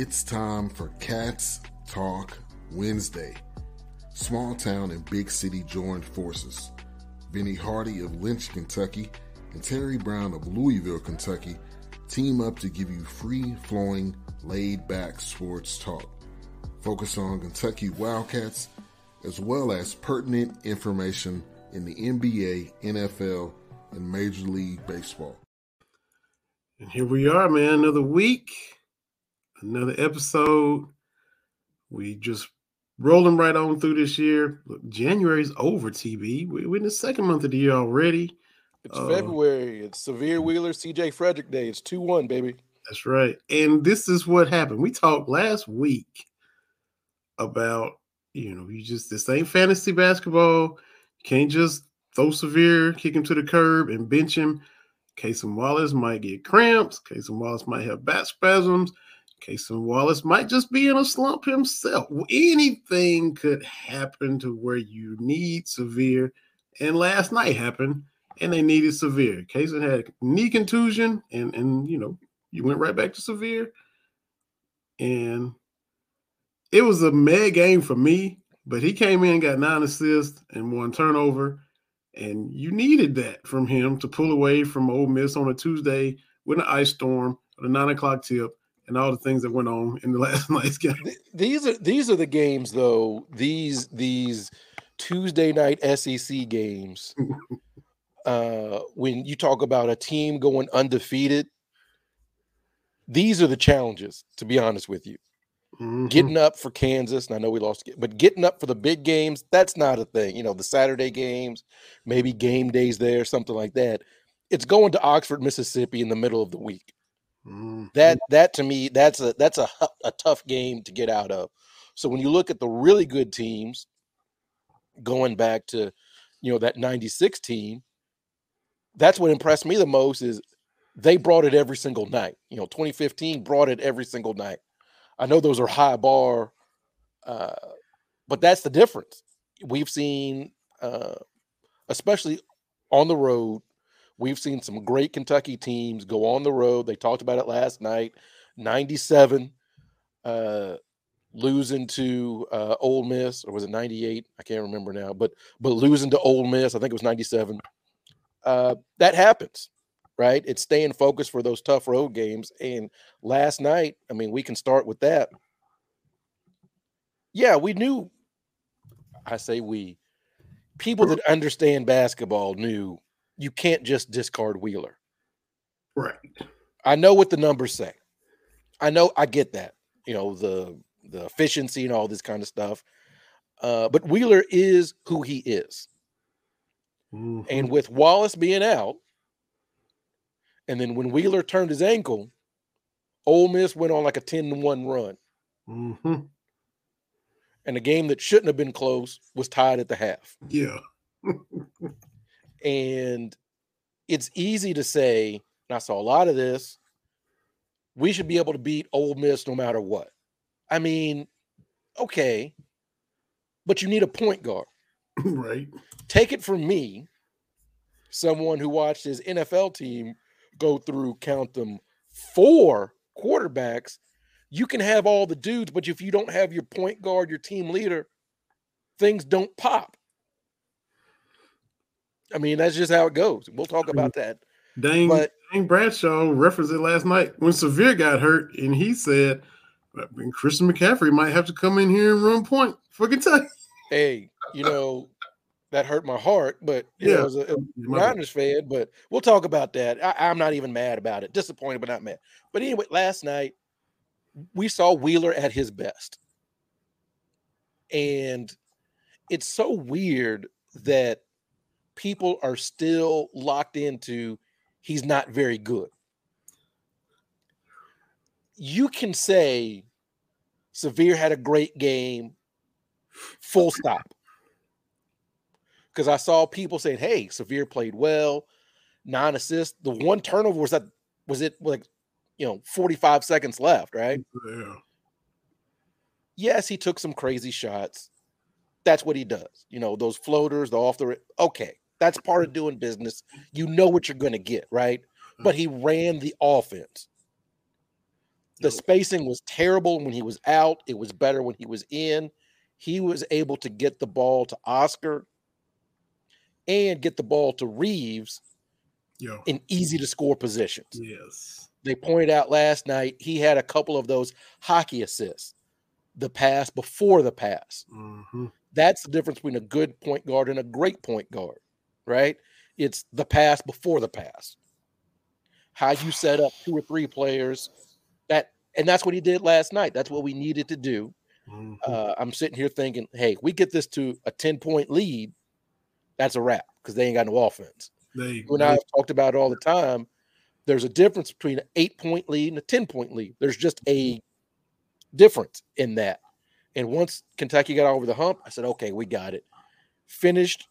It's time for Cats Talk Wednesday. Small town and big city joined forces. Benny Hardy of Lynch, Kentucky, and Terry Brown of Louisville, Kentucky team up to give you free flowing, laid back sports talk. Focus on Kentucky Wildcats as well as pertinent information in the NBA, NFL, and Major League Baseball. And here we are, man. Another week, another episode. We just rolling right on through this year. Look, January's over, TB. We're in the second month of the year already. It's uh, February. It's Sahvir Wheeler, CJ Frederick Day. It's 2 1, baby. That's right. And this is what happened. We talked last week about, you know, you just, this ain't fantasy basketball. You can't just throw Sahvir, kick him to the curb, and bench him. Cason Wallace might get cramps. Cason Wallace might have back spasms. Cason Wallace might just be in a slump himself. Anything could happen to where you need Sahvir, And last night happened, and they needed Sahvir. Cason had knee contusion, and and you know you went right back to Sahvir, and it was a mad game for me. But he came in, got nine assists and one turnover, and you needed that from him to pull away from Ole Miss on a Tuesday with an ice storm, at a nine o'clock tip, and all the things that went on in the last night's game. These are these are the games, though. These these Tuesday night SEC games. uh, when you talk about a team going undefeated, these are the challenges. To be honest with you, mm-hmm. getting up for Kansas, and I know we lost, but getting up for the big games, that's not a thing. You know, the Saturday games, maybe game days there, something like that. It's going to Oxford, Mississippi in the middle of the week. Mm-hmm. That that to me, that's a that's a a tough game to get out of. So when you look at the really good teams, going back to you know that 96 team that's what impressed me the most is they brought it every single night you know 2015 brought it every single night i know those are high bar uh, but that's the difference we've seen uh, especially on the road we've seen some great kentucky teams go on the road they talked about it last night 97 uh, losing to uh, Ole Miss, or was it '98? I can't remember now. But but losing to Ole Miss, I think it was '97. Uh, that happens, right? It's staying focused for those tough road games. And last night, I mean, we can start with that. Yeah, we knew. I say we. People that understand basketball knew you can't just discard Wheeler. Right. I know what the numbers say. I know I get that. You know, the the efficiency and all this kind of stuff. Uh, but Wheeler is who he is. Mm-hmm. And with Wallace being out, and then when Wheeler turned his ankle, Ole Miss went on like a 10 to 1 run. Mm-hmm. And a game that shouldn't have been close was tied at the half. Yeah. and it's easy to say, and I saw a lot of this, we should be able to beat Ole Miss no matter what. I mean, okay, but you need a point guard. right. Take it from me, someone who watched his NFL team go through, count them, four quarterbacks. You can have all the dudes, but if you don't have your point guard, your team leader, things don't pop. I mean, that's just how it goes. We'll talk about that. Dane, but, Dane Bradshaw referenced it last night when Sahvir got hurt, and he said – I mean, Christian McCaffrey might have to come in here and run point for Kentucky. Hey, you know, that hurt my heart, but yeah, know, as a, a Niners fan, but we'll talk about that. I, I'm not even mad about it. Disappointed, but not mad. But anyway, last night we saw Wheeler at his best. And it's so weird that people are still locked into he's not very good you can say Sahvir had a great game, full stop. Because I saw people saying, "Hey, Sahvir played well, nine assists. The one turnover was that was it like you know 45 seconds left, right? Yeah. Yes, he took some crazy shots. That's what he does. You know, those floaters, the off the okay. That's part of doing business. You know what you're going to get, right? But he ran the offense The spacing was terrible when he was out. It was better when he was in. He was able to get the ball to Oscar and get the ball to Reeves Yo. in easy to score positions. Yes. They pointed out last night he had a couple of those hockey assists, the pass before the pass. hmm That's the difference between a good point guard and a great point guard, right? It's the pass before the pass. How you set up two or three players that and that's what he did last night. That's what we needed to do. hmm Uh, I'm sitting here thinking, hey, we get this to a 10 point lead, that's a wrap because they ain't got no offense. they, You and I have talked about it all the time. There's a difference between an eight point lead and a 10 point lead. There's just a difference in that. And once Kentucky got over the hump, I said, okay, we got it. Finished.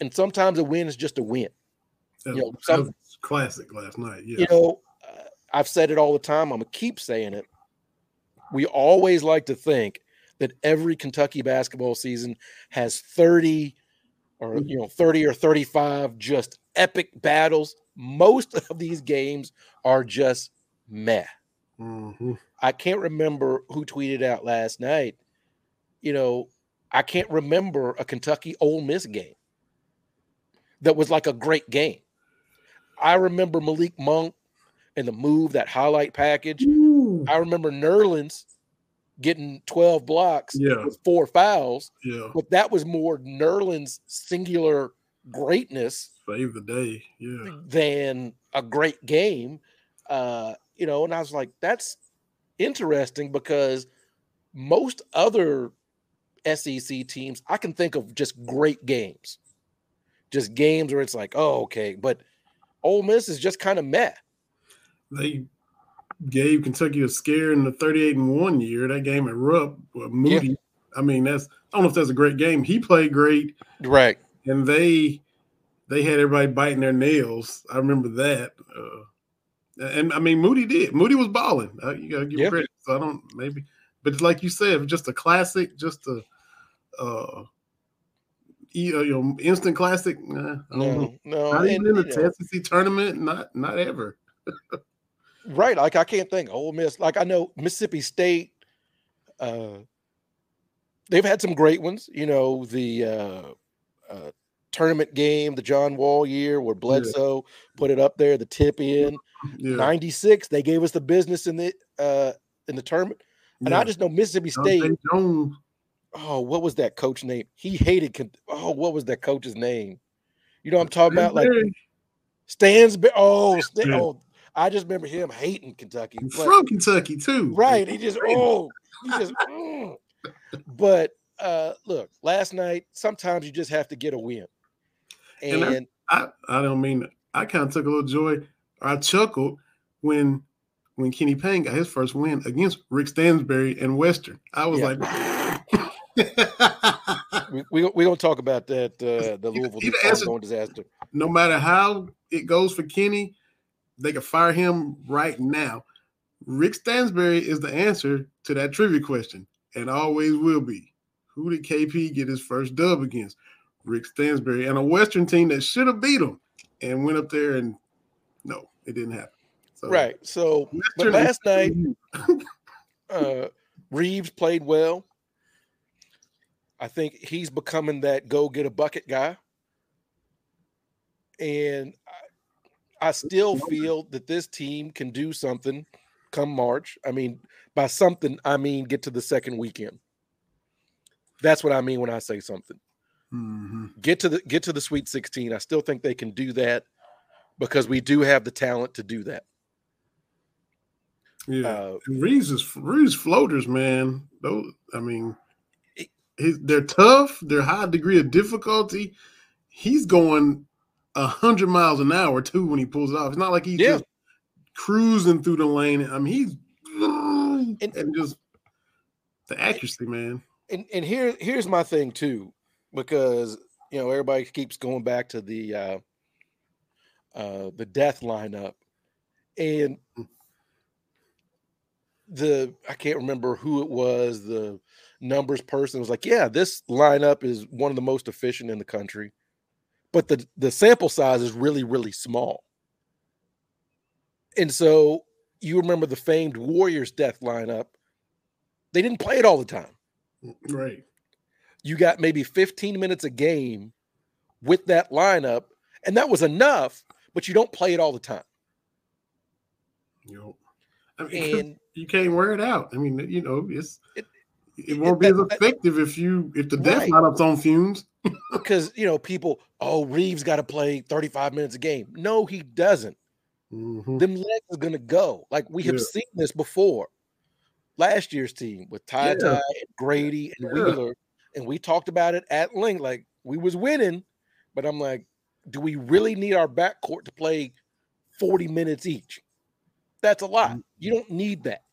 And sometimes a win is just a win. that, you know, some- classic last night. Yeah. You know, uh, I've said it all the time. I'm to keep saying it. We always like to think that every Kentucky basketball season has 30 or you know 30 or 35 just epic battles. Most of these games are just meh. hmm I can't remember who tweeted out last night. You know, I can't remember a Kentucky Ole Miss game that was like a great game. I remember Malik Monk and the move, that highlight package. I remember Nerlens getting 12 blocks Yeah. with four fouls, Yeah. but that was more Nerlens' singular greatness Save the day. Yeah. than a great game. Uh, you know, and I was like, that's interesting because most other SEC teams, I can think of just great games, just games where it's like, oh, okay, but Ole Miss is just kind of meh. They gave Kentucky a scare in the 38 and 1 year. That game at Rupp, Moody. I mean, that's I don't know if that's a great game. He played great, Right. and they they had everybody biting their nails. I remember that. Uh, and I mean, Moody did. Moody was balling. Uh, you gotta give Yeah. credit. So I don't maybe, but it's like you said, just a classic, just a uh, you know, instant classic. Nah, I don't know. No, no. Not and, even in the SEC tournament. Not not ever. Right. Like I can't think Ole Miss. Like I know Mississippi State. Uh, they've had some great ones. You know the uh, uh, tournament game, the John Wall year, where Bledsoe put it up there, the tip in Yeah. '96. They gave us the business in the uh, in the tournament, and I just know Mississippi State. Jones. Oh, what was that coach name? He hated. Oh, what was that coach's name? You know what I'm talking about? Like Stansbury. Stansbury. Oh, Stan- oh, I just remember him hating Kentucky. But- from Kentucky too. Right. He just oh, he just mm. but uh look, last night sometimes you just have to get a win. And And, I, I don't mean I kind of took a little joy. I chuckled when when Kenny Payne got his first win against Rick Stansbury and Western. I was like, we we we gonna talk about that uh the Louisville you farm answered- going disaster. no matter how it goes for Kenny, they could fire him right now. Rick Stansbury is the answer to that trivia question, and always will be. Who did KP get his first dub against? Rick Stansbury and a Western team that should have beat him, and went up there and no, it didn't happen. So Right. So but last night uh Reeves played well. I think he's becoming that go get a bucket guy. And I, I still feel that this team can do something come March. I mean, by something, I mean get to the second weekend. That's what I mean when I say something. Mhm. Get to the get to the Sweet 16. I still think they can do that because we do have the talent to do that. Yeah, Uh, And Reeves is Reeves floaters, man. Those, I mean, his, they're tough. They're high degree of difficulty. He's going a hundred miles an hour too when he pulls it off. It's not like he's Yeah. just cruising through the lane. I mean, he's and, just the accuracy, man. and and here here's my thing too, because you know everybody keeps going back to the uh uh the death lineup, and the I can't remember who it was. The numbers person was like, "Yeah, this lineup is one of the most efficient in the country," but the the sample size is really really small, and so you remember the famed Warriors death lineup. They didn't play it all the time. Mm, right. You got maybe 15 minutes a game with that lineup, and that was enough, but you don't play it all the time. Yep. I mean, And you can't wear it out. I mean, you know, it's It- it, won't be as effective if you if the death Right. lineup's on fumes. because you know, people, oh, Reeves got to play 35 minutes a game. No, he doesn't. Mhm. them legs are gonna go. Like we have Yeah. seen this before. Last year's team with Ty Yeah. Ty and Grady and Yeah. Wheeler, and we talked about it at length. Like we was winning, but I'm like, do we really need our backcourt to play 40 minutes each? That's a lot. Mm. You don't need that.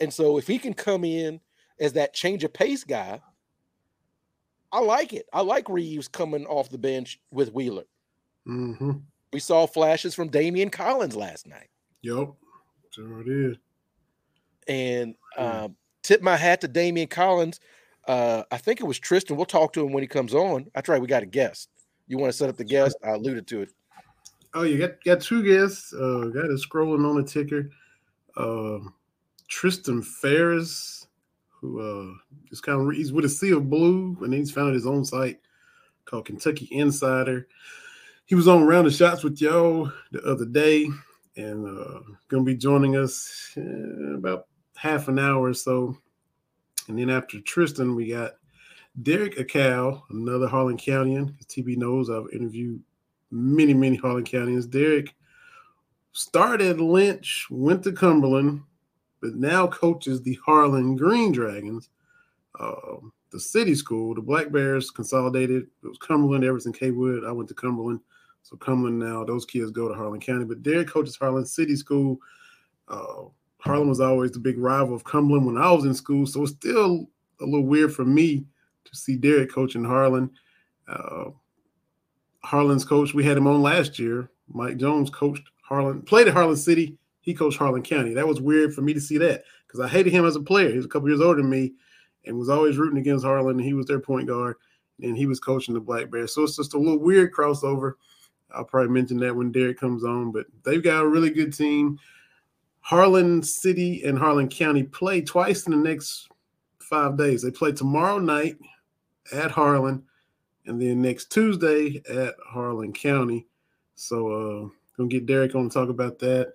And so if he can come in as that change of pace guy, I like it. I like Reeves coming off the bench with Wheeler. Mhm. We saw flashes from Damian Collins last night. Yep. Sure it is. and Mm. um, tip my hat to Damian Collins. Uh, I think it was Tristan. We'll talk to him when he comes on. That's right. We got a guest. You want to set up the guest? I alluded to it. Oh, you got got two guests. Uh, got it scrolling on the ticker. Uh, Tristan Pharis, who uh is kind of he's with a sea of blue, and then he's founded his own site called Kentucky Insider. He was on Round of Shots with y'all the other day, and uh gonna be joining us uh, about half an hour or so. And then after Tristan, we got Derrick Akal, another Harlan Countyan. TB knows I've interviewed many, many Harlan Countyans. Derrick started Lynch, went to Cumberland, but now coaches the Harlan Green Dragons, um, the city school. The Black Bears consolidated. It was Cumberland, Evarts, Cawood. I went to Cumberland. So Cumberland now, those kids go to Harlan County. But Derrick coaches Harlan City School. Uh, Harlan was always the big rival of Cumberland when I was in school. So it's still a little weird for me to see Derrick coaching Harlan. Uh, Harlan's coach, we had him on last year. Mike Jones coached Harlan, played at Harlan City. He coached Harlan County. That was weird for me to see that because I hated him as a player. He was a couple years older than me and was always rooting against Harlan. And he was their point guard and he was coaching the Black Bears. So it's just a little weird crossover. I'll probably mention that when Derrick comes on, but they've got a really good team. Harlan City and Harlan County play twice in the next five days. They play tomorrow night at Harlan and then next Tuesday at Harlan County. So uh gonna get Derrick on to talk about that,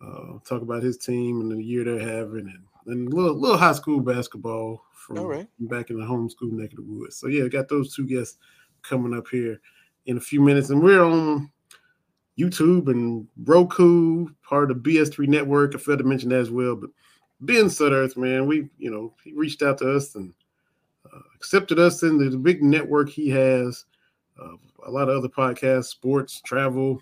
uh talk about his team and the year they're having and, and a little little high school basketball from right. back in the homeschool neck of the woods. So yeah, got those two guests coming up here in a few minutes. And we're on YouTube and Roku, part of the BS3 network. I failed to mention that as well. But Ben Sudderth, man, we, you know, he reached out to us and uh, accepted us into the big network he has. Uh, a lot of other podcasts, sports, travel,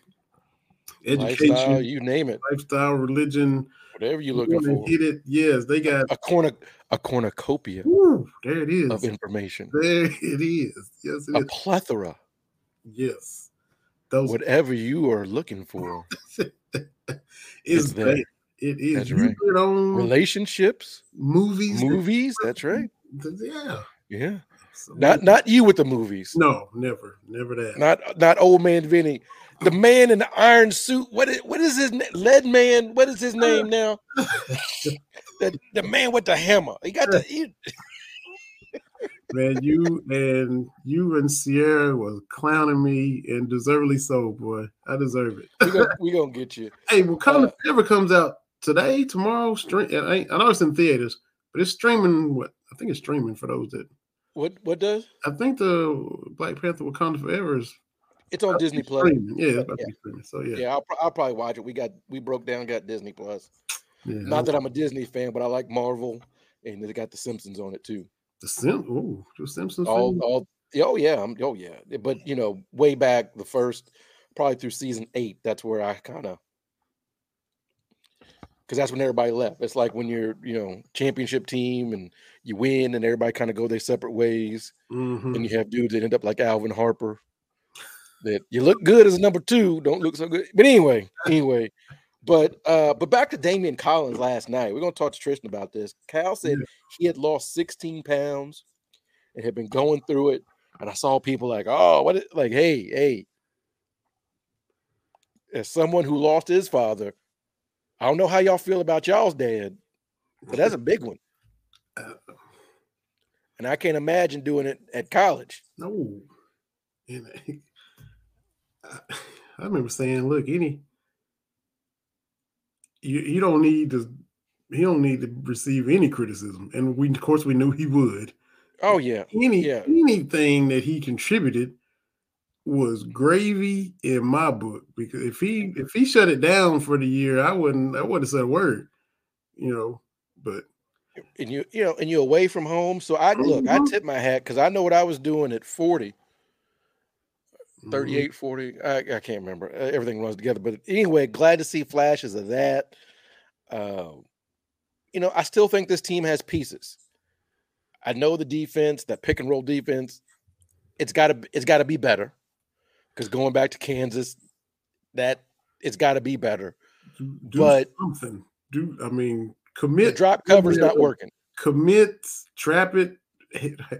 education, you name it, lifestyle, religion. whatever you're You looking for. Hit it. Yes, they got. A corner, a cornucopia Woo, there it is. of information, There it is. Yes, it a is. plethora, Yes. Those whatever you are looking for. is there. It is. That's right. Relationships, movies. movies. That's right. Yeah. Yeah, So, not not you with the movies. no, never, never that. Not not old man Vinny, the man in the iron suit. What is what is his name? Lead man. What is his name now? the the man with the hammer. He got the. He, Man, you and you and Sierra was clowning me and deservedly so, boy. I deserve it. we gonna we gonna get you. Hey, well, Colin Uh, Ever comes out today, tomorrow. Stream. I, I know it's in theaters, but it's streaming. What I think it's streaming for those that. What what does? I think the Black Panther Wakanda Forever is It's on Disney Plus. streaming. Yeah, it's about to be streaming. So yeah, Yeah, I'll, I'll probably watch it. We got we broke down, got Disney Plus. yeah. Not that I'm a Disney fan, but I like Marvel, and they got The Simpsons on it too. the Sim. Oh, the Simpsons. All all oh yeah, I'm, oh yeah. But you know, way back the first, probably through season eight, that's where I kind of because that's when everybody left. It's like when you're you know championship team and you win, and everybody kind of go their separate ways, Mhm. and you have dudes that end up like Alvin Harper. That you look good as a number two, don't look so good. But anyway, anyway, but uh, but back to Damian Collins last night. We're gonna talk to Tristan about this. Cal said he had lost 16 pounds and had been going through it. And I saw people like, oh, what is, like, hey, hey. As someone who lost his father, I don't know how y'all feel about y'all's dad, but that's a big one. Uh, And I can't imagine doing it at college. no. And I, I remember saying, look, any you, you don't need to he don't need to receive any criticism. And we of course we knew he would. Oh yeah. Any Yeah. anything that he contributed was gravy in my book because if he if he shut it down for the year, I wouldn't I wouldn't have said a word, you know. But And you you know, and you're away from home. So I look, I Mhm. tip my hat because I know what I was doing at 40, mhm, 38, 40. I, I can't remember. Everything runs together. But anyway, glad to see flashes of that. Uh, you know, I still think this team has pieces. I know the defense, that pick and roll defense, it's gotta it's gotta be better. Because going back to Kansas, that it's gotta be better. do, do But- something. Do I mean The commit drop cover's not working. commit, trap it.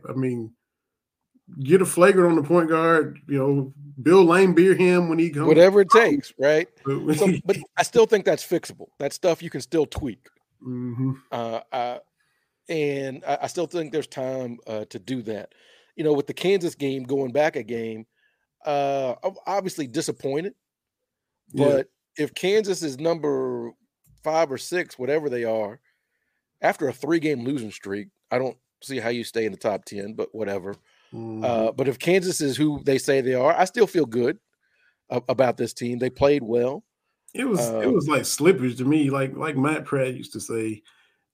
I mean, get a flagrant on the point guard. You know, Bill Laimbeer him when he comes. Whatever it takes, right? But, So, but I still think that's fixable. That stuff you can still tweak. Mhm. Uh, uh, and I, I still think there's time uh, to do that. You know, with the Kansas game going back a game, uh, I'm obviously disappointed. Yeah. But if Kansas is number five or six, whatever they are, after a three game losing streak, I don't see how you stay in the top 10, but whatever. Mhm. Uh, but if Kansas is who they say they are, I still feel good about this team. They played well. It was Uh, it was like slippage to me, like like Matt Pratt used to say.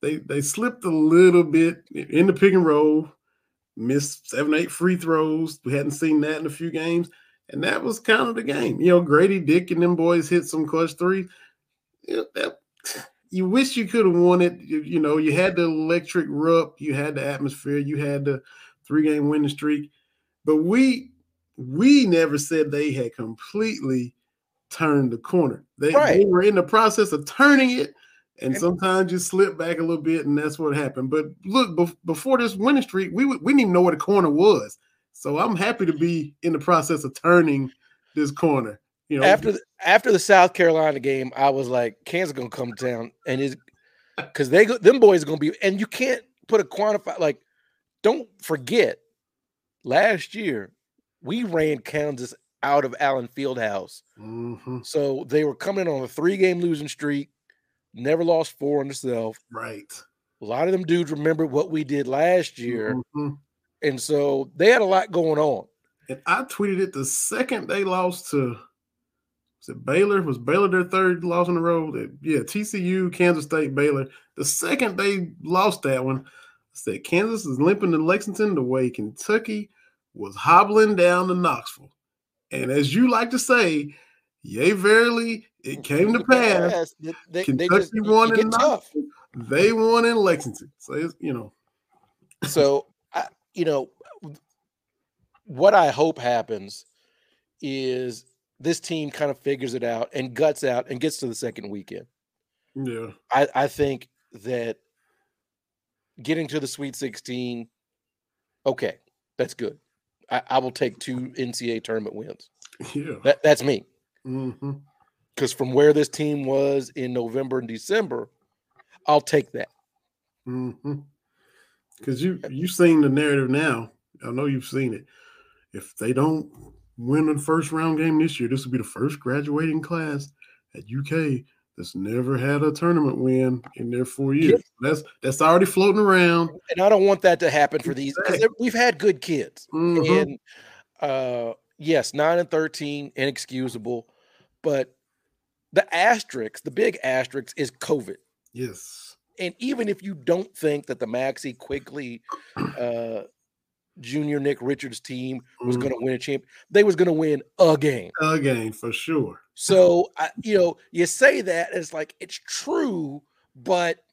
They they slipped a little bit in the pick and roll, missed seven, eight free throws. We hadn't seen that in a few games. And that was kind of the game. You know, Grady Dick and them boys hit some clutch threes. You, know, that, you wish you could have won it. You, you know, you had the electric Rupp, you had the atmosphere, you had the three game winning streak. But we we never said they had completely turned the corner. They, they were in the process of turning it, and sometimes you slip back a little bit, and that's what happened. But look, bef- before this winning streak, we we didn't even know what a corner was. So I'm happy to be in the process of turning this corner. You know, after the, after the South Carolina game, I was like, Kansas gonna come down and is because they go, them boys are gonna be, and you can't put a quantify like. Don't forget, last year we ran Kansas out of Allen Fieldhouse, Mhm, so they were coming on a three game losing streak, never lost four on themselves. right. A lot of them dudes remember what we did last year, Mhm. And so they had a lot going on. And I tweeted it the second they lost to was it Baylor? Was Baylor their third loss in a row? Yeah, TCU, Kansas State, Baylor. The second they lost that one, I said Kansas is limping to Lexington the way Kentucky was hobbling down to Knoxville. And as you like to say, yea, verily, it came to pass. Yes, they, they, they Kentucky just won in get tough. Knoxville. They won in Lexington. So it's you know, so you know what i hope happens is this team kind of figures it out and guts out and gets to the second weekend yeah. i, I think that getting to the sweet 16 okay that's good i, I will take two ncaa tournament wins Yeah. that, that's me because from where this team was in november and december i'll take that Mm-hmm. Because you you've seen the narrative now. I know you've seen it. If they don't win the first round game this year, this will be the first graduating class at UK that's never had a tournament win in their four years. That's that's already floating around. and i don't want that to happen for these because we've had good kids Mhm. and uh yes, nine and thirteen, inexcusable, but the asterisk, the big asterisk is COVID. Yes. And even if you don't think that the Maxi Quickley uh junior Nick Richards team was Mhm. going to win a champ, they was going to win a game. a game for sure. So I, you know, you say that it's like it's true, but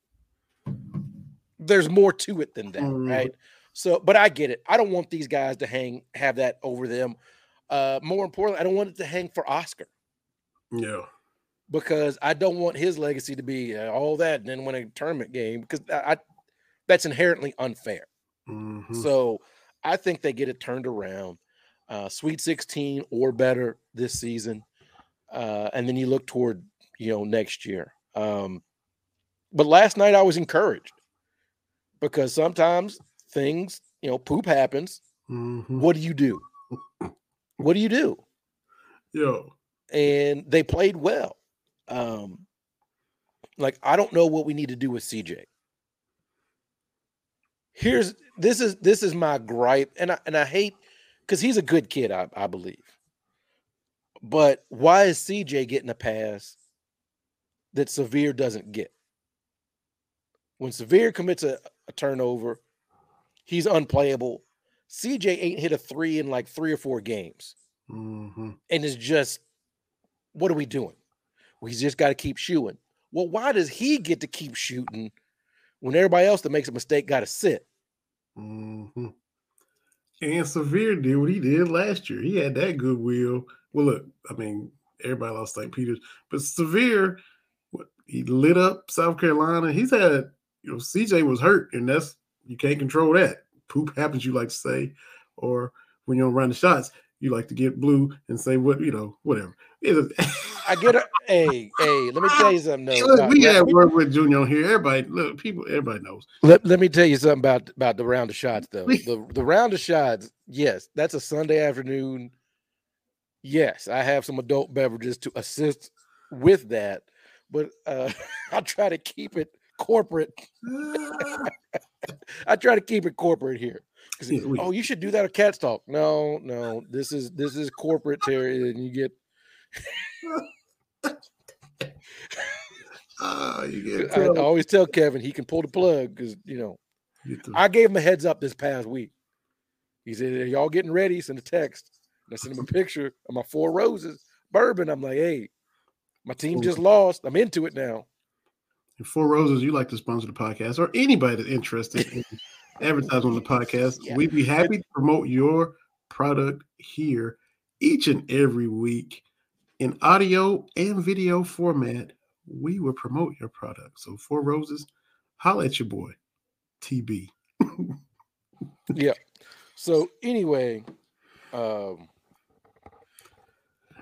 there's more to it than that, Mhm. right? So, but I get it. I don't want these guys to hang have that over them. Uh, more importantly, I don't want it to hang for Oscar Yeah. Because I don't want his legacy to be uh, all that and then win a tournament game because I, I that's inherently unfair. Mhm. So I think they get it turned around. Uh, Sweet 16 or better this season. Uh, and then you look toward, you know, next year. Um, but last night I was encouraged because sometimes things, you know, poop happens. Mhm. What do you do? What do you do? Yo, And they played well. Um, like I don't know what we need to do with CJ. Here's this is this is my gripe, and I and I hate because he's a good kid, I, I believe. But why is CJ getting a pass that Sahvir doesn't get? When Sahvir commits a, a turnover, he's unplayable. CJ ain't hit a three in like three or four games. hmm And it's just, what are we doing? We just got to keep shooting. Well, why does he get to keep shooting when everybody else that makes a mistake got to sit? hmm And Sahvir did what he did last year. He had that goodwill. Well, look, I mean, everybody lost St. Peter's, but Sahvir, he lit up South Carolina. He's had, you know, CJ was hurt, and that's you can't control that. Poop happens, you like to say, or when you don't run the shots, you like to get blue and say what you know, whatever. I get a hey, hey, let me tell you something. Hey, look, we me- work with Junior here. Everybody, look, people, everybody knows. Let, let me tell you something about about the round of shots though. The the round of shots, yes, that's a Sunday afternoon. Yes, I have some adult beverages to assist with that, but uh I try to keep it corporate. I try to keep it corporate here. Oh, you should do that at Cats Talk. No, no, this is this is corporate Terry, and you get Ah, you get, I always tell Kevin he can pull the plug because you know I gave him a heads up this past week. He said, Are y'all getting ready? Send a text. And I sent him a picture of my four roses bourbon. I'm like, hey, my team just lost. I'm into it now. And Four Roses, you like to sponsor the podcast, or anybody that's interested in advertising on the podcast, Yeah. we'd be happy to promote your product here each and every week in audio and video format. We will promote your product. So, Four Roses, holla at your boy, TB. Yeah. So anyway, um,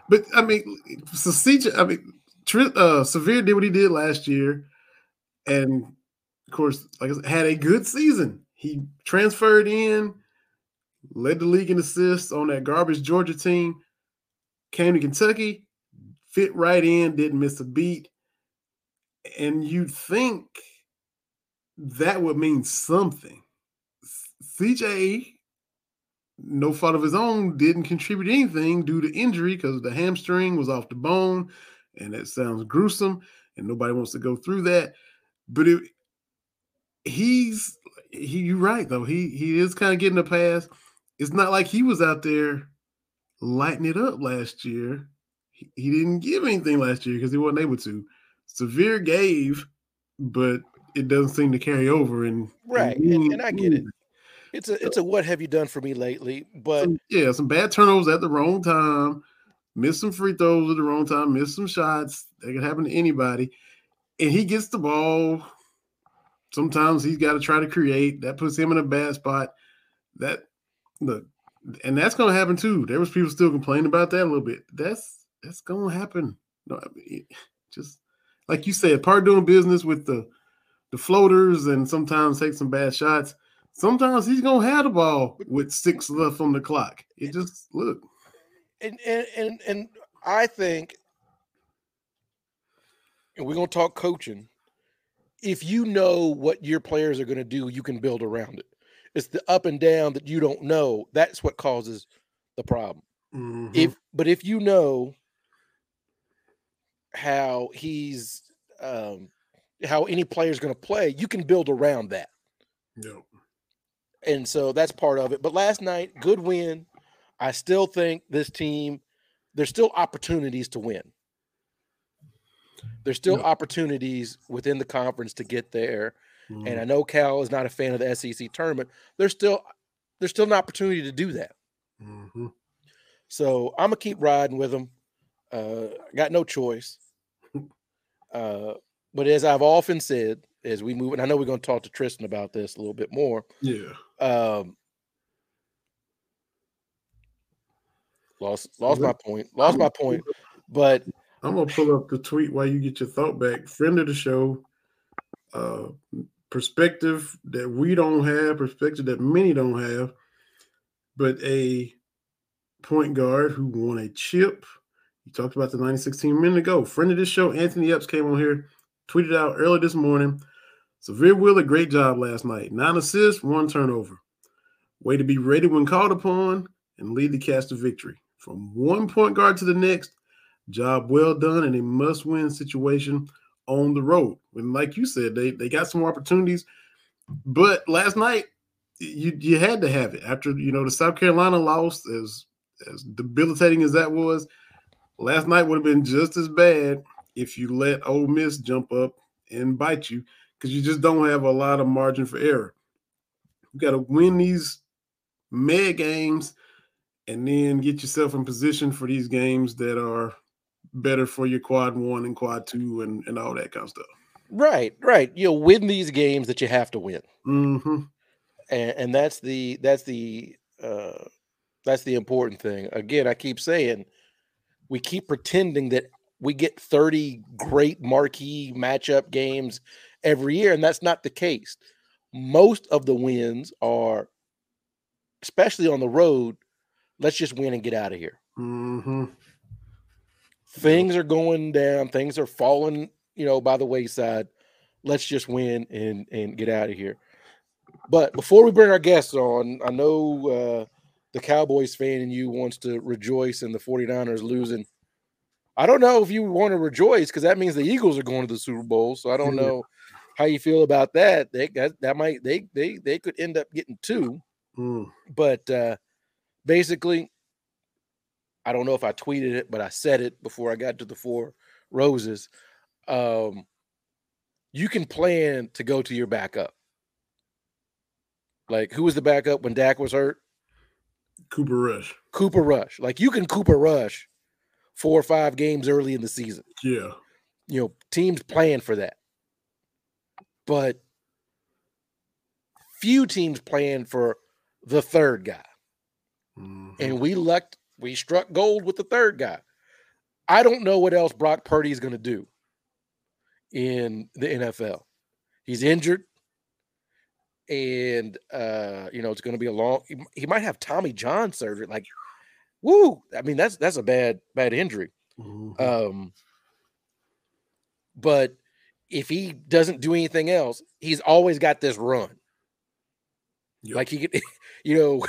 But I mean, so CJ, I mean, uh, Sahvir did what he did last year, and of course, like I said, had a good season. He transferred in, led the league in assists on that garbage Georgia team. Came to Kentucky, fit right in, didn't miss a beat, and you'd think that would mean something. CJ no fault of his own, didn't contribute anything due to injury because the hamstring was off the bone, and that sounds gruesome, and nobody wants to go through that. But it, he's he, you're right though. He he is kind of getting a pass. It's not like he was out there lighting it up last year. He, didn't give anything last year because he wasn't able to. Sahvir gave, but it doesn't seem to carry over. And Right, and- and I get it. it's a it's a what have you done for me lately? But some, yeah, some bad turnovers at the wrong time, miss some free throws at the wrong time, miss some shots. That could happen to anybody. And he gets the ball. Sometimes he's got to try to create. That puts him in a bad spot. That look, and that's gonna happen too. There was people still complaining about that a little bit. That's that's gonna happen. No, I mean, just like you said, part doing business with the the floaters and sometimes take some bad shots. Sometimes he's gonna have the ball with six left on the clock. It just look. and and and, and I think, and we're gonna talk coaching. If you know what your players are gonna do, you can build around it. It's the up and down that you don't know. That's what causes the problem. Mhm. If but if you know how he's um how any player is going to play, you can build around that. Yep. and so that's part of it. But last night, good win. I still think this team, there's still opportunities to win. There's still Yeah. opportunities within the conference to get there. And Mhm. I know Cal is not a fan of the SEC tournament. There's still there's still an opportunity to do that. Mhm. So I'm gonna keep riding with them. Uh, I got no choice. Uh, but as I've often said, as we move, and I know we're going to talk to Tristan about this a little bit more. Yeah. Um, lost lost my point. Lost my point. But I'm gonna pull up the tweet while you get your thought back. Friend of the show, uh, perspective that we don't have, perspective that many don't have, but a point guard who won a chip. You talked about the 2016 a minute ago. Friend of this show, Anthony Epps, came on here, tweeted out early this morning. Sahvir Wheeler, great job last night. Nine assists, one turnover. Way to be ready when called upon and lead the cast to victory. From one point guard to the next, job well done in a must-win situation on the road. And like you said, they they got some more opportunities. But last night, you you had to have it after you know the South Carolina loss, as as debilitating as that was. Last night would have been just as bad if you let Ole Miss jump up and bite you because you just don't have a lot of margin for error. You got to win these mad games and then get yourself in position for these games that are better for your quad one and quad two and, and all that kind of stuff. Right, right. You'll win these games that you have to win. Mm-hmm. And, and that's the that's the uh that's the important thing. Again, I keep saying we keep pretending that we get 30 great marquee matchup games every year, and that's not the case. Most of the wins are, especially on the road, let's just win and get out of here. Mm-hmm. Things are going down, things are falling, you know, by the wayside. Let's just win and and get out of here. But before we bring our guests on, I know uh, the Cowboys fan in you wants to rejoice in the 49ers losing. I don't know if you want to rejoice because that means the Eagles are going to the Super Bowl. So I don't know how you feel about that. They that, that might they they they could end up getting two. Mm. But uh basically, I don't know if I tweeted it, but I said it before I got to the four roses. Um you can plan to go to your backup. Like who was the backup when Dak was hurt? Cooper Rush. Cooper Rush. Like you can Cooper Rush four or five games early in the season. Yeah. You know, teams plan for that. But few teams plan for the third guy. Mhm. And we lucked, we struck gold with the third guy. I don't know what else Brock Purdy is going to do in the NFL. He's injured. And uh, you know, it's going to be a long he, might have Tommy John surgery. Like, woo. I mean, that's that's a bad, bad injury. Mhm. Um, but if he doesn't do anything else, he's always got this run. Yep. Like he could, you know,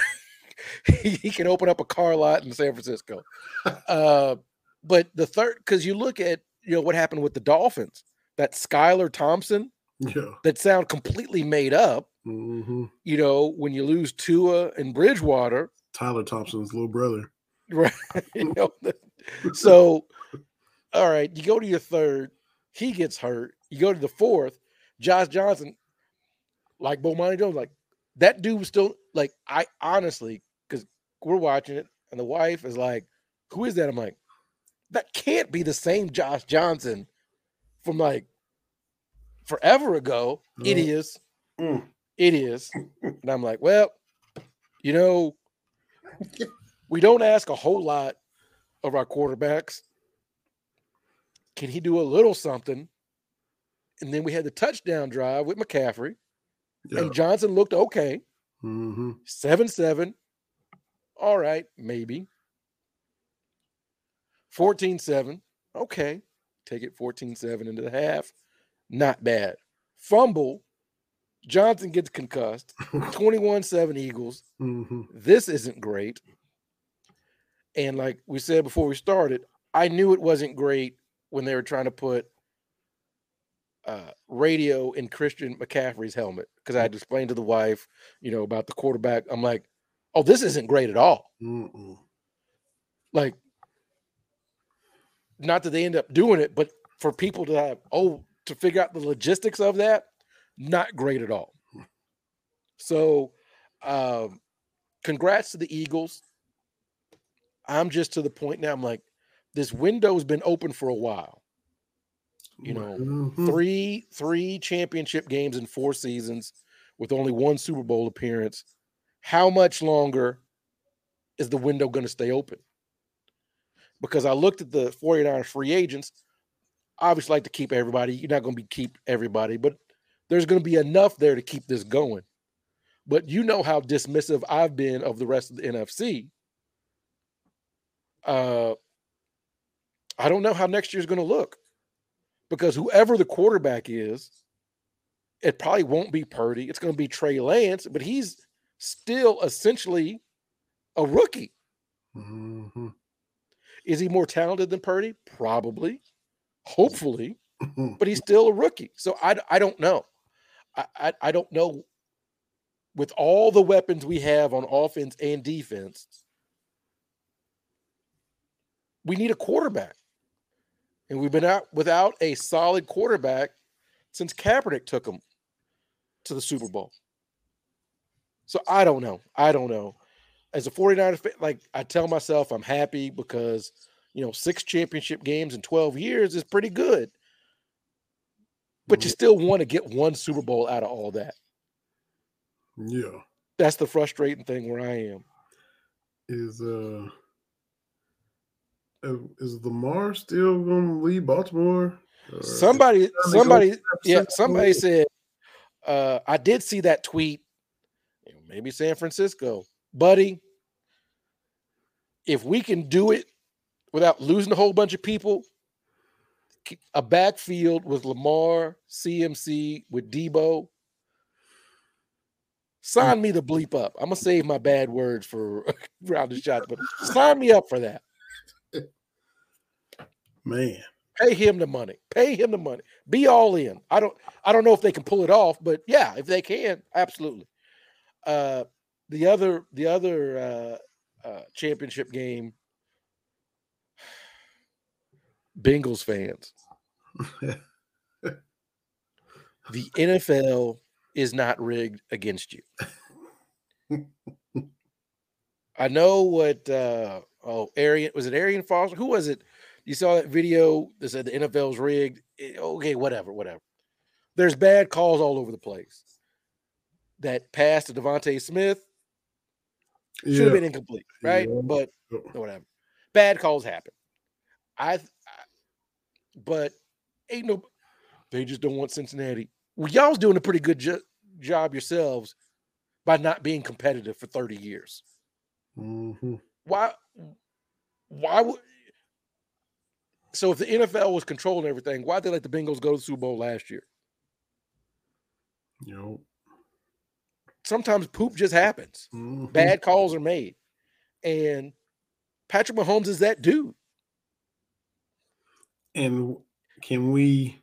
he, he can open up a car lot in San Francisco. uh, but the third, because you look at you know what happened with the Dolphins, that Skylar Thompson yeah. that sound completely made up. Hmm You know, when you lose Tua and Bridgewater, Tyler Thompson's little brother. right? you know, so all right, you go to your third, he gets hurt. You go to the fourth, Josh Johnson, like Bomani Jones, like that dude was still like I honestly, because we're watching it, and the wife is like, "Who is that?" I'm like, that can't be the same Josh Johnson from like forever ago. It No. is. Mm. It is. And I'm like, well, you know, we don't ask a whole lot of our quarterbacks. Can he do a little something? And then we had the touchdown drive with McCaffrey, Yeah. and Johnson looked okay. hmm 7 7. All right, maybe. 14 7. Okay. Take it 14 7 into the half. Not bad. Fumble. Johnson gets concussed. 21 7 Eagles. hmm This isn't great. And like we said before we started, I knew it wasn't great when they were trying to put uh, radio in Christian McCaffrey's helmet because I had to explain to the wife, you know, about the quarterback. I'm like, oh, this isn't great at all. Mm-mm. Like, not that they end up doing it, but for people to have, oh, to figure out the logistics of that, not great at all. So, um, congrats to the Eagles. I'm just to the point now. I'm like, this window's been open for a while. You know, Mhm. three three championship games in four seasons with only one Super Bowl appearance. How much longer is the window going to stay open? because I looked at the 49ers free agents. Obviously, like to keep everybody. You're not going to be keep everybody, but there's going to be enough there to keep this going. But you know how dismissive I've been of the rest of the NFC. Uh, I don't know how next year's going to look because whoever the quarterback is, it probably won't be Purdy. It's going to be Trey Lance, but he's still essentially a rookie. Mhm. Is he more talented than Purdy? Probably, hopefully, but he's still a rookie. So I, I don't know. I, I, I don't know. With all the weapons we have on offense and defense, we need a quarterback. And we've been out without a solid quarterback since Kaepernick took him to the Super Bowl. So I don't know. I don't know. As a 49er fan, like I tell myself, I'm happy because, you know, six championship games in 12 years is pretty good. But you still want to get one Super Bowl out of all that. Yeah. That's the frustrating thing where I am. Is uh is Lamar still gonna leave Baltimore? Or- Somebody, Time to go somebody, yeah, somebody said, uh, I did see that tweet. Maybe San Francisco, buddy. If we can do it without losing a whole bunch of people, a backfield with Lamar, CMC, with Deebo. Sign me the bleep up. I'm gonna save my bad words for round of shots, but sign me up for that. man. Pay him the money. Pay him the money. Be all in. I don't I don't know if they can pull it off, but yeah, if they can, absolutely. Uh the other the other uh, uh championship game Bengals fans. the NFL is not rigged against you. I know what uh oh Arian was it Arian Foster? Who was it? You saw that video that said the NFL's rigged. Eh, Okay, whatever, whatever. There's bad calls all over the place. That pass to DeVonta Smith should have Yeah. been incomplete, right? Yeah. But whatever. Bad calls happen. I but ain't no they just don't want Cincinnati. Well, y'all's doing a pretty good jo- job yourselves by not being competitive for 30 years. Mhm. Why why would so if the NFL was controlling everything, why'd they let the Bengals go to the Super Bowl last year? You know. Sometimes poop just happens. Mhm. Bad calls are made. And Patrick Mahomes is that dude. And can we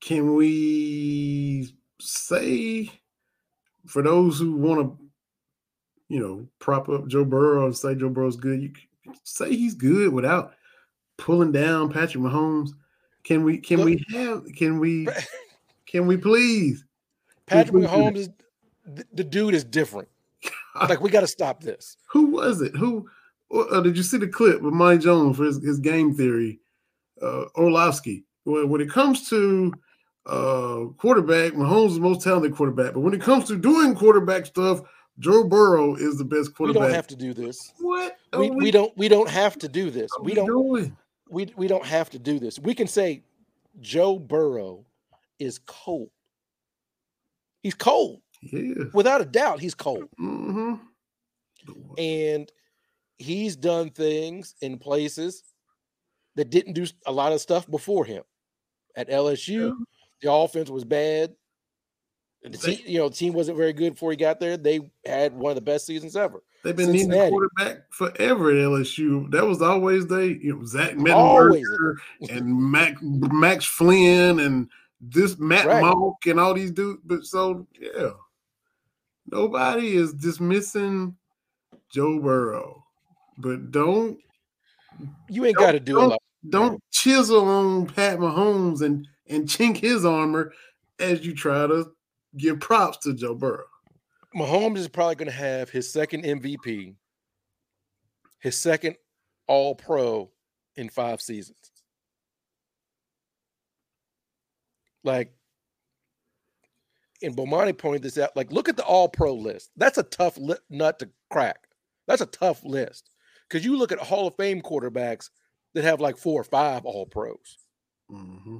can we say for those who want to you know prop up Joe Burrow and say Joe Burrow's good, you say he's good without pulling down Patrick Mahomes. Can we can we have can we can we please? Patrick Mahomes is the dude is different. Like we got to stop this. Who was it? Who uh, did you see the clip with Mike Jones for his, his game theory? Uh, Orlovsky. When, when it comes to uh, quarterback, Mahomes is the most talented quarterback. But when it comes to doing quarterback stuff, Joe Burrow is the best quarterback. We don't have to do this. what? are We, we don't we don't have to do this. We don't doing? we we don't have to do this. We can say Joe Burrow is cold. He's cold. Yeah. Without a doubt, he's cold. Mm-hmm. And he's done things in places that didn't do a lot of stuff before him. At LSU, the offense was bad. The team, you know, team wasn't very good before he got there. They had one of the best seasons ever. They've been needing a quarterback forever at LSU. That was always they, you know, Zach Mettenberger and Mac, Max Flynn and this Matt Right. Monk and all these dudes. But so yeah, nobody is dismissing Joe Burrow, but don't You ain't got to do a don't- lot. don't chisel on Pat Mahomes and and chink his armor as you try to give props to Joe Burrow. Mahomes is probably going to have his second MVP, his second All Pro in five seasons. Like, and Bomani pointed this out. Like, look at the All Pro list. That's a tough li- nut to crack. That's a tough list. Because you look at Hall of Fame quarterbacks that have like four or five All Pros. Mm-hmm.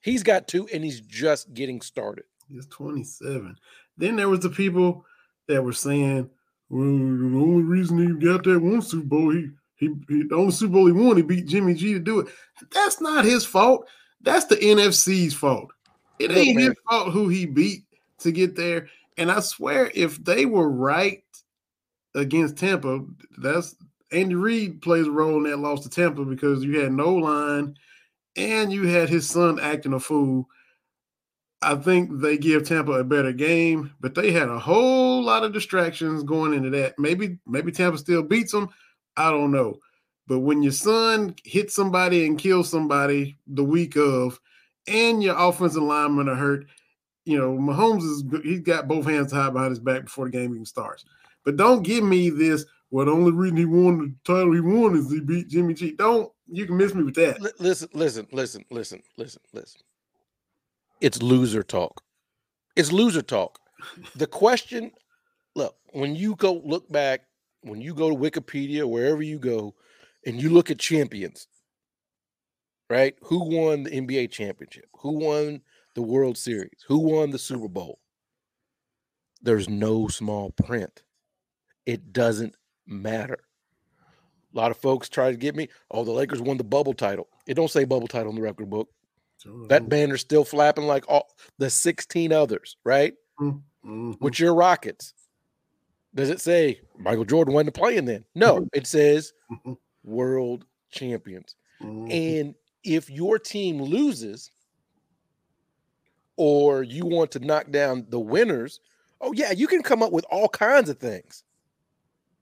He's got two, and he's just getting started. He's 27. Then there was the people that were saying, well, the only reason he got that one Super Bowl, he, he, he the only Super Bowl he won, he beat Jimmy G to do it. That's not his fault. That's the NFC's fault. It ain't his fault who he beat to get there. And I swear, if they were right against Tampa, that's Andy Reid plays a role in that loss to Tampa because you had no line and you had his son acting a fool. I think they give Tampa a better game, but they had a whole lot of distractions going into that. Maybe maybe Tampa still beats them. I don't know. But when your son hits somebody and kills somebody the week of, and your offensive linemen are hurt, you know, Mahomes is he's got both hands tied behind his back before the game even starts. But don't give me this. Well, the only reason he won the title he won is he beat Jimmy G. Don't you can miss me with that. Li- listen, listen, listen, listen, listen, listen. It's loser talk. It's loser talk. The question, look, when you go look back, when you go to Wikipedia, wherever you go, and you look at champions, right? Who won the NBA championship? Who won the World Series? Who won the Super Bowl? There's no small print. It doesn't matter. A lot of folks try to get me, oh, the Lakers won the bubble title. It don't say bubble title in the record book. That banner's still flapping like all the 16 others, right? Mhm. With your Rockets. Does it say Michael Jordan won the playing then? No, it says Mhm. world champions. Mhm. And if your team loses or you want to knock down the winners, oh yeah, you can come up with all kinds of things.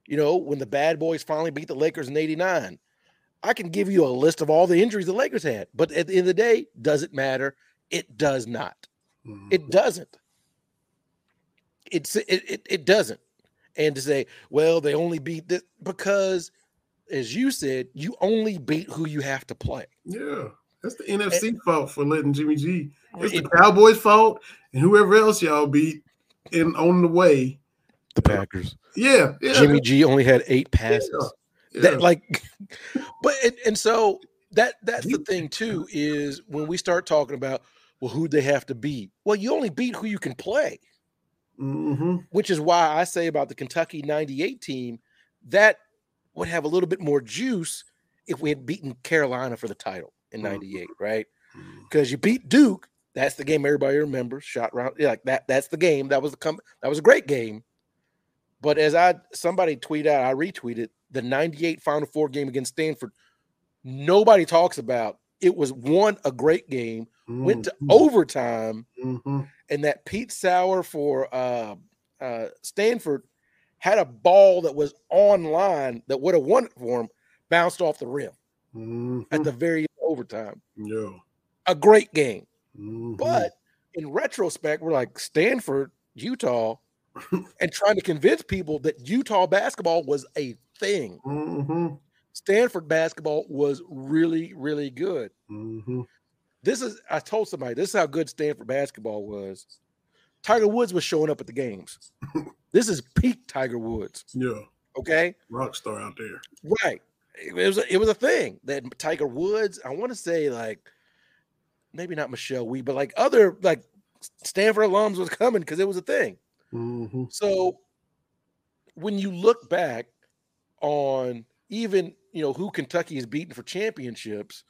You know, when the bad boys finally beat the Lakers in 89, I can give you a list of all the injuries the Lakers had. But at the end of the day, does it matter? It does not. Mhm. It doesn't. It's it, it it doesn't. And to say, well, they only beat this because, as you said, you only beat who you have to play. Yeah, that's the NFC fault for letting Jimmy G. It's It- the Cowboys' fault and whoever else y'all beat in on the way. The Packers. Yeah, yeah, Jimmy G only had eight passes. yeah. That like, but and, and so that that's the thing too is when we start talking about well who they have to beat. Well, you only beat who you can play. Mhm. which is why I say about the Kentucky 98 team that would have a little bit more juice if we had beaten Carolina for the title in Mhm. 98, right? Mhm. Because you beat Duke, that's the game everybody remembers, shot round yeah, like that that's the game. That was the com- that was a great game. But as I somebody tweeted out, I retweeted the 98 Final Four game against Stanford. Nobody talks about it was one a great game, went to Mhm. overtime Mhm. and that Pete Sauer for uh, uh, Stanford had a ball that was online that would have won it for him, bounced off the rim Mhm. at the very overtime. yeah. A great game, Mhm. but in retrospect, we're like Stanford, Utah, and trying to convince people that Utah basketball was a thing. Mhm. Stanford basketball was really, really good. Mhm. This is I told somebody this is how good Stanford basketball was. Tiger Woods was showing up at the games. this is peak Tiger Woods. yeah, Okay, rock star out there. right? It was a, it was a thing that Tiger Woods. I want to say like maybe not Michelle Wie, but like other like Stanford alums was coming because it was a thing. Mhm. So when you look back on even you know who Kentucky has beaten for championships,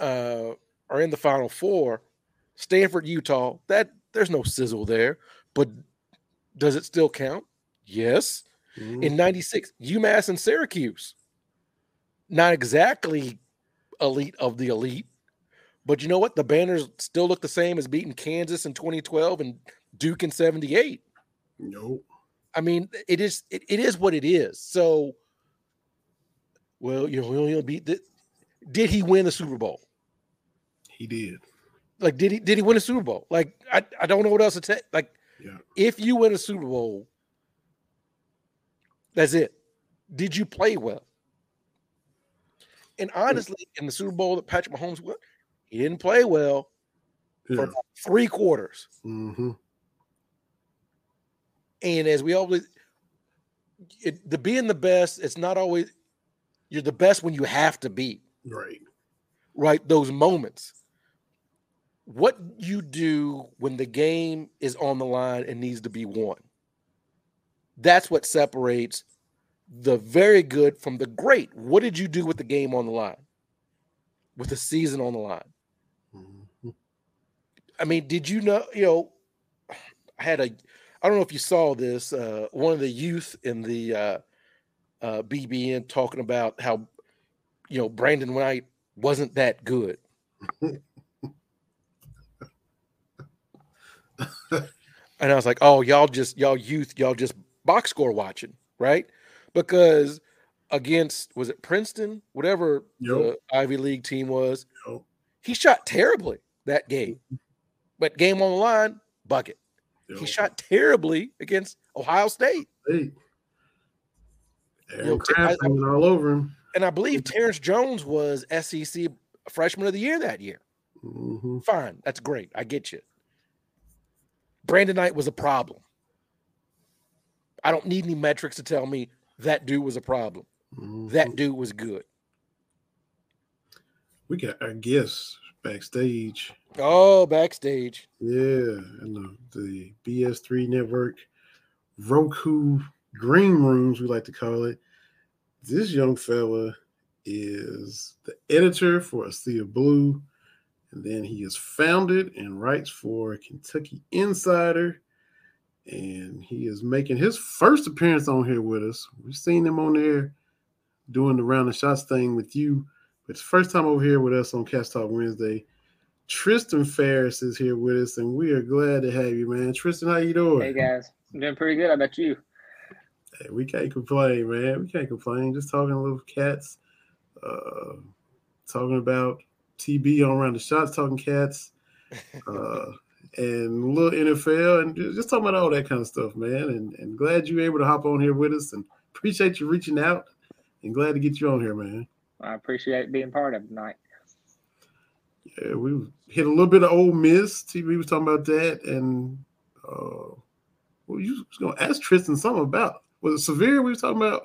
uh, are in the Final Four, Stanford, Utah. That there's no sizzle there, but does it still count? Yes. Mhm. In '96, UMass and Syracuse, not exactly elite of the elite, but you know what? The banners still look the same as beating Kansas in 2012 and Duke in '78. Nope. I mean, it is it, it is what it is. So, well, you know, beat the, Did he win the Super Bowl? He did. Like, did he did he win a Super Bowl? Like, I, I don't know what else to say. Like, Yeah. if you win a Super Bowl, that's it. Did you play well? And honestly, in the Super Bowl that Patrick Mahomes won, he didn't play well for Yeah. about three quarters. Mm-hmm. And as we always, it, the being the best, it's not always You're the best when you have to be. Right. Right. Those moments. What you do when the game is on the line and needs to be won. That's what separates the very good from the great. What did you do with the game on the line? With the season on the line? Mm-hmm. I mean, did you know, you know, I had a I don't know if you saw this, uh, one of the youth in the uh, uh, BBN talking about how you know Brandon Knight wasn't that good. and I was like, "Oh, y'all just y'all youth, y'all just box score watching, right?" Because against was it Princeton, whatever yep. the Ivy League team was, yep. he shot terribly that game. But game on the line, bucket. Yep. He shot terribly against Ohio State. Hey. You know, I, all over him. And I believe Terrence Jones was SEC Freshman of the Year that year. Mm-hmm. Fine, that's great. I get you. Brandon Knight was a problem. I don't need any metrics to tell me that dude was a problem. Mm-hmm. That dude was good. We got our guests backstage. Oh, backstage. Yeah, and the, the BS3 network, Roku green rooms, we like to call it. This young fella is the editor for A Sea of Blue, and then he is founded and writes for Kentucky Insider. And he is making his first appearance on here with us. We've seen him on there doing the round of shots thing with you, but it's first time over here with us on Cats Talk Wednesday. Tristan Pharis is here with us, and we are glad to have you, man. Tristan, how you doing? Hey guys, I'm doing pretty good. How about you? Hey, we can't complain, man. We can't complain. Just talking a little cats, uh, talking about TB on around the shots, talking cats, uh, and a little NFL, and just talking about all that kind of stuff, man. And, and glad you were able to hop on here with us, and appreciate you reaching out, and glad to get you on here, man. I appreciate being part of tonight. Yeah, we hit a little bit of Ole Miss. TV was talking about that, and uh, well, you was gonna ask Tristan something about was it Sahvir? We were talking about.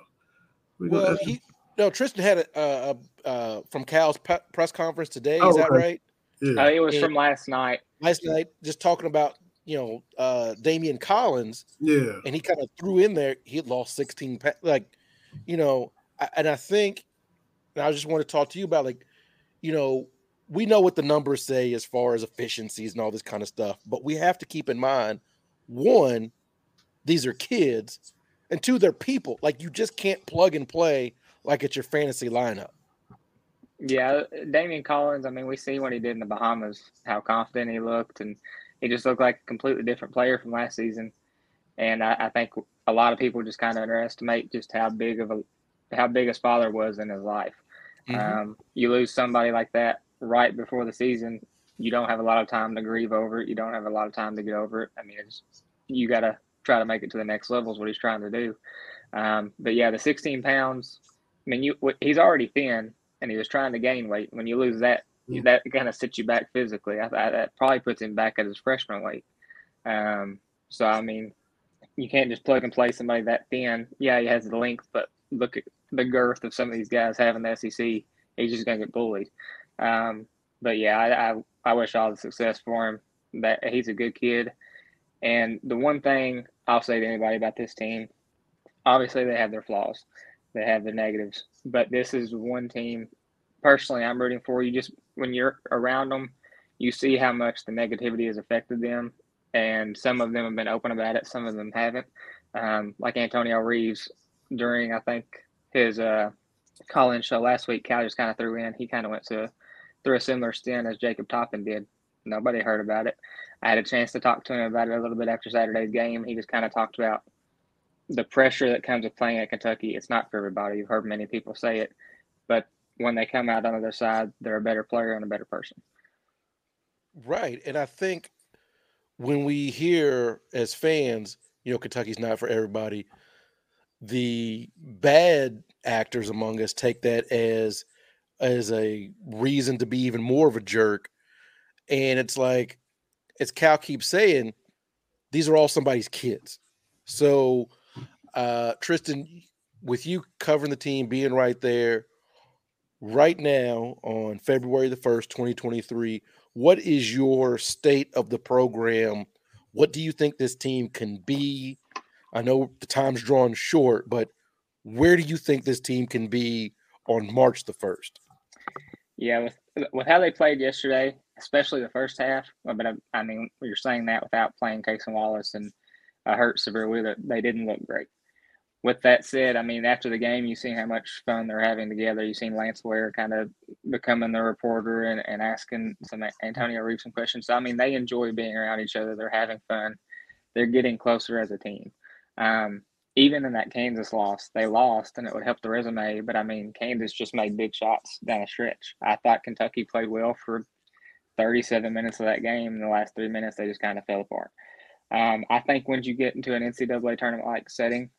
We well, he, no, Tristan had a, uh, uh, from Cal's pe- press conference today. Oh, is that right? Yeah. Uh, it was and from last night. Last night, just talking about you know uh Daimion Collins. Yeah, and he kind of threw in there. He had lost sixteen. pounds. Like, you know, I, and I think, and I just want to talk to you about like, you know, we know what the numbers say as far as efficiencies and all this kind of stuff, but we have to keep in mind one, these are kids, and two, they're people. Like you just can't plug and play like it's your fantasy lineup. Yeah, Daimion Collins, I mean, we see what he did in the Bahamas, how confident he looked, and he just looked like a completely different player from last season. And I, I think a lot of people just kind of underestimate just how big of a how big his father was in his life. Mm-hmm. Um, you lose somebody like that right before the season, you don't have a lot of time to grieve over it. You don't have a lot of time to get over it. I mean, it's you got to try to make it to the next level is what he's trying to do. Um, but yeah, the 16 pounds. I mean, you he's already thin, and he was trying to gain weight. When you lose that, mm-hmm. that kind of sets you back physically. I, I, that probably puts him back at his freshman weight. Um, so I mean, you can't just plug and play somebody that thin. Yeah, he has the length, but look at the girth of some of these guys having the SEC. He's just gonna get bullied. Um, but yeah, I, I, I wish all the success for him. That he's a good kid. And the one thing I'll say to anybody about this team, obviously they have their flaws, they have their negatives, but this is one team. Personally, I'm rooting for you. Just when you're around them, you see how much the negativity has affected them, and some of them have been open about it, some of them haven't. Um, like Antonio Reeves during I think his uh, call-in show last week, Cal just kind of threw in. He kind of went to through a similar stint as Jacob Toppin did. Nobody heard about it. I had a chance to talk to him about it a little bit after Saturday's game. He just kind of talked about the pressure that comes with playing at Kentucky. It's not for everybody. You've heard many people say it, but when they come out on the other side, they're a better player and a better person. Right. And I think when we hear as fans, you know, Kentucky's not for everybody, the bad actors among us take that as as a reason to be even more of a jerk. And it's like, as Cal keeps saying, these are all somebody's kids. So, uh, Tristan, with you covering the team, being right there, right now on February the 1st, 2023, what is your state of the program? What do you think this team can be? I know the time's drawn short, but where do you think this team can be on March the 1st? Yeah, with with how they played yesterday, especially the first half. But I, I mean, you're saying that without playing Cason Wallace and uh, Hurt Sahvir they didn't look great. With that said, I mean, after the game, you see how much fun they're having together. You've seen Lance Ware kind of becoming the reporter and, and asking some Antonio Reeves some questions. So, I mean, they enjoy being around each other. They're having fun. They're getting closer as a team. Um, even in that Kansas loss, they lost and it would help the resume. But I mean, Kansas just made big shots down the stretch. I thought Kentucky played well for 37 minutes of that game. In the last three minutes, they just kind of fell apart. Um, I think once you get into an NCAA tournament like setting,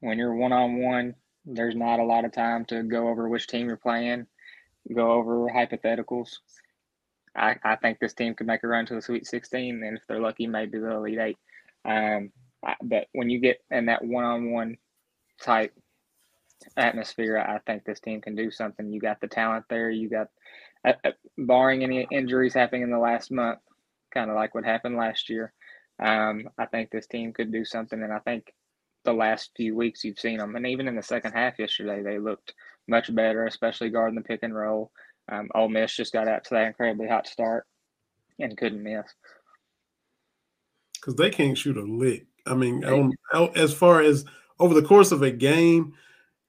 when you're one on one, there's not a lot of time to go over which team you're playing, go over hypotheticals. I, I think this team could make a run to the Sweet 16, and if they're lucky, maybe the Elite Eight. Um, but when you get in that one-on-one type atmosphere, I think this team can do something. You got the talent there. You got, uh, uh barring any injuries happening in the last month, kind of like what happened last year. Um, I think this team could do something, and I think the last few weeks you've seen them, and even in the second half yesterday, they looked much better, especially guarding the pick and roll. Um, Ole Miss just got out to that incredibly hot start and couldn't miss because they can't shoot a lick. I mean, on, as far as over the course of a game,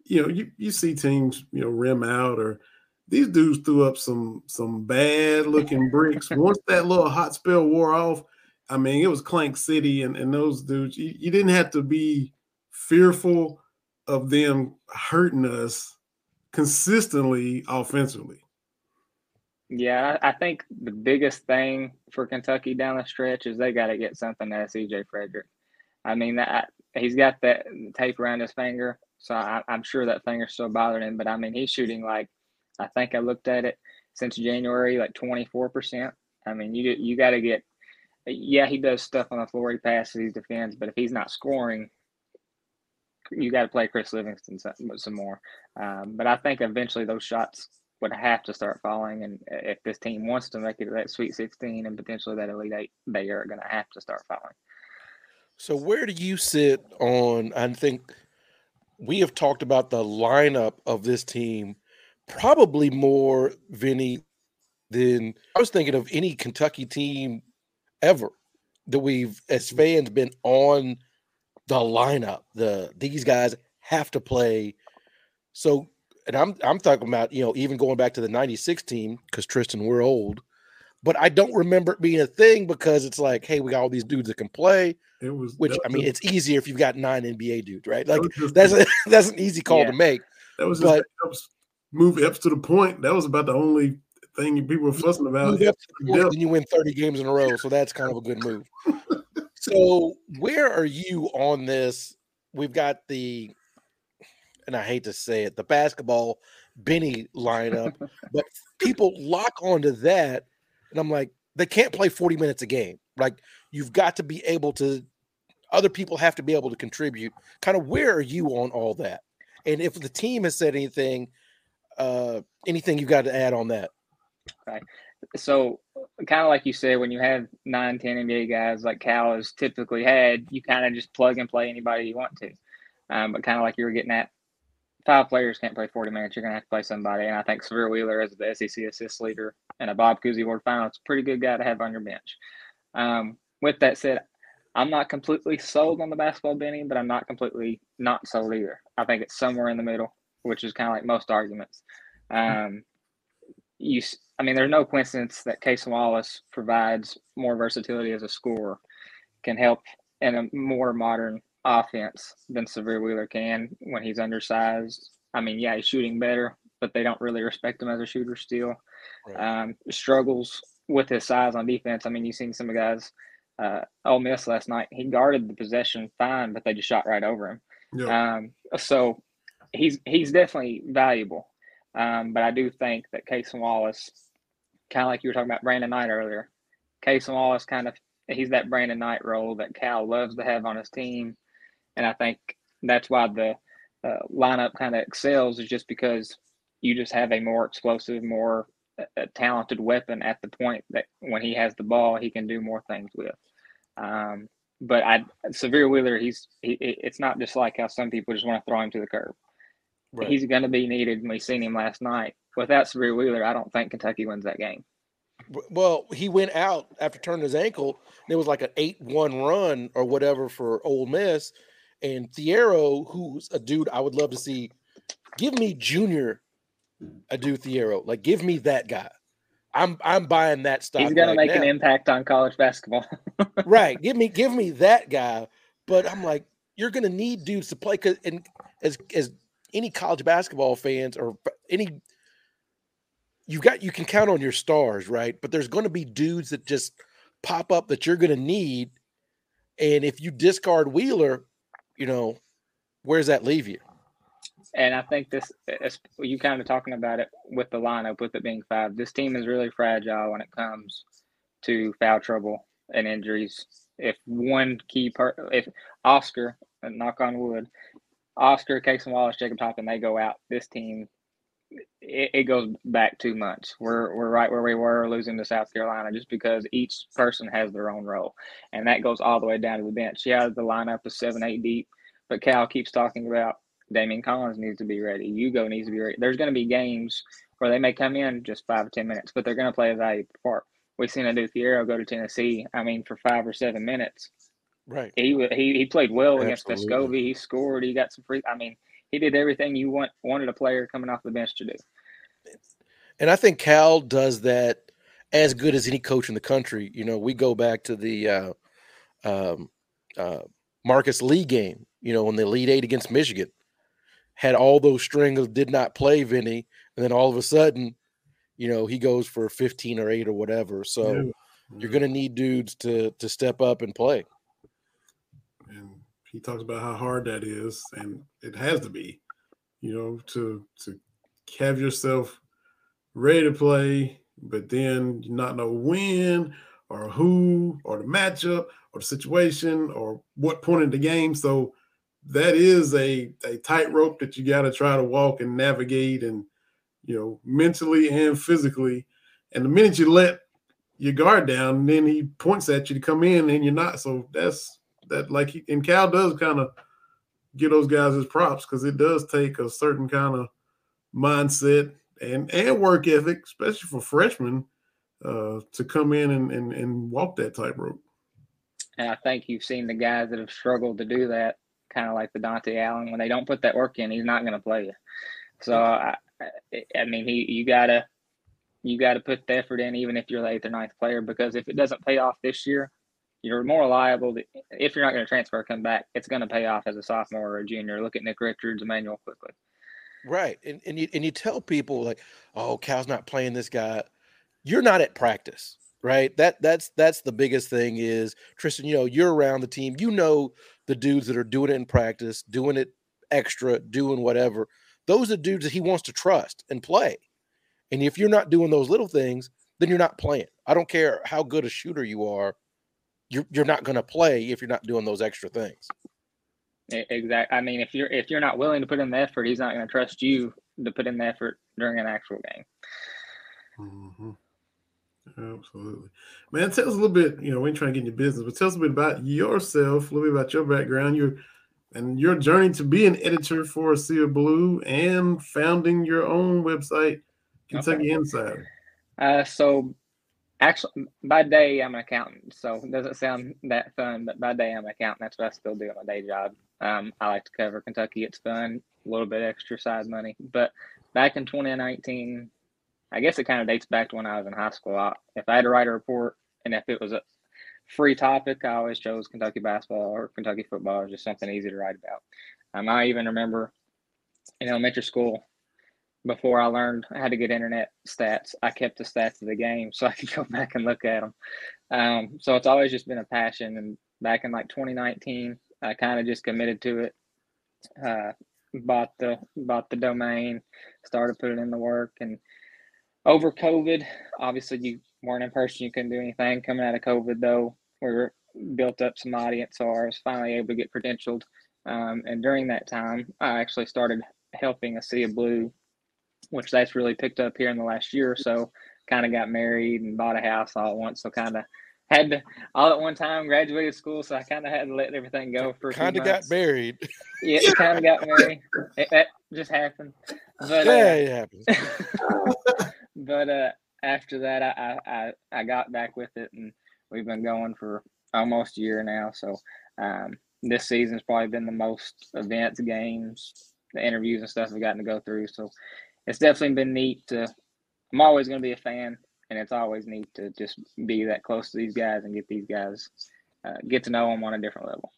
you know, you, you see teams, you know, rim out or these dudes threw up some some bad looking bricks. Once that little hot spell wore off, I mean, it was Clank City and, and those dudes. You, you didn't have to be fearful of them hurting us consistently offensively. Yeah, I think the biggest thing for Kentucky down the stretch is they got to get something out of CJ Frederick. I mean, that he's got that tape around his finger, so I, am sure that finger's still bothering him. But I mean, he's shooting like I think I looked at it since January, like 24 percent. I mean, you you got to get. Yeah, he does stuff on the floor. He passes, he defends, but if he's not scoring, you got to play Chris Livingston some, some more. Um, but I think eventually those shots would have to start falling, and if this team wants to make it to that Sweet 16 and potentially that Elite Eight, they are going to have to start falling. So where do you sit on? I think we have talked about the lineup of this team probably more, Vinny, than I was thinking of any Kentucky team ever that we've as fans been on the lineup. The these guys have to play. So, and I'm I'm talking about you know even going back to the '96 team because Tristan, we're old but I don't remember it being a thing because it's like, hey, we got all these dudes that can play. It was, which I mean, it's easier if you've got nine NBA dudes, right? Like that that's a, that's an easy call yeah. to make. That was just but, move Epps to the point. That was about the only thing people were fussing about. Then you win 30 games in a row, so that's kind of a good move. so where are you on this? We've got the, and I hate to say it, the basketball Benny lineup, but people lock onto that and I'm like, they can't play 40 minutes a game. Like, you've got to be able to, other people have to be able to contribute. Kind of where are you on all that? And if the team has said anything, uh, anything you've got to add on that? Okay. So, kind of like you said, when you have nine, 10 NBA guys like Cal has typically had, you kind of just plug and play anybody you want to. Um, but kind of like you were getting at, five players can't play 40 minutes. You're going to have to play somebody. And I think Sahvir Wheeler, as the SEC assist leader and a Bob Cousy Award finalist, a pretty good guy to have on your bench. Um, with that said, I'm not completely sold on the basketball Benny, but I'm not completely not sold either. I think it's somewhere in the middle, which is kind of like most arguments. Um, you, I mean, there's no coincidence that Cason Wallace provides more versatility as a scorer, can help in a more modern offense than Sahvir Wheeler can when he's undersized. I mean, yeah, he's shooting better, but they don't really respect him as a shooter still. Right. Um, struggles with his size on defense. I mean, you've seen some of the guys. Uh, Ole Miss last night, he guarded the possession fine, but they just shot right over him. Yeah. Um, so he's he's definitely valuable. Um, but I do think that Cason Wallace, kind of like you were talking about Brandon Knight earlier, Cason Wallace kind of he's that Brandon Knight role that Cal loves to have on his team and I think that's why the uh, lineup kind of excels is just because you just have a more explosive, more uh, talented weapon at the point that when he has the ball, he can do more things with. Um, but I, Sahvir Wheeler, he's he, it's not just like how some people just want to throw him to the curb. Right. He's going to be needed, and we seen him last night. Without Sahvir Wheeler, I don't think Kentucky wins that game. Well, he went out after turning his ankle. And it was like an eight-one run or whatever for Ole Miss, and Thiero, who's a dude I would love to see. Give me Junior Adou Thiero. Like, give me that guy. I'm I'm buying that stuff. He's gonna right make now. an impact on college basketball. right. Give me give me that guy. But I'm like, you're gonna need dudes to play because and as as any college basketball fans or any you got you can count on your stars, right? But there's gonna be dudes that just pop up that you're gonna need. And if you discard Wheeler, you know, where does that leave you? And I think this, you kind of talking about it with the lineup, with it being five. This team is really fragile when it comes to foul trouble and injuries. If one key part, if Oscar, knock on wood, Oscar, Cason Wallace, Jacob Toppin, they go out, this team, it, it, goes back two months. We're we're right where we were losing to South Carolina just because each person has their own role, and that goes all the way down to the bench. Yeah, the lineup is seven, eight deep, but Cal keeps talking about Daimion Collins needs to be ready. Ugo needs to be ready. There's going to be games where they may come in just five or ten minutes, but they're going to play a valuable part. We've seen Adou Thiero go to Tennessee. I mean, for five or seven minutes. Right. He he he played well against Vescovi. He scored. He got some free. I mean, he did everything you want wanted a player coming off the bench to do. And I think Cal does that as good as any coach in the country. You know, we go back to the uh, um, uh, Marcus Lee game. You know, when the Elite Eight against Michigan had all those strings did not play Vinny, and then all of a sudden, you know, he goes for 15 or 8 or whatever. So yeah. you're gonna need dudes to to step up and play. And he talks about how hard that is, and it has to be, you know, to to have yourself ready to play, but then not know when or who or the matchup or the situation or what point in the game. So that is a, a tightrope that you got to try to walk and navigate and you know mentally and physically. And the minute you let your guard down then he points at you to come in and you're not. So that's that like he, and cal does kind of give those guys his props because it does take a certain kind of mindset and and work ethic especially for freshmen uh, to come in and, and and walk that tightrope. And i think you've seen the guys that have struggled to do that kind of like the Dontaie Allen. When they don't put that work in, he's not going to play you. So I, I mean, he you gotta you gotta put the effort in, even if you're the eighth or ninth player, because if it doesn't pay off this year, you're more liable to, if you're not going to transfer, come back. It's going to pay off as a sophomore or a junior. Look at Nick Richards, Immanuel Quickley. Right, and and you and you tell people like, oh, Cal's not playing this guy. You're not at practice right that that's that's the biggest thing is tristan you know you're around the team you know the dudes that are doing it in practice, doing it extra, doing whatever. Those are dudes that he wants to trust and play. And if you're not doing those little things, then you're not playing. I don't care how good a shooter you are, you're you're not going to play if you're not doing those extra things. Exactly. I mean, if you're if you're not willing to put in the effort, he's not going to trust you to put in the effort during an actual game. Mm-hmm. Absolutely. Man, tell us a little bit, you know, we ain't trying to get into business, but tell us a bit about yourself, a little bit about your background, your and your journey to be an editor for Sea of Blue and founding your own website, Kentucky okay. Insider. Uh, so actually by day I'm an accountant, so it doesn't sound that fun, but by day I'm an accountant. That's what I still do at my day job. Um, I like to cover Kentucky. It's fun, a little bit extra side money. But back in 2019, I guess it kind of dates back to when I was in high school. I, if I had to write a report and if it was a free topic, I always chose Kentucky basketball or Kentucky football. Was just something easy to write about. Um, I even remember in elementary school, before I learned how to get internet stats, I kept the stats of the game so I could go back and look at them. Um, so it's always just been a passion. And back in like 2019, I kind of just committed to it. Uh, bought the bought the domain, started putting in the work, and over COVID, obviously you weren't in person, you couldn't do anything. Coming out of COVID, though, we were built up some audience, so I was finally able to get credentialed. Um, and during that time, I actually started helping a Sea of Blue which that's really picked up here in the last year or so. Kind of got married and bought a house all at once, so kind of had to all at one time graduated school, so I kind of had to let everything go for kind of got married. Yeah, kind of got married. It, that just happened. But, yeah, uh, it happens. but uh, after that, I, I I got back with it, and we've been going for almost a year now. So um, this season's probably been the most events, games, the interviews and stuff we've gotten to go through. So it's definitely been neat to. I'm always going to be a fan, and it's always neat to just be that close to these guys and get these guys, uh, get to know them on a different level.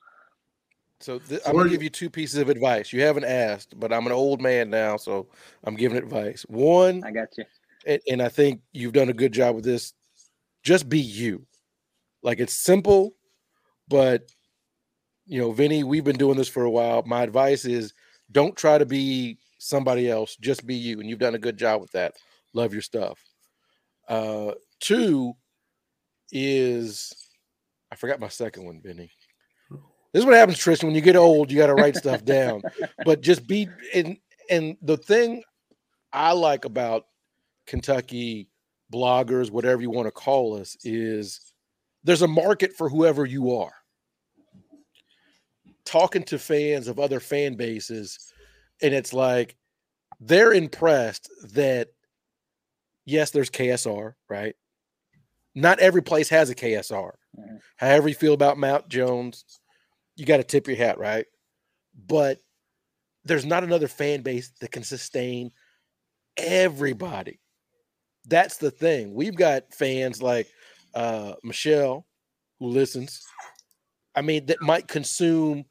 So th- I'm gonna give you two pieces of advice. You haven't asked, but I'm an old man now, so I'm giving advice. One, I got you. and, and I think you've done a good job with this. Just be you. Like it's simple, but you know, Vinny, we've been doing this for a while. My advice is don't try to be somebody else. Just be you, and you've done a good job with that. Love your stuff. Uh, two is I forgot my second one, Vinny. This is what happens, Tristan. When you get old, you got to write stuff down. But just be and and the thing I like about Kentucky bloggers, whatever you want to call us, is there's a market for whoever you are. Talking to fans of other fan bases, and it's like they're impressed that yes, there's KSR, right? Not every place has a KSR. Mhm. However you feel about Matt Jones, you got to tip your hat, right? But there's not another fan base that can sustain everybody. That's the thing. We've got fans like uh, Michelle who listens. I mean, that might consume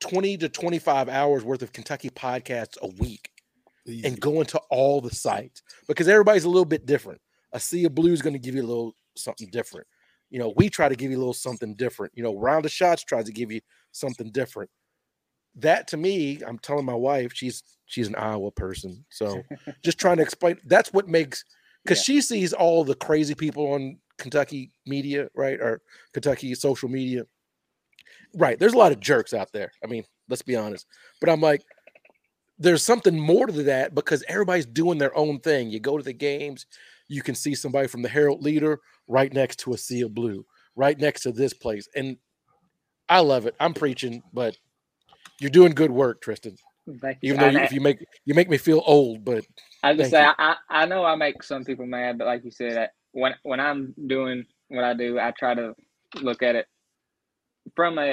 20 to 25 hours worth of Kentucky podcasts a week Easy. and go into all the sites because everybody's a little bit different. A Sea of Blue is going to give you a little something different. You know, we try to give you a little something different. You know, Round of Shots tries to give you something different. That to me, I'm telling my wife, she's she's an Iowa person, so just trying to explain. That's what makes because she sees all the crazy people on Kentucky media, right, or Kentucky social media. Right, there's a lot of jerks out there. I mean, let's be honest. But I'm like, there's something more to that because everybody's doing their own thing. You go to the games, you can see somebody from the Herald Leader right next to a Sea of Blue, right next to this place. And I love it. I'm preaching, but you're doing good work, Tristan. Thank you. Even though you, if you make you make me feel old, but I just say you. I, I know I make some people mad, but like you said, when when I'm doing what I do, I try to look at it from a,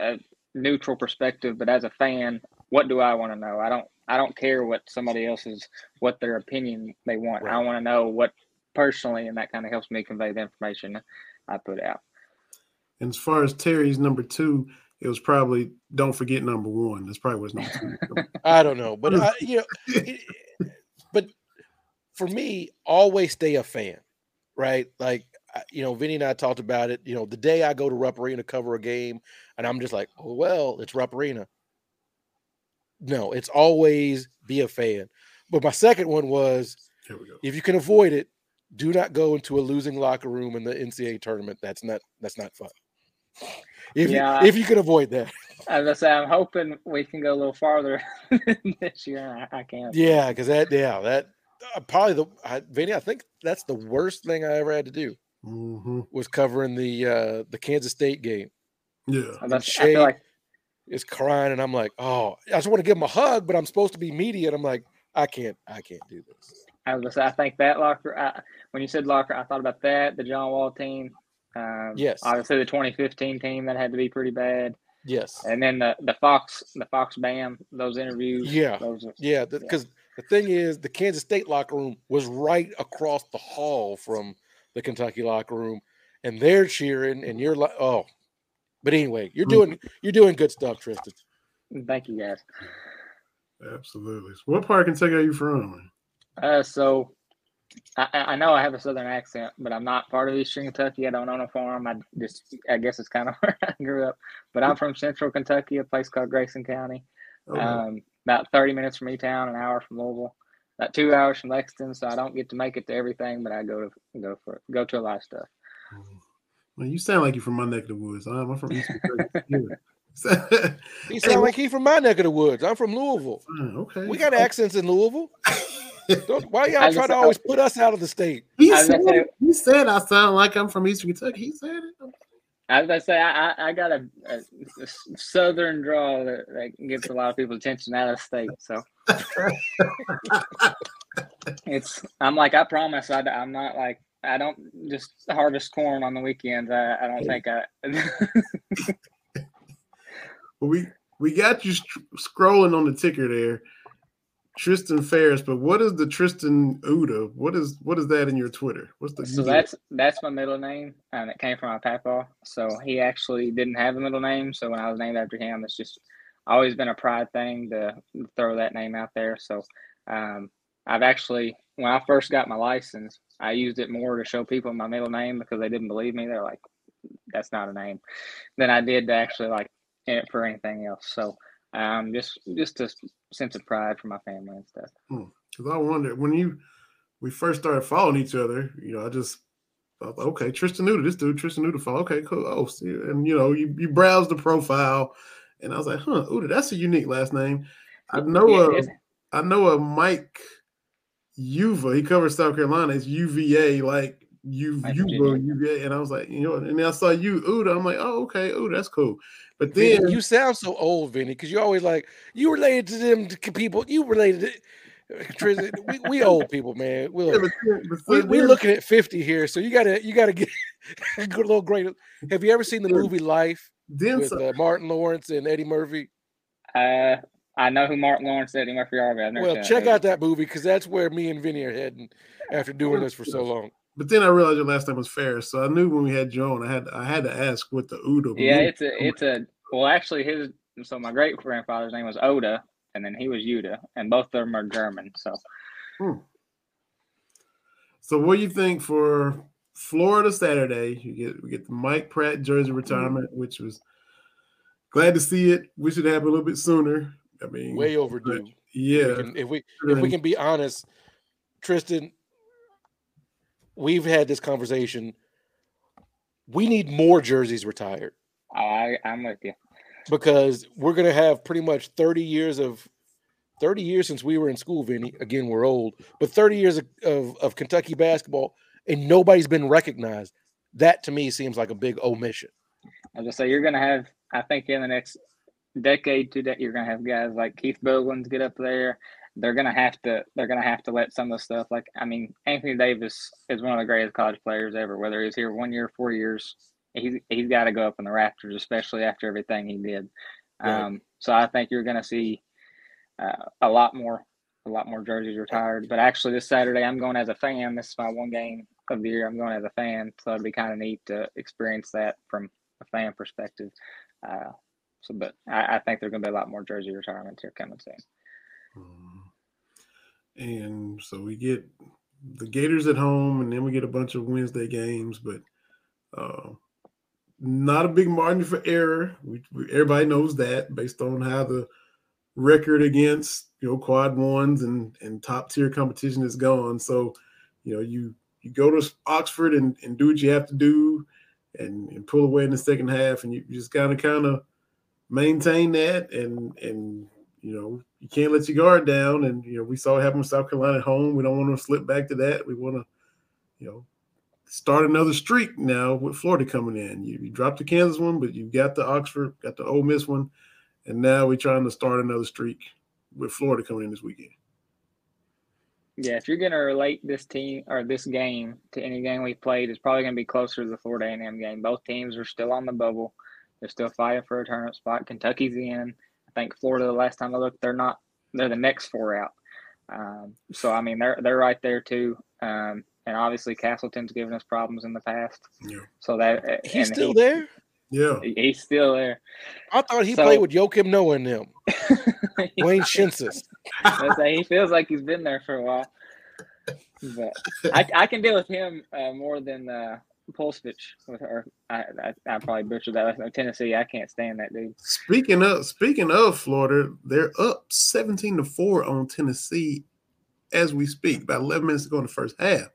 a neutral perspective. But as a fan, what do I want to know? I don't I don't care what somebody else's what their opinion they want. I want to know what personally, and that kind of helps me convey the information I put out. And as far as Terry's number two, it was probably don't forget number one. That's probably what's number two. I don't know. But I, you know, it- but for me, always stay a fan, right? Like you know, Vinny and I talked about it. You know, the day I go to Rupp Arena to cover a game, and I'm just like, oh well, it's Rupp Arena. No, it's always be a fan. But my second one was Here we go. if you can avoid it, do not go into a losing locker room in the NCAA tournament. That's not that's not fun. If Yeah. you, if you can avoid that, As I say, I'm hoping we can go a little farther this year. I, I can't. yeah, because that yeah that uh, probably the I, Vinny. I think that's the worst thing I ever had to do hmm was covering the uh the Kansas State game. Yeah. I, was- I Shai feel like is crying, and I'm like, oh, I just want to give him a hug, but I'm supposed to be media, and I'm like, I can't, I can't do this. I was. Gonna say, I think that locker. I, when you said locker, I thought about that. The John Wall team. Um, Yes. Obviously, the 2015 team that had to be pretty bad, Yes, and then the the Fox the Fox Bam those interviews. Yeah. Those. are- yeah, because the thing is, the Kansas State locker room was right across the hall from the Kentucky locker room, and they're cheering, and you're like, oh. But anyway, you're doing you're doing good stuff, Tristan. Thank you guys. Absolutely. What part of Kentucky are you from? Uh, so I, I I know I have a southern accent, but I'm not part of Eastern Kentucky. I don't own a farm. I just I guess it's kind of where I grew up. But I'm from Central Kentucky, a place called Grayson County. Okay. um, about 30 minutes from E-Town, an hour from Louisville, about two hours from Lexington. So I don't get to make it to everything, but I go to go for go to a lot of stuff. Well, you sound like you're from my neck of the woods. I'm I'm from East Kentucky. Yeah. He sound like he from my neck of the woods. I'm from Louisville. Okay. We got accents in Louisville. Don't, why y'all try to always put us out of the state? He said, say, he said I sound like I'm from Eastern Kentucky. He said it. As I say, I, I got a, a, a southern draw that, that, gets a lot of people's attention out of state. So it's I'm like I promise I, I'm not like I don't just harvest corn on the weekends. I, I don't think I. well, we we got you scrolling on the ticker there. Tristan Pharis, but what is the Tristan Uda? What is what is that in your Twitter? What's the so that's that's my middle name, and it came from my papa. So he actually didn't have a middle name. So when I was named after him, it's just always been a pride thing to throw that name out there. So um, I've actually when I first got my license, I used it more to show people my middle name because they didn't believe me. They're like, "That's not a name," than I did to actually like it for anything else. So um, just just a sense of pride for my family and stuff. Because hmm. I wonder when you we first started following each other, you know, I just thought, okay, Tristan Uda, this dude, Tristan Uda, follow. Okay, cool. Oh, see, and you know, you you browse the profile, and I was like, huh, Uda, that's a unique last name. I know yeah, a, I know a Mike Uva. He covers South Carolina. It's UVA, like U you get and I was like, you know, and then I saw you Uda. I'm like, oh, okay, Uda, that's cool. But then Vinny, you sound so old, Vinny, because you're always like you related to them to people. You related to we, we old people, man. We, yeah, we, we looking at 50 here, so you gotta you gotta get a good little great. Have you ever seen the movie Life with uh, Martin Lawrence and Eddie Murphy? Uh I know who Martin Lawrence and Eddie Murphy are. well, check out that movie because that's where me and Vinny are heading after doing this for so long. But then I realized your last name was Pharis, so I knew when we had Joan, I had I had to ask what the Uda. Yeah, it's a it's a well, actually, his so my great grandfather's name was Oda, and then he was Yuda, and both of them are German. So, hmm. so what do you think for Florida Saturday? You get we get the Mike Pratt jersey retirement, mm-hmm. which was glad to see it. We should have a little bit sooner. I mean, way overdue. Yeah, if we, can, if we if we can be honest, Tristan, we've had this conversation. We need more jerseys retired. I I'm with you because we're gonna have pretty much 30 years of 30 years since we were in school, Vinny. Again, we're old, but 30 years of, of, of Kentucky basketball, and nobody's been recognized. That to me seems like a big omission. I was gonna say you're gonna have, I think, in the next decade, two that you're gonna have guys like Keith Bogans get up there they're gonna have to they're gonna have to let some of the stuff like I mean Anthony Davis is one of the greatest college players ever. Whether he's here one year, four years, he's he's got to go up in the Raptors, especially after everything he did. Right. Um, so I think you're gonna see uh, a lot more a lot more jerseys retired. But actually, this Saturday I'm going as a fan. This is my one game of the year. I'm going as a fan, so it'd be kind of neat to experience that from a fan perspective. Uh, so, but I, I think there's going to be a lot more jersey retirements here coming soon. Mm-hmm. And so we get the Gators at home, and then we get a bunch of Wednesday games, but uh, not a big margin for error. We, we, everybody knows that based on how the record against you know quad ones and and top tier competition is gone. So you know you you go to Oxford and, and do what you have to do and, and pull away in the second half, and you, you just gotta kind of maintain that and and you know, you can't let your guard down. And you know, we saw it happen with South Carolina at home. We don't want to slip back to that. We want to, you know, start another streak now with Florida coming in. You, you dropped the Kansas one, but you got the Oxford, got the Ole Miss one, and now we're trying to start another streak with Florida coming in this weekend. Yeah, if you're going to relate this team or this game to any game we played, it's probably going to be closer to the Florida A&M game. Both teams are still on the bubble. They're still fighting for a tournament spot. Kentucky's in think Florida, the last time I looked, they're not. They're the next four out. Um, so I mean, they're they're right there too. Um, and obviously, Castleton's given us problems in the past. Yeah. So that uh, he's still he, there. Yeah, he's still there. I thought he so, played with Joakim Noah and them. Wayne Shinsis. he feels like he's been there for a while. But I, I can deal with him uh, more than uh, Pulsevich with her. I, I, I probably butchered that. Tennessee, I can't stand that dude. Speaking of speaking of Florida, they're up seventeen to four on Tennessee as we speak. About eleven minutes ago in the first half.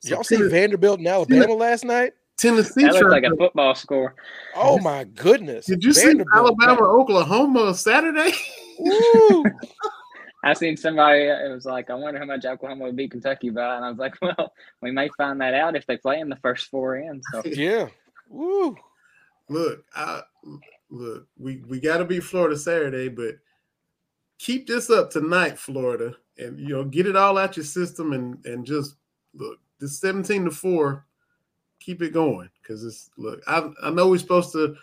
So Y'all see Vanderbilt and Alabama last night? Tennessee that looks like a football score. Oh my goodness! Did you see Alabama Oklahoma Saturday? I seen somebody. It was like, I wonder how much Oklahoma would beat Kentucky by, and I was like, well, we may find that out if they play in the first four in. So yeah, woo. Look, I look. We we got to beat Florida Saturday, but keep this up tonight, Florida, and you know get it all out your system and and just look. This seventeen to four, keep it going because it's look. I I know we're supposed to,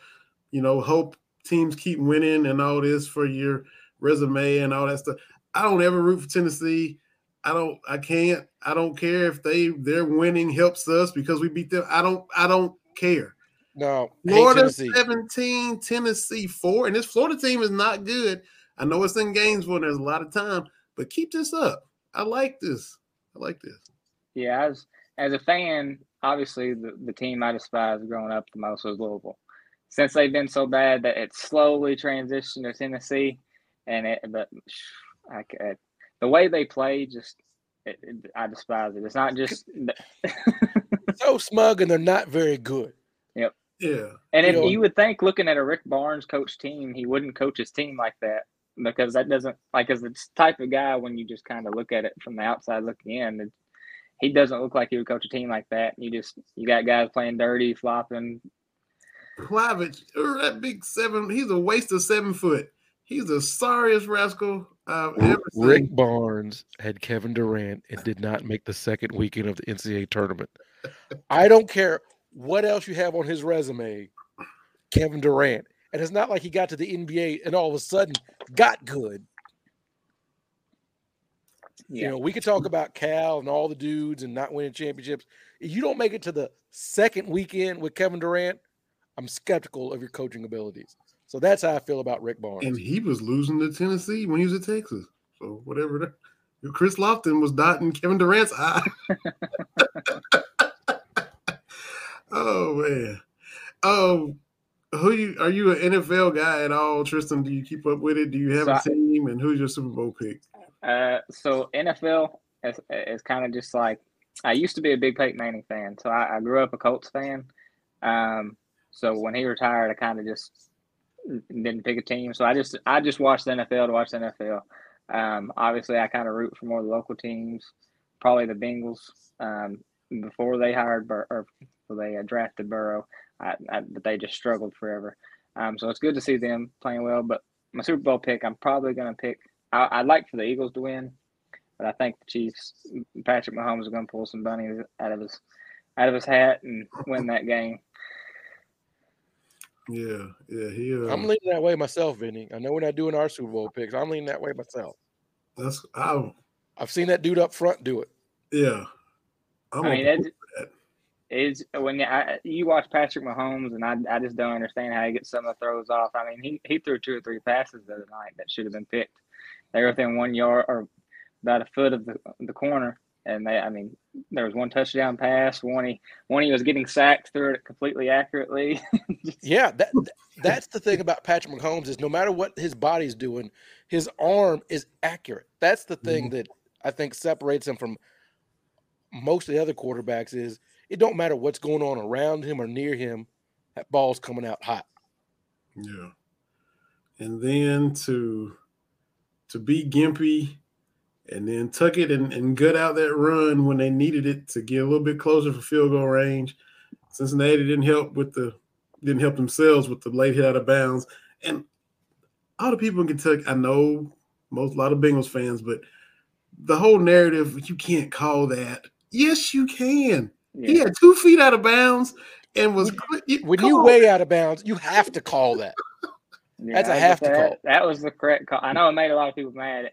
you know, hope teams keep winning and all this for your resume and all that stuff. I don't ever root for Tennessee. I don't. I can't. I don't care if they their winning helps us because we beat them. I don't. I don't care. No, Florida Tennessee. 17, Tennessee 4. And this Florida team is not good. I know it's in Gainesville and there's a lot of time, but keep this up. I like this. I like this. Yeah, as as a fan, obviously the, the team I despise growing up the most was Louisville. Since they've been so bad that it slowly transitioned to Tennessee, and it, but I, I, uh, the way they play just it, it, I despise it. It's not just so smug and they're not very good. Yep. Yeah. And if you, know, you would think looking at a Rick Barnes coach team, he wouldn't coach his team like that because that doesn't like as the type of guy when you just kind of look at it from the outside looking in, he doesn't look like he would coach a team like that. You just you got guys playing dirty, flopping. Plavich, er, that big seven, he's a waste of seven foot. He's the sorriest rascal Uh, I've ever seen. Rick Barnes had Kevin Durant and did not make the second weekend of the NCAA tournament. I don't care what else you have on his resume, Kevin Durant. And it's not like he got to the NBA and all of a sudden got good. Yeah. You know, we could talk about Cal and all the dudes and not winning championships. If you don't make it to the second weekend with Kevin Durant, I'm skeptical of your coaching abilities. So that's how I feel about Rick Barnes. And he was losing to Tennessee when he was at Texas. So whatever. That, Chris Lofton was dotting Kevin Durant's eye. oh man. Oh, who you are you an NFL guy at all, Tristan? Do you keep up with it? Do you have so a team? And who's your Super Bowl pick? Uh, so NFL is, is kind of just like I used to be a big Peyton Manning fan. So I, I grew up a Colts fan. Um, so when he retired, I kind of just didn't pick a team. So I just I just watched the NFL to watch the NFL. Um, obviously, I kind of root for more of the local teams. Probably the Bengals um, before they hired Bur- or they uh, drafted Burrow, I, I, but they just struggled forever. Um, so it's good to see them playing well. But my Super Bowl pick, I'm probably going to pick. I, would like for the Eagles to win, but I think the Chiefs, Patrick Mahomes, is going to pull some bunnies out of his out of his hat and win that game. Yeah, yeah, he. Uh, I'm leaning that way myself, Vinny. I know we're not doing our Super Bowl picks. I'm leaning that way myself. That's I. I've seen that dude up front do it. Yeah, I'm i mean, it's, it's when I, you watch Patrick Mahomes, and I, I just don't understand how he gets some of the throws off. I mean, he, he threw two or three passes the other night that should have been picked. They were within one yard or about a foot of the the corner, and they, I mean, there was one touchdown pass. One he, one he was getting sacked, threw it completely accurately. yeah, that that's the thing about Patrick Mahomes is no matter what his body's doing, his arm is accurate. That's the thing mm-hmm. that I think separates him from most of the other quarterbacks. Is it don't matter what's going on around him or near him, that ball's coming out hot. Yeah, and then to to be gimpy and then tuck it and, and gut out that run when they needed it to get a little bit closer for field goal range. Cincinnati didn't help with the didn't help themselves with the late hit out of bounds. And all the people in Kentucky, I know most a lot of Bengals fans, but the whole narrative, you can't call that. Yes, you can. Yeah. He had two feet out of bounds and was when you way out of bounds, you have to call that. Yeah, That's a have to call. That was the correct call. I know it made a lot of people mad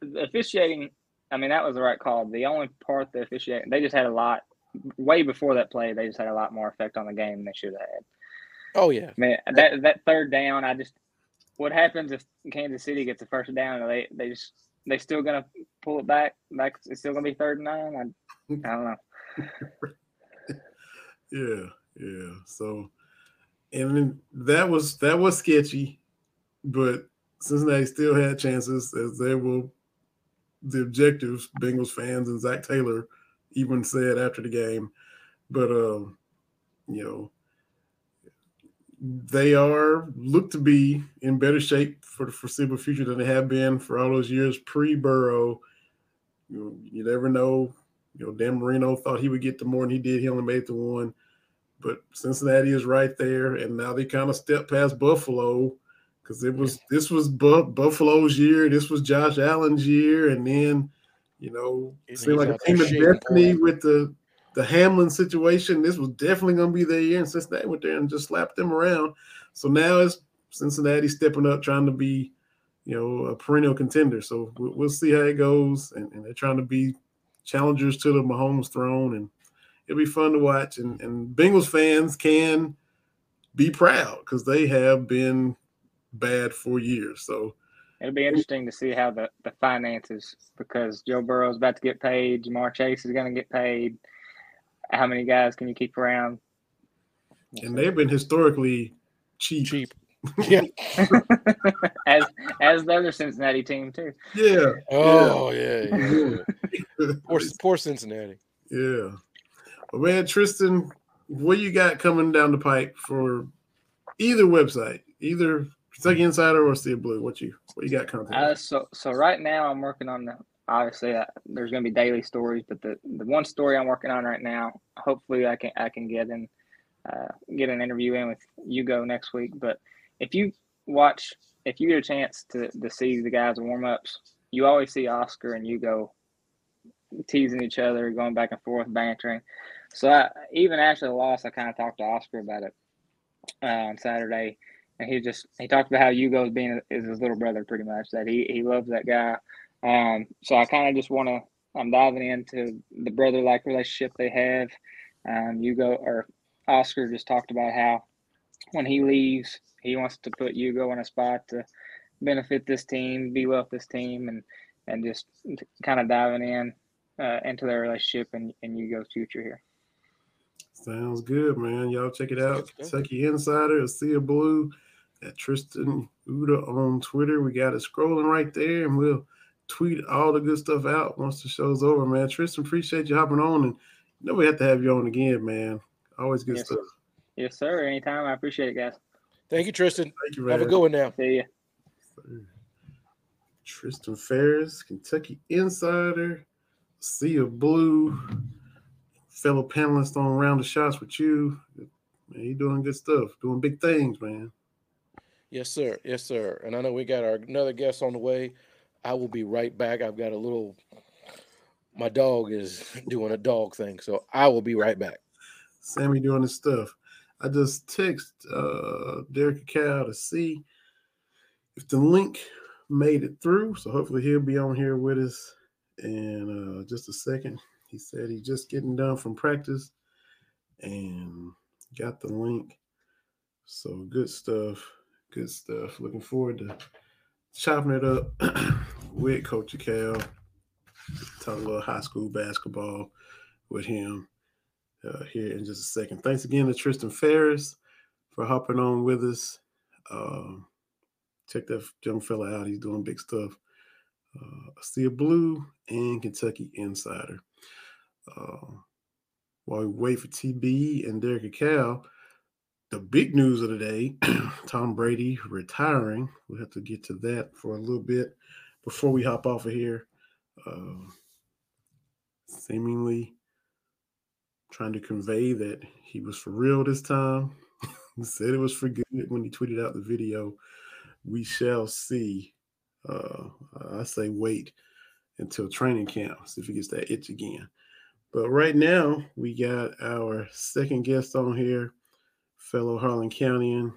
the officiating, I mean, that was the right call. The only part the officiating, they just had a lot way before that play. They just had a lot more effect on the game than they should have had. Oh yeah, man. That that third down, I just what happens if Kansas City gets the first down? Are they they just they still gonna pull it back? Back it's still gonna be third and nine. I, I don't know. yeah, yeah. So, and then that was that was sketchy, but Cincinnati still had chances as they will the objectives, Bengals fans and Zac Taylor even said after the game. But um, you know, they are look to be in better shape for the foreseeable future than they have been for all those years pre-Burrow. You, know, you never know. You know, Dan Marino thought he would get to more than he did. He only made to one. But Cincinnati is right there, and now they kind of stepped past Buffalo because it was this was Bu- Buffalo's year, this was Josh Allen's year, and then you know, it seemed like a team of destiny with the the Hamlin situation. This was definitely going to be their year, and Cincinnati went there and just slapped them around. So now it's Cincinnati stepping up, trying to be, you know, a perennial contender. So we'll, see how it goes, and, and, they're trying to be challengers to the Mahomes throne, and it'll be fun to watch. And, and Bengals fans can be proud because they have been bad for years. So it'll be interesting to see how the, the finances because Joe Burrow is about to get paid, Ja'Marr Chase is going to get paid how many guys can you keep around? And they've been historically cheap. Cheap. Yeah. as as the other Cincinnati team too. Yeah. Oh yeah. yeah, yeah. poor, poor Cincinnati. Yeah. Well, man, Tristan, what you got coming down the pipe for either website, either Kentucky Insider or Sea Blue? What you what you got coming? Uh, so so right now I'm working on the obviously uh, there's going to be daily stories, but the, the one story I'm working on right now, hopefully I can I can get in uh, get an interview in with Ugo next week. But if you watch, if you get a chance to to see the guys warm ups, you always see Oscar and Ugo teasing each other, going back and forth, bantering. So I, even after the loss, I kind of talked to Oscar about it uh, on Saturday, and he just he talked about how Ugo being is his little brother, pretty much. That he he loves that guy um, so I kind of just want to, I'm diving into the brother like relationship they have. Um, Ugo or Oscar just talked about how when he leaves, he wants to put Ugo in a spot to benefit this team, be well with this team, and and just kind of diving in uh, into their relationship and, and Ugo's future here. Sounds good, man. Y'all check it out. Kentucky Insider, a Sea of Blue at Tristan Uda on Twitter. We got it scrolling right there, and we'll tweet all the good stuff out once the show's over, man. Tristan, appreciate you hopping on, and you know we have to have you on again, man. Always good yes, stuff. Sir. Yes, sir. Anytime. I appreciate it, guys. Thank you, Tristan. Thank you, man. Have a good one now. See ya. Tristan Pharis, Kentucky Insider, Sea of Blue, fellow panelist on Round of Shots with you. Man, you doing good stuff, doing big things, man. Yes, sir. Yes, sir. And I know we got our another guest on the way. I will be right back. I've got a little. My dog is doing a dog thing, so I will be right back. Sammy doing his stuff. I just text uh, Derrick Akal to see if the link made it through. So hopefully he'll be on here with us in uh, just a second. He said he's just getting done from practice and got the link. So good stuff. Good stuff. Looking forward to chopping it up with Coach Cal. Talk a little high school basketball with him uh, here in just a second. Thanks again to Tristan Pharis for hopping on with us. Um, check that young fella out. He's doing big stuff. Uh, a Blue and Kentucky Insider. Uh, while we wait for TB and Derrick Akal, the big news of the day Tom Brady retiring. We'll have to get to that for a little bit before we hop off of here. Uh, seemingly trying to convey that he was for real this time. he said it was for good when he tweeted out the video. We shall see. Uh, I say wait until training camp, see if he gets that itch again. But right now, we got our second guest on here fellow Harlan Countyan,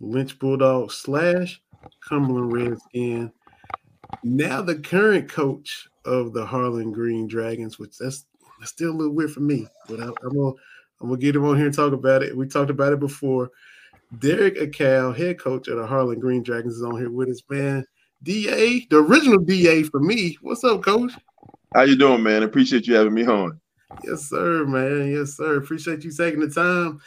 Lynch Bulldog slash Cumberland Redskin. Now the current coach of the Harlan Green Dragons, which that's, that's still a little weird for me, but I, am gonna I'm gonna get him on here and talk about it. We talked about it before. Derrick Akal, head coach of the Harlan Green Dragons, is on here with us, man. DA, the original DA for me. What's up, coach? How you doing, man? Appreciate you having me on. Yes, sir, man. Yes, sir. Appreciate you taking the time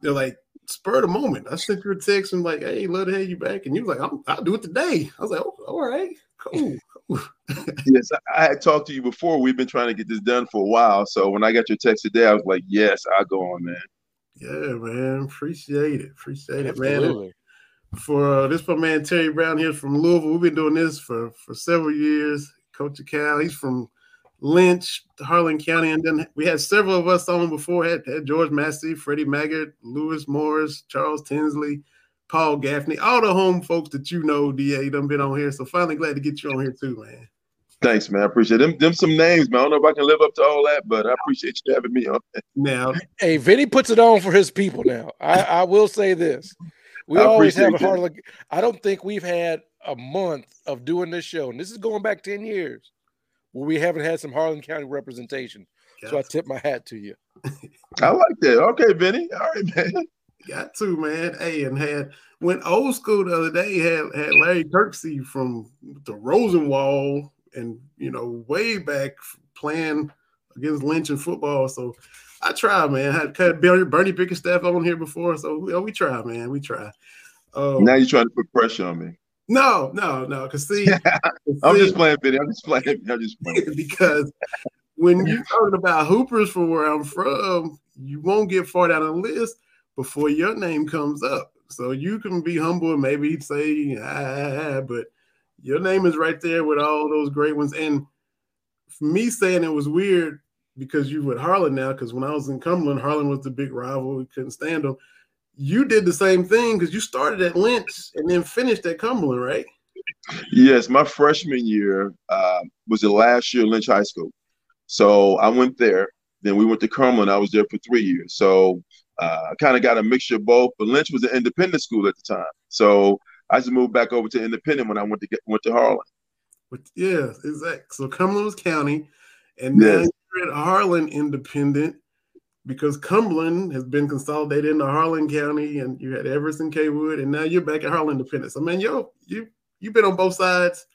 they're like spur of the moment. I sent you a text and like, hey, love to have you back. And you was like, i will do it today. I was like, oh, all right, cool. yes, I, had talked to you before. We've been trying to get this done for a while. So when I got your text today, I was like, yes, I'll go on, man. Yeah, man. Appreciate it. Appreciate it, man. Absolutely. For uh, this, my man Terry Brown here from Louisville. We've been doing this for for several years. Coach Cal, he's from Lynch, Harlan County, and then we had several of us on before. Had, had George Massey, Freddie Maggard, Lewis Morris, Charles Tinsley, Paul Gaffney, all the home folks that you know. Da done been on here, so finally glad to get you on here too, man. Thanks, man. I appreciate them. Them some names, man. I don't know if I can live up to all that, but I appreciate you having me on. Now, Hey, Vinny puts it on for his people now. I, I will say this. We I always have a hard look. I don't think we've had a month of doing this show, and this is going back 10 years, where we haven't had some Harlan County representation. So I tip my hat to you. I like that. Okay, Benny. All right, man. got to man. Hey, and had went old school the other day. Had had Larry Kirksey from the Rosenwald, and you know way back playing against Lynch in football. So I try, man. I had Bernie, Bernie Bickerstaff on here before, so we, we try, man. We try. Um, Now you're trying to put pressure on me. No, no, no. Because see, I'm see, just playing, Vinny. I'm just playing. I'm just playing. because when you're talking about hoopers from where I'm from, you won't get far down the list before your name comes up. So you can be humble and maybe say, ah, but your name is right there with all those great ones. And for me saying it was weird because you with Harlan now, because when I was in Cumberland, Harlan was the big rival. We couldn't stand them. You did the same thing because you started at Lynch and then finished at Cumberland, right? Yes, my freshman year uh, was the last year Lynch High School. So I went there. Then we went to Cumberland. I was there for three years. So uh, I kind of got a mixture of both. But Lynch was an independent school at the time. So I just moved back over to independent when I went to get, went to Harlan. But yeah, exactly. So Cumberland was county, and then Yes. you're at Harlan Independent because Cumberland has been consolidated into Harlan County, and you had Evarts and Cawood, and now you're back at Harlan Independent. I mean, yo, you you've been on both sides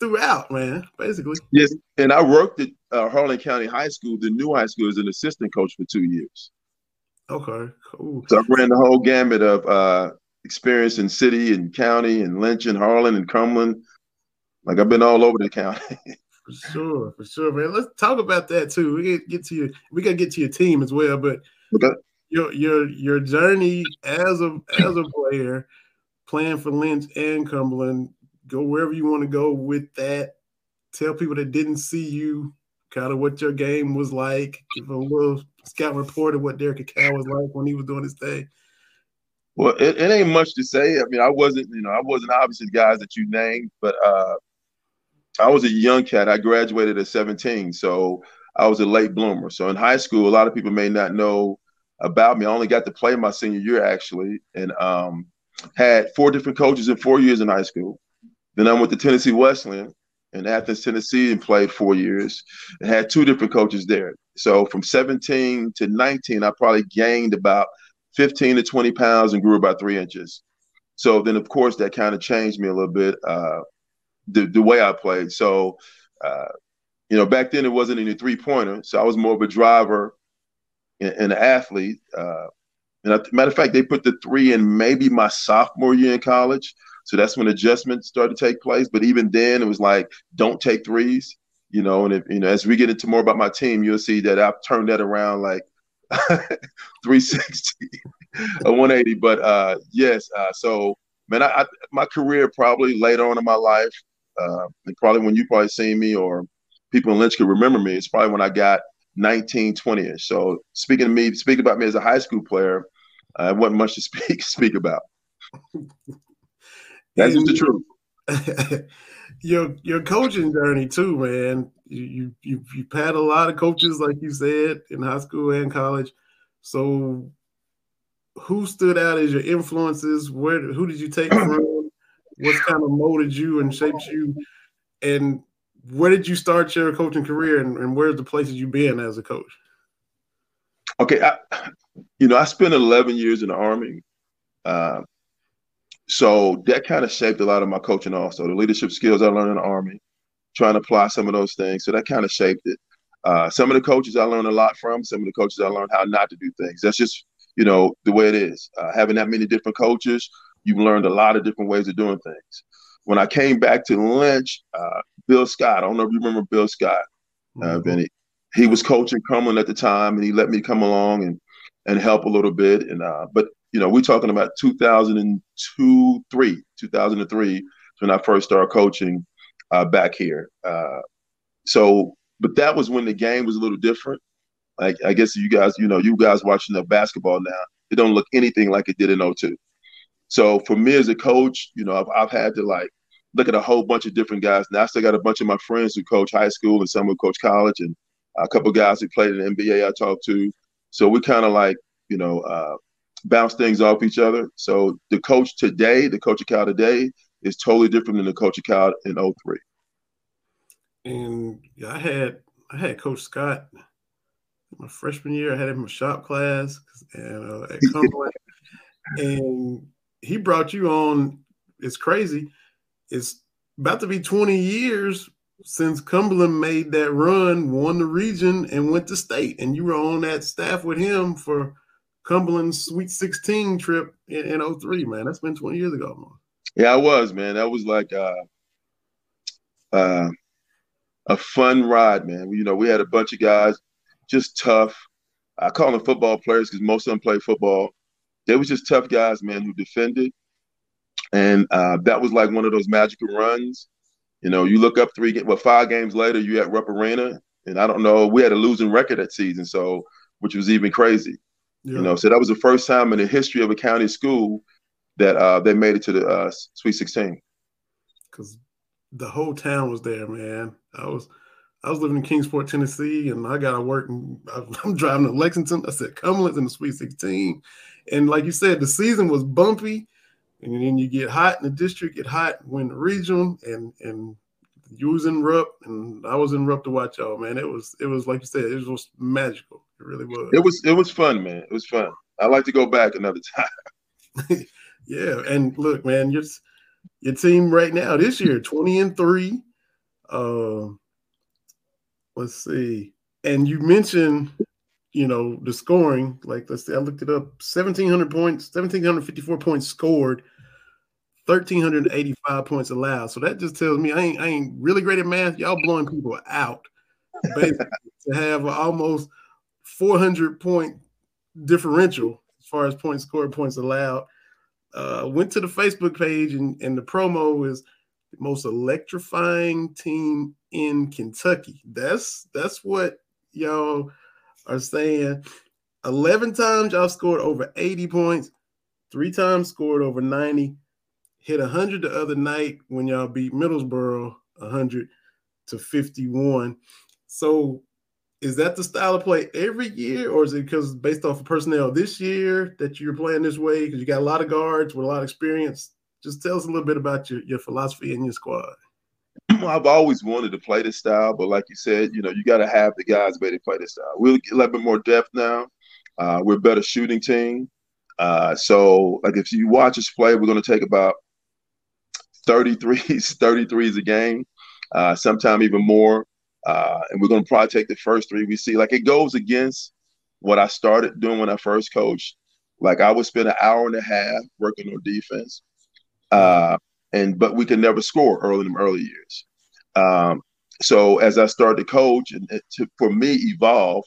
throughout, man. Basically, Yes, and I worked at uh, Harlan County High School, the new high school, as an assistant coach for two years. okay, cool. So I ran the whole gamut of uh, experience in city and county and Lynch and Harlan and Cumberland. Like I've been all over the county. For sure, for sure, man. Let's talk about that too. We get get to your we gotta get to your team as well, but Okay. your your your journey as a as a player, playing for Lynch and Cumberland, go wherever you want to go with that. Tell people that didn't see you kind of what your game was like. Give a little scout report of what Derrick Akal was like when he was doing his thing. Well, it, it ain't much to say. I mean, I wasn't, you know, I wasn't obviously the guys that you named, but uh, I was a young cat. I graduated at 17, so I was a late bloomer. So in high school, a lot of people may not know about me. I only got to play my senior year actually, and um, had four different coaches in four years in high school. Then I went to Tennessee Wesleyan in Athens, Tennessee, and played four years. And had two different coaches there. So from 17 to 19, I probably gained about 15 to 20 pounds and grew about three inches. So then, of course, that kind of changed me a little bit, uh, the, the way I played. So, uh, you know, back then it wasn't any three pointer. So I was more of a driver and, and an athlete. Uh, and a matter of fact, they put the three in maybe my sophomore year in college. So that's when adjustments started to take place. But even then, it was like, don't take threes, you know. And if, you know, as we get into more about my team, you'll see that I've turned that around like 360 a 180 but uh yes uh so man I, I my career probably later on in my life uh and probably when you probably seen me or people in lynch could remember me it's probably when i got 19 20ish so speaking to me speaking about me as a high school player uh wasn't much to speak speak about that's just the truth your your coaching journey too, man. You you you you've had a lot of coaches, like you said, in high school and college. So, who stood out as your influences? Where who did you take from? What's kind of molded you and shaped you? And where did you start your coaching career? And, and where's the places you've been as a coach? Okay, I, you know, I spent 11 years in the Army. Uh, so that kind of shaped a lot of my coaching also. The leadership skills I learned in the Army, trying to apply some of those things. So that kind of shaped it. Uh, some of the coaches I learned a lot from, some of the coaches I learned how not to do things. That's just, you know, the way it is. Uh, having that many different coaches, you've learned a lot of different ways of doing things. When I came back to Lynch, uh, Bill Scott, I don't know if you remember Bill Scott, uh, Vinny. He was coaching Cumberland at the time, and he let me come along and and help a little bit. And uh, but you know, we're talking about 2002, three, 2003 when I first started coaching uh, back here. Uh, so, but that was when the game was a little different. Like I guess you guys, you know, you guys watching the basketball now, it don't look anything like it did in 02. So for me as a coach, you know, I've, I've had to like look at a whole bunch of different guys. Now I still got a bunch of my friends who coach high school and some who coach college, and a couple guys who played in the NBA I talked to. So we kind of like, you know, uh, bounce things off each other. So the coach today, the coach of Cal today, is totally different than the coach of Cal in 03. And I had I had Coach Scott my freshman year. I had him in shop class and uh, at Cumberland, and he brought you on. It's crazy. It's about to be 20 years since Cumberland made that run, won the region, and went to state. And you were on that staff with him for Cumberland's Sweet 16 trip in, in 03, man. That's been 20 years ago, man. Yeah, I was, man. That was like uh, uh, a fun ride, man. You know, we had a bunch of guys, just tough. I call them football players because most of them play football. They was just tough guys, man, who defended. And uh, that was like one of those magical runs. You know, you look up three, well, five games later, you at Rupp Arena, and I don't know, we had a losing record that season, so which was even crazy. Yeah. You know, so that was the first time in the history of a county school that uh, they made it to the uh, Sweet 16. Because the whole town was there, man. I was I was living in Kingsport, Tennessee, and I got to work. And I'm driving to Lexington. I said Cumberland's in the Sweet 16, and like you said, the season was bumpy, and then you get hot in the district, get hot, win the regional, and and you was in Rupp, and I was in Rupp to watch y'all, man. It was it was like you said, it was magical. It really was. It was it was fun, man. It was fun. I like to go back another time. yeah, and look, man, your your team right now this year, twenty and three. Uh, let's see, and you mentioned, you know, the scoring. Like, let's see, I looked it up. Seventeen hundred points, seventeen hundred fifty-four points scored. 1385 points allowed. So that just tells me I ain't I ain't really great at math. Y'all blowing people out. Basically, to have almost 400 point differential as far as points scored, points allowed uh, went to the Facebook page, and, and the promo is the most electrifying team in Kentucky. That's that's what y'all are saying. Eleven times y'all scored over 80 points, three times scored over 90, hit 100 the other night when y'all beat Middlesboro 100 to 51. So is that the style of play every year, or is it because based off of personnel this year that you're playing this way? Because you got a lot of guards with a lot of experience. Just tell us a little bit about your, your philosophy and your squad. I've always wanted to play this style, but like you said, you know, you got to have the guys ready to play this style. We'll get a little bit more depth now. Uh, we're a better shooting team. Uh, so, like, if you watch us play, we're going to take about 33s, 33s a game, uh, sometime even more. Uh, and we're going to probably take the first three we see. Like it goes against what I started doing when I first coached. Like I would spend an hour and a half working on defense, uh, and but we could never score early in the early years. Um, so as I started to coach and to, for me evolve,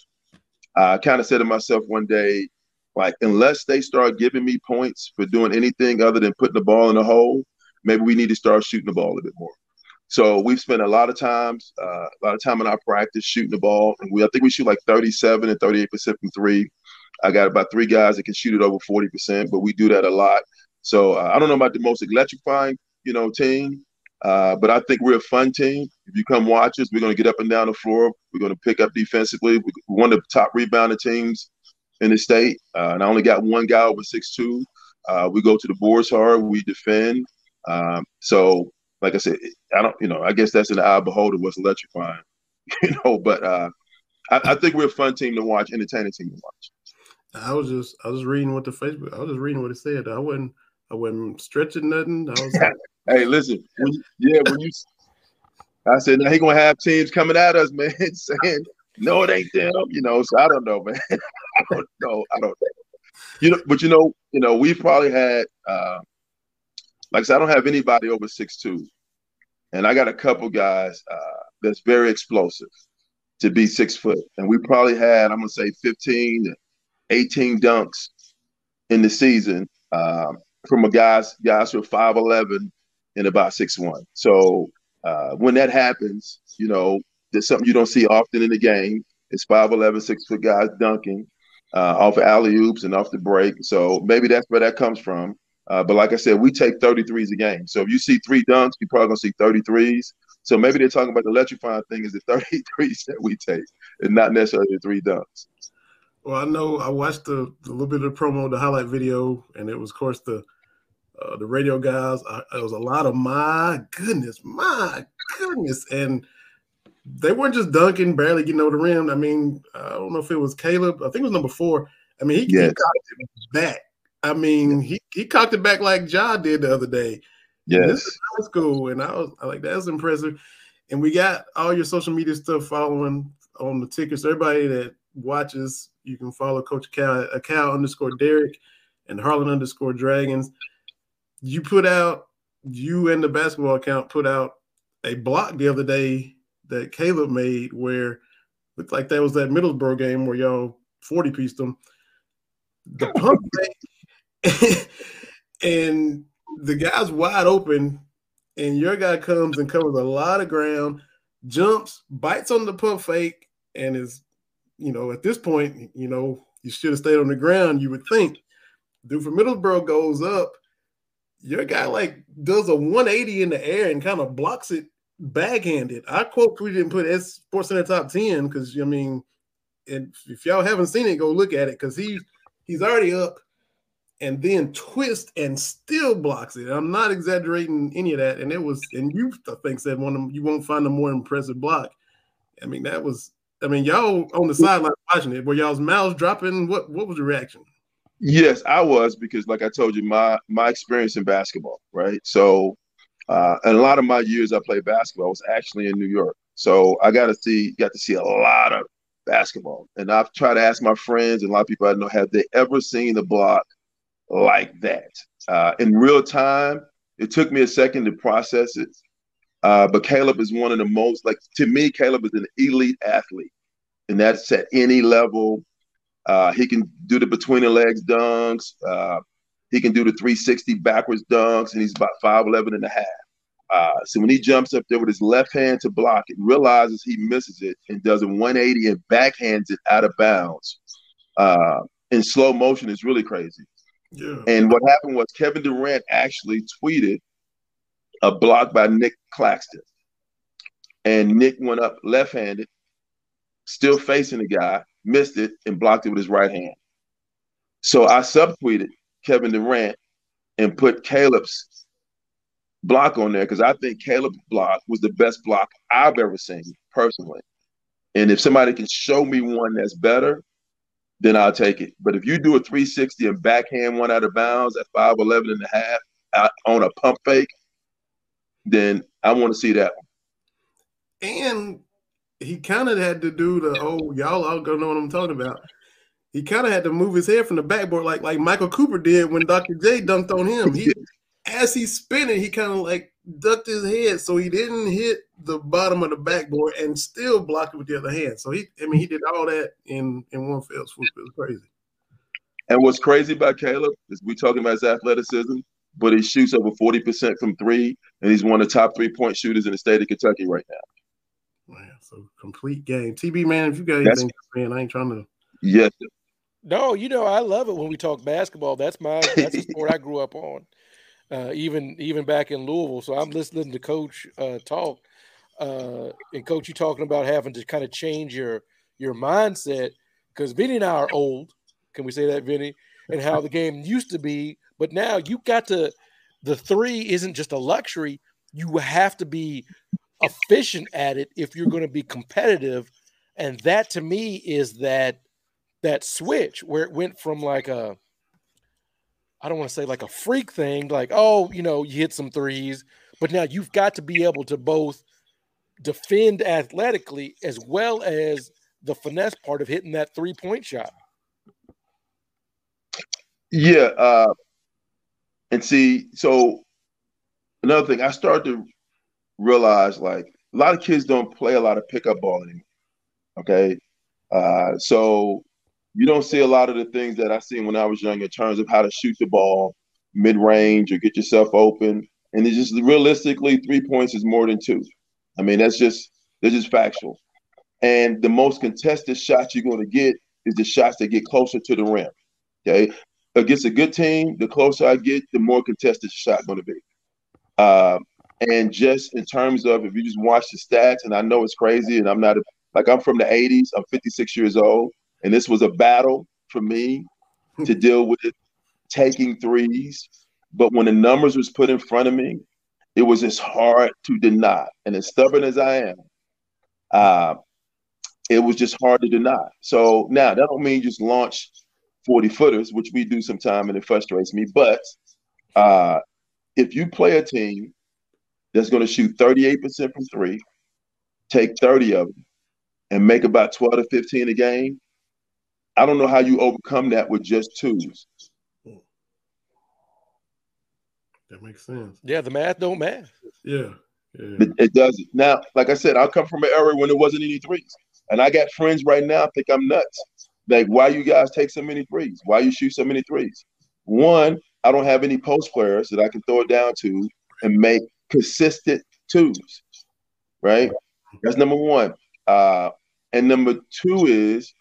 I kind of said to myself one day, like unless they start giving me points for doing anything other than putting the ball in the hole, maybe we need to start shooting the ball a bit more. So we've spent a lot of times, uh, a lot of time in our practice shooting the ball, and we I think we shoot like 37 and 38 percent from three. I got about three guys that can shoot it over 40 percent, but we do that a lot. So uh, I don't know about the most electrifying, you know, team, uh, but I think we're a fun team. If you come watch us, we're going to get up and down the floor. We're going to pick up defensively. We're one of the top rebounding teams in the state, uh, and I only got one guy over six two. Uh, we go to the boards hard. We defend. Um, so like I said, I don't, you know, I guess that's an eye beholder what's electrifying, you know, but uh, I, I, think we're a fun team to watch, entertaining team to watch. I was just, I was reading what the Facebook, I was just reading what it said. I wasn't, I wasn't stretching nothing. I was. like, hey, listen, when you, yeah, when you, I said, now he gonna have teams coming at us, man, saying, no, it ain't them, you know. So I don't know, man. I don't know. I don't know. You know, but you know, you know, we probably had. Uh, like I said, I don't have anybody over six two, and I got a couple guys uh, that's very explosive to be six foot, and we probably had I'm gonna say 15 18 dunks in the season um, from a guys guys who are 5'11 and about six one. So uh, when that happens, you know, there's something you don't see often in the game. It's 5'11, six foot guys dunking uh, off alley oops and off the break. So maybe that's where that comes from. Uh, but like I said, we take 33s a game. So if you see three dunks, you're probably gonna see 33s. So maybe they're talking about the electrifying thing is the 33s that we take, and not necessarily the three dunks. Well, I know I watched the little bit of the promo, the highlight video, and it was, of course, the uh, the radio guys. I, it was a lot of my goodness, my goodness, and they weren't just dunking, barely getting over the rim. I mean, I don't know if it was Caleb. I think it was number four. I mean, he, yes. he cocked it back. I mean, he, he cocked it back like Ja did the other day. Yes, this is high school, and I was I like that's impressive. And we got all your social media stuff following on the tickets. Everybody that watches, you can follow Coach Cal, a Cal underscore Derek and Harlan underscore Dragons. You put out you and the basketball account put out a block the other day that Caleb made where looked like that was that Middlesboro game where y'all 40 pieced them. The oh. pump fake and the guy's wide open, and your guy comes and covers a lot of ground, jumps, bites on the pump fake, and is, you know, at this point, you know, you should have stayed on the ground, you would think. Dude from Middlesboro goes up. Your guy like does a 180 in the air and kind of blocks it backhanded. I quote we didn't put S Sports Center top 10 because I mean, and if y'all haven't seen it, go look at it because he's he's already up and then twist and still blocks it. I'm not exaggerating any of that. And it was, and you I think said one of them, you won't find a more impressive block. I mean, that was, I mean, y'all on the sideline watching it, were y'all's mouths dropping? What what was the reaction? Yes, I was because, like I told you, my my experience in basketball, right? So, uh, and a lot of my years I played basketball I was actually in New York, so I got to see got to see a lot of basketball. And I've tried to ask my friends and a lot of people I know, have they ever seen the block like that uh, in real time. It took me a second to process it, uh, but Caleb is one of the most like to me. Caleb is an elite athlete, and that's at any level. Uh, he can do the between the legs dunks. Uh, he can do the 360 backwards dunks, and he's about 5'11 and a half. Uh, so when he jumps up there with his left hand to block it, realizes he misses it and does a 180 and backhands it out of bounds uh, in slow motion is really crazy. Yeah. And what happened was Kevin Durant actually tweeted a block by Nick Claxton. And Nick went up left handed, still facing the guy, missed it, and blocked it with his right hand. So I subtweeted Kevin Durant and put Caleb's block on there because I think Caleb's block was the best block I've ever seen personally. And if somebody can show me one that's better, then I'll take it. But if you do a 360 and backhand one out of bounds at 5'11 and a half out on a pump fake, then I want to see that one. And he kind of had to do the oh y'all all gonna know what I'm talking about. He kind of had to move his head from the backboard like like Michael Cooper did when Dr. J dunked on him. He as he's spinning, he kind of like ducked his head so he didn't hit the bottom of the backboard and still block it with the other hand. So he, I mean, he did all that in in one fell swoop. It was crazy. And what's crazy about Caleb is we talking about his athleticism, but he shoots over forty percent from three, and he's one of the top three point shooters in the state of Kentucky right now. Man, so complete game. TB man, if you got anything, man, I ain't trying to. Yes. No, you know I love it when we talk basketball. That's my that's the sport I grew up on uh, even even back in Louisville. So I'm listening to Coach uh, talk, uh, and Coach, you talking about having to kind of change your your mindset because Vinny and I are old. Can we say that, Vinny? And how the game used to be, but now you got to. The three isn't just a luxury. You have to be efficient at it if you're going to be competitive, and that to me is that that switch where it went from like a I don't want to say like a freak thing, like, oh, you know, you hit some threes, but now you've got to be able to both defend athletically as well as the finesse part of hitting that three point shot. Yeah. Uh, and see, so another thing, I started to realize like a lot of kids don't play a lot of pickup ball anymore. Okay. Uh, so you don't see a lot of the things that I seen when I was young in terms of how to shoot the ball mid range or get yourself open. And it's just realistically, three points is more than two. I mean, that's just that's just factual. And the most contested shots you're going to get is the shots that get closer to the rim. Okay, against a good team, the closer I get, the more contested the shot going to be. Uh, and just in terms of if you just watch the stats, and I know it's crazy, and I'm not a, like I'm from the 80s, I'm 56 years old, and this was a battle for me to deal with taking threes. But when the numbers was put in front of me, it was just hard to deny. And as stubborn as I am, uh, it was just hard to deny. So now that don't mean just launch 40 footers, which we do sometime and it frustrates me. But uh, if you play a team that's going to shoot 38% from three, take 30 of them, and make about 12 to 15 a game, I don't know how you overcome that with just twos. That makes sense. Yeah, the math don't math. Yeah. yeah. It, it doesn't. Now, like I said, I come from an era when there wasn't any threes. And I got friends right now think I'm nuts. Like, why you guys take so many threes? Why you shoot so many threes? One, I don't have any post players that I can throw it down to and make consistent twos. Right? That's number one. Uh, and number two is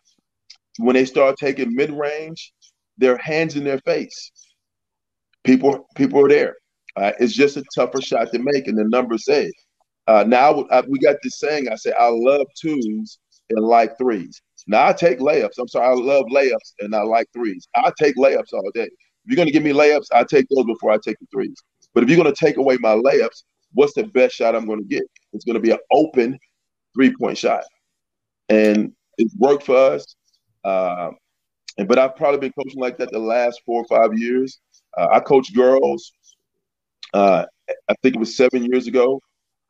when they start taking mid range, their hands in their face. People, people are there. Uh, it's just a tougher shot to make, and the numbers say. Uh, now I, we got this saying. I say I love twos and like threes. Now I take layups. I'm sorry, I love layups and I like threes. I take layups all day. If you're gonna give me layups, I take those before I take the threes. But if you're gonna take away my layups, what's the best shot I'm gonna get? It's gonna be an open three point shot, and it worked for us. Uh, and but I've probably been coaching like that the last four or five years. Uh, I coach girls. Uh, I think it was seven years ago.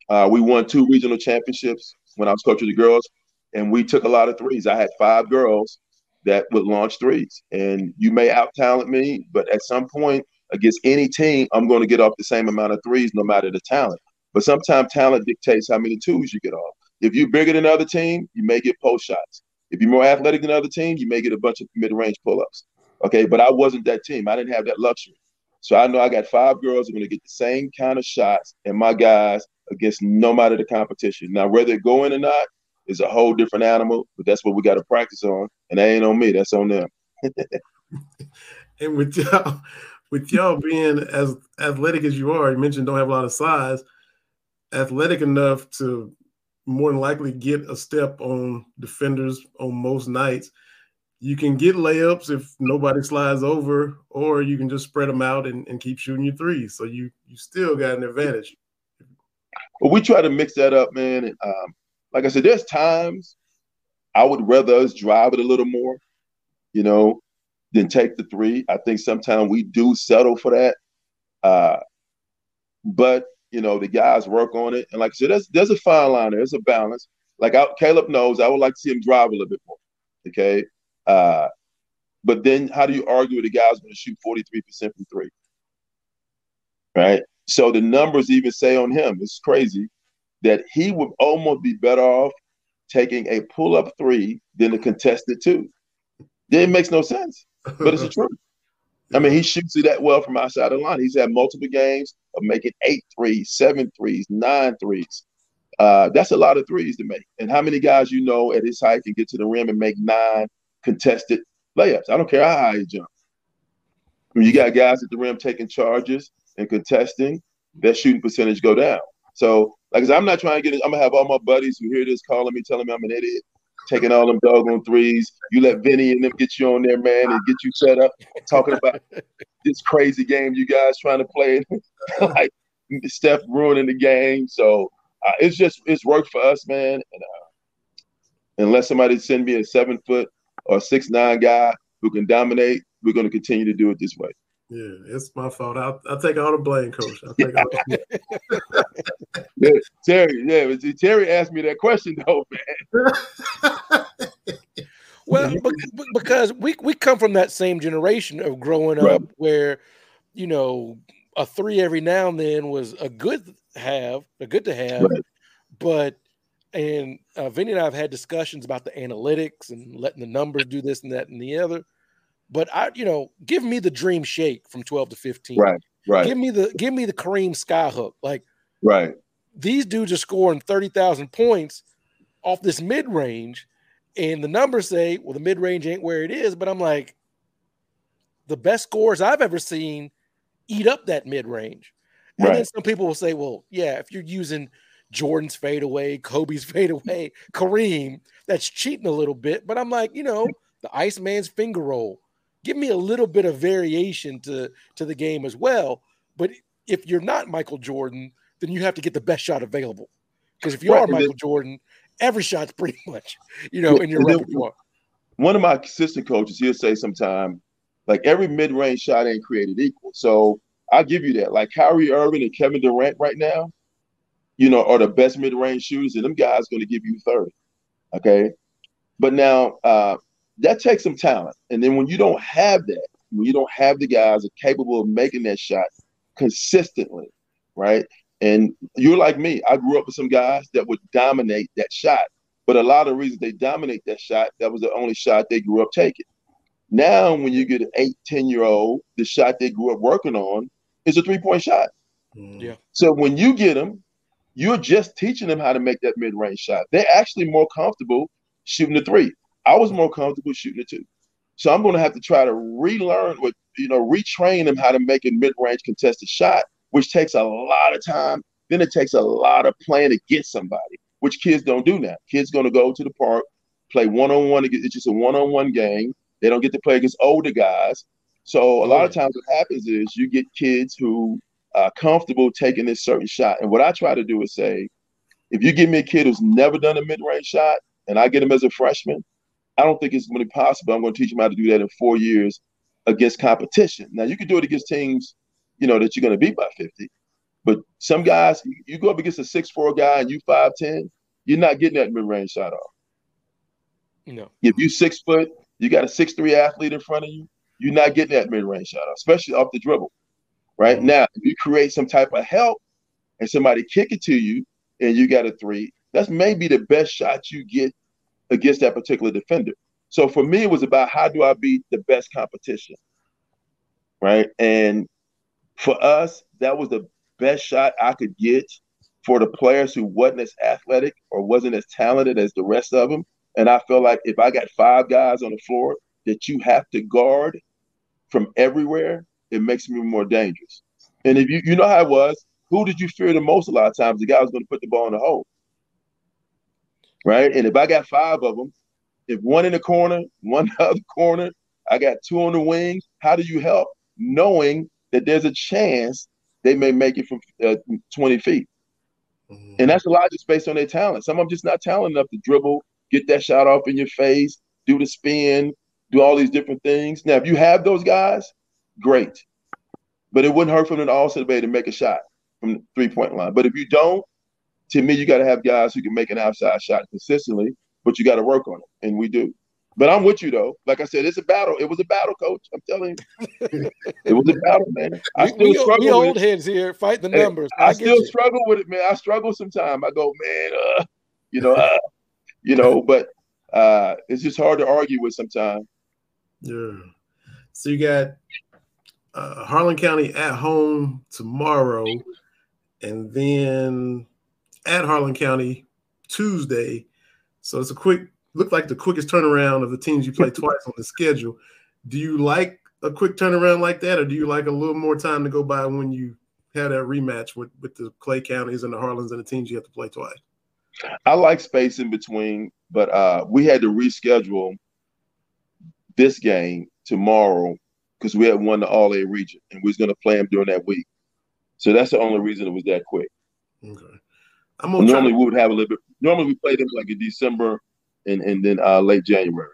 Uh, we won two regional championships when I was coaching the girls and we took a lot of threes. I had five girls that would launch threes, and you may out talent me, but at some point against any team, I'm going to get off the same amount of threes, no matter the talent. But sometimes talent dictates how many twos you get off. If you're bigger than other team, you may get post shots. If you're more athletic than other team, you may get a bunch of mid-range pull-ups. Okay, but I wasn't that team. I didn't have that luxury. So I know I got five girls who are going to get the same kind of shots, and my guys against no matter the competition. Now, whether they go in or not, is a whole different animal, but that's what we got to practice on. And that ain't on me, that's on them. and with y'all, with y'all being as athletic as you are, you mentioned don't have a lot of size, athletic enough to more than likely get a step on defenders on most nights. You can get layups if nobody slides over, or you can just spread them out and, and keep shooting your threes. So you you still got an advantage. Well, we try to mix that up, man. And, um, like I said, there's times I would rather us drive it a little more, you know, than take the three. I think sometimes we do settle for that. Uh, but you know, the guys work on it, and like I said, there's there's a fine line there. There's a balance. Like I, Caleb knows, I would like to see him drive a little bit more. Okay, uh, but then how do you argue with a guy who's going to shoot 43% from three? Right. So the numbers even say on him, it's crazy that he would almost be better off taking a pull up three than a contested two. Then It makes no sense, but it's the truth. I mean, he shoots it that well from outside the line. He's had multiple games of making eight threes, seven threes, nine threes. Uh, that's a lot of threes to make. And how many guys you know at his height can get to the rim and make nine contested layups? I don't care how high he jumps. When you got guys at the rim taking charges and contesting, their shooting percentage go down. So like I said, I'm not trying to get it. I'm gonna have all my buddies who hear this calling me, telling me I'm an idiot, taking all them doggone threes. You let Vinny and them get you on there, man, and get you set up, talking about this crazy game you guys trying to play. like Steph ruining the game. So uh, it's just it's worked for us, man. And uh, unless somebody send me a seven foot or six nine guy who can dominate, we're going to continue to do it this way. Yeah, it's my fault. I'll, I'll take all the blame, coach. I'll take all yeah, Terry, yeah, Terry asked me that question though, man. well, because we we come from that same generation of growing right. up where, you know, a three every now and then was a good have, a good to have, right. but and uh, Vinny and I have had discussions about the analytics and letting the numbers do this and that and the other. But I, you know, give me the dream shake from 12 to 15. Right, right. Give me the give me the Kareem skyhook. Like, right. These dudes are scoring 30,000 points off this mid range, and the numbers say, well, the mid range ain't where it is. But I'm like, the best scores I've ever seen eat up that mid range. And right. then some people will say, well, yeah, if you're using Jordan's fadeaway, Kobe's fadeaway, Kareem, that's cheating a little bit. But I'm like, you know, the Iceman's finger roll. Give me a little bit of variation to, to the game as well. But if you're not Michael Jordan, then you have to get the best shot available. Because if you right, are Michael then, Jordan, every shot's pretty much, you know, in your repertoire. One of my assistant coaches, he'll say sometime, like every mid-range shot ain't created equal. So I'll give you that. Like Kyrie Irving and Kevin Durant right now, you know, are the best mid-range shooters, and them guys going to give you 30. Okay. But now uh, that takes some talent. And then when you don't have that, when you don't have the guys that are capable of making that shot consistently, right? And you're like me. I grew up with some guys that would dominate that shot. But a lot of reasons they dominate that shot, that was the only shot they grew up taking. Now, when you get an eight, 10 year old, the shot they grew up working on is a three point shot. Mm. Yeah. So when you get them, you're just teaching them how to make that mid range shot. They're actually more comfortable shooting the three. I was more comfortable shooting the two. So I'm going to have to try to relearn what, you know, retrain them how to make a mid range contested shot, which takes a lot of time. Then it takes a lot of playing to get somebody, which kids don't do now. Kids going to go to the park, play one on one. It's just a one on one game. They don't get to play against older guys. So a lot of times what happens is you get kids who are comfortable taking this certain shot. And what I try to do is say, if you give me a kid who's never done a mid-range shot and I get him as a freshman, I don't think it's going to be possible. I'm going to teach him how to do that in four years against competition. Now you can do it against teams, you know, that you're going to beat by 50. But some guys, you go up against a six-four guy and you 5'10, you're not getting that mid-range shot off. No. If you six foot, you got a six-three athlete in front of you, you're not getting that mid-range shot off, especially off the dribble. Right mm-hmm. now, if you create some type of help and somebody kick it to you and you got a three, that's maybe the best shot you get against that particular defender. So for me, it was about how do I beat the best competition, right? And for us, that was the best shot I could get for the players who wasn't as athletic or wasn't as talented as the rest of them. And I felt like if I got five guys on the floor that you have to guard from everywhere, it makes me more dangerous. And if you you know how it was, who did you fear the most a lot of times? The guy was going to put the ball in the hole. Right? And if I got five of them, if one in the corner, one the other corner, I got two on the wings, how do you help knowing that there's a chance they may make it from uh, 20 feet? Mm-hmm. And that's a lot just based on their talent. Some of them just not talented enough to dribble, get that shot off in your face, do the spin, do all these different things. Now, if you have those guys, great. But it wouldn't hurt for them to also be able to make a shot from the three point line. But if you don't, to me, you got to have guys who can make an outside shot consistently, but you got to work on it. And we do. But I'm with you though. Like I said, it's a battle. It was a battle, coach. I'm telling you, it was a battle, man. I still we, struggle. We old heads here fight the numbers. I, I still you. struggle with it, man. I struggle sometimes. I go, man, uh, you know, uh, you know, but uh, it's just hard to argue with sometimes. Yeah. So you got uh, Harlan County at home tomorrow, and then at Harlan County Tuesday. So it's a quick, look like the quickest turnaround of the teams you play twice on the schedule. Do you like a quick turnaround like that, or do you like a little more time to go by when you have that rematch with, with the Clay counties and the Harlans and the teams you have to play twice? I like space in between, but uh, we had to reschedule this game tomorrow because we had won the All A region and we was going to play them during that week. So that's the only reason it was that quick. Okay. I'm gonna normally to... we would have a little bit. Normally we play them like in December and and then uh, late January.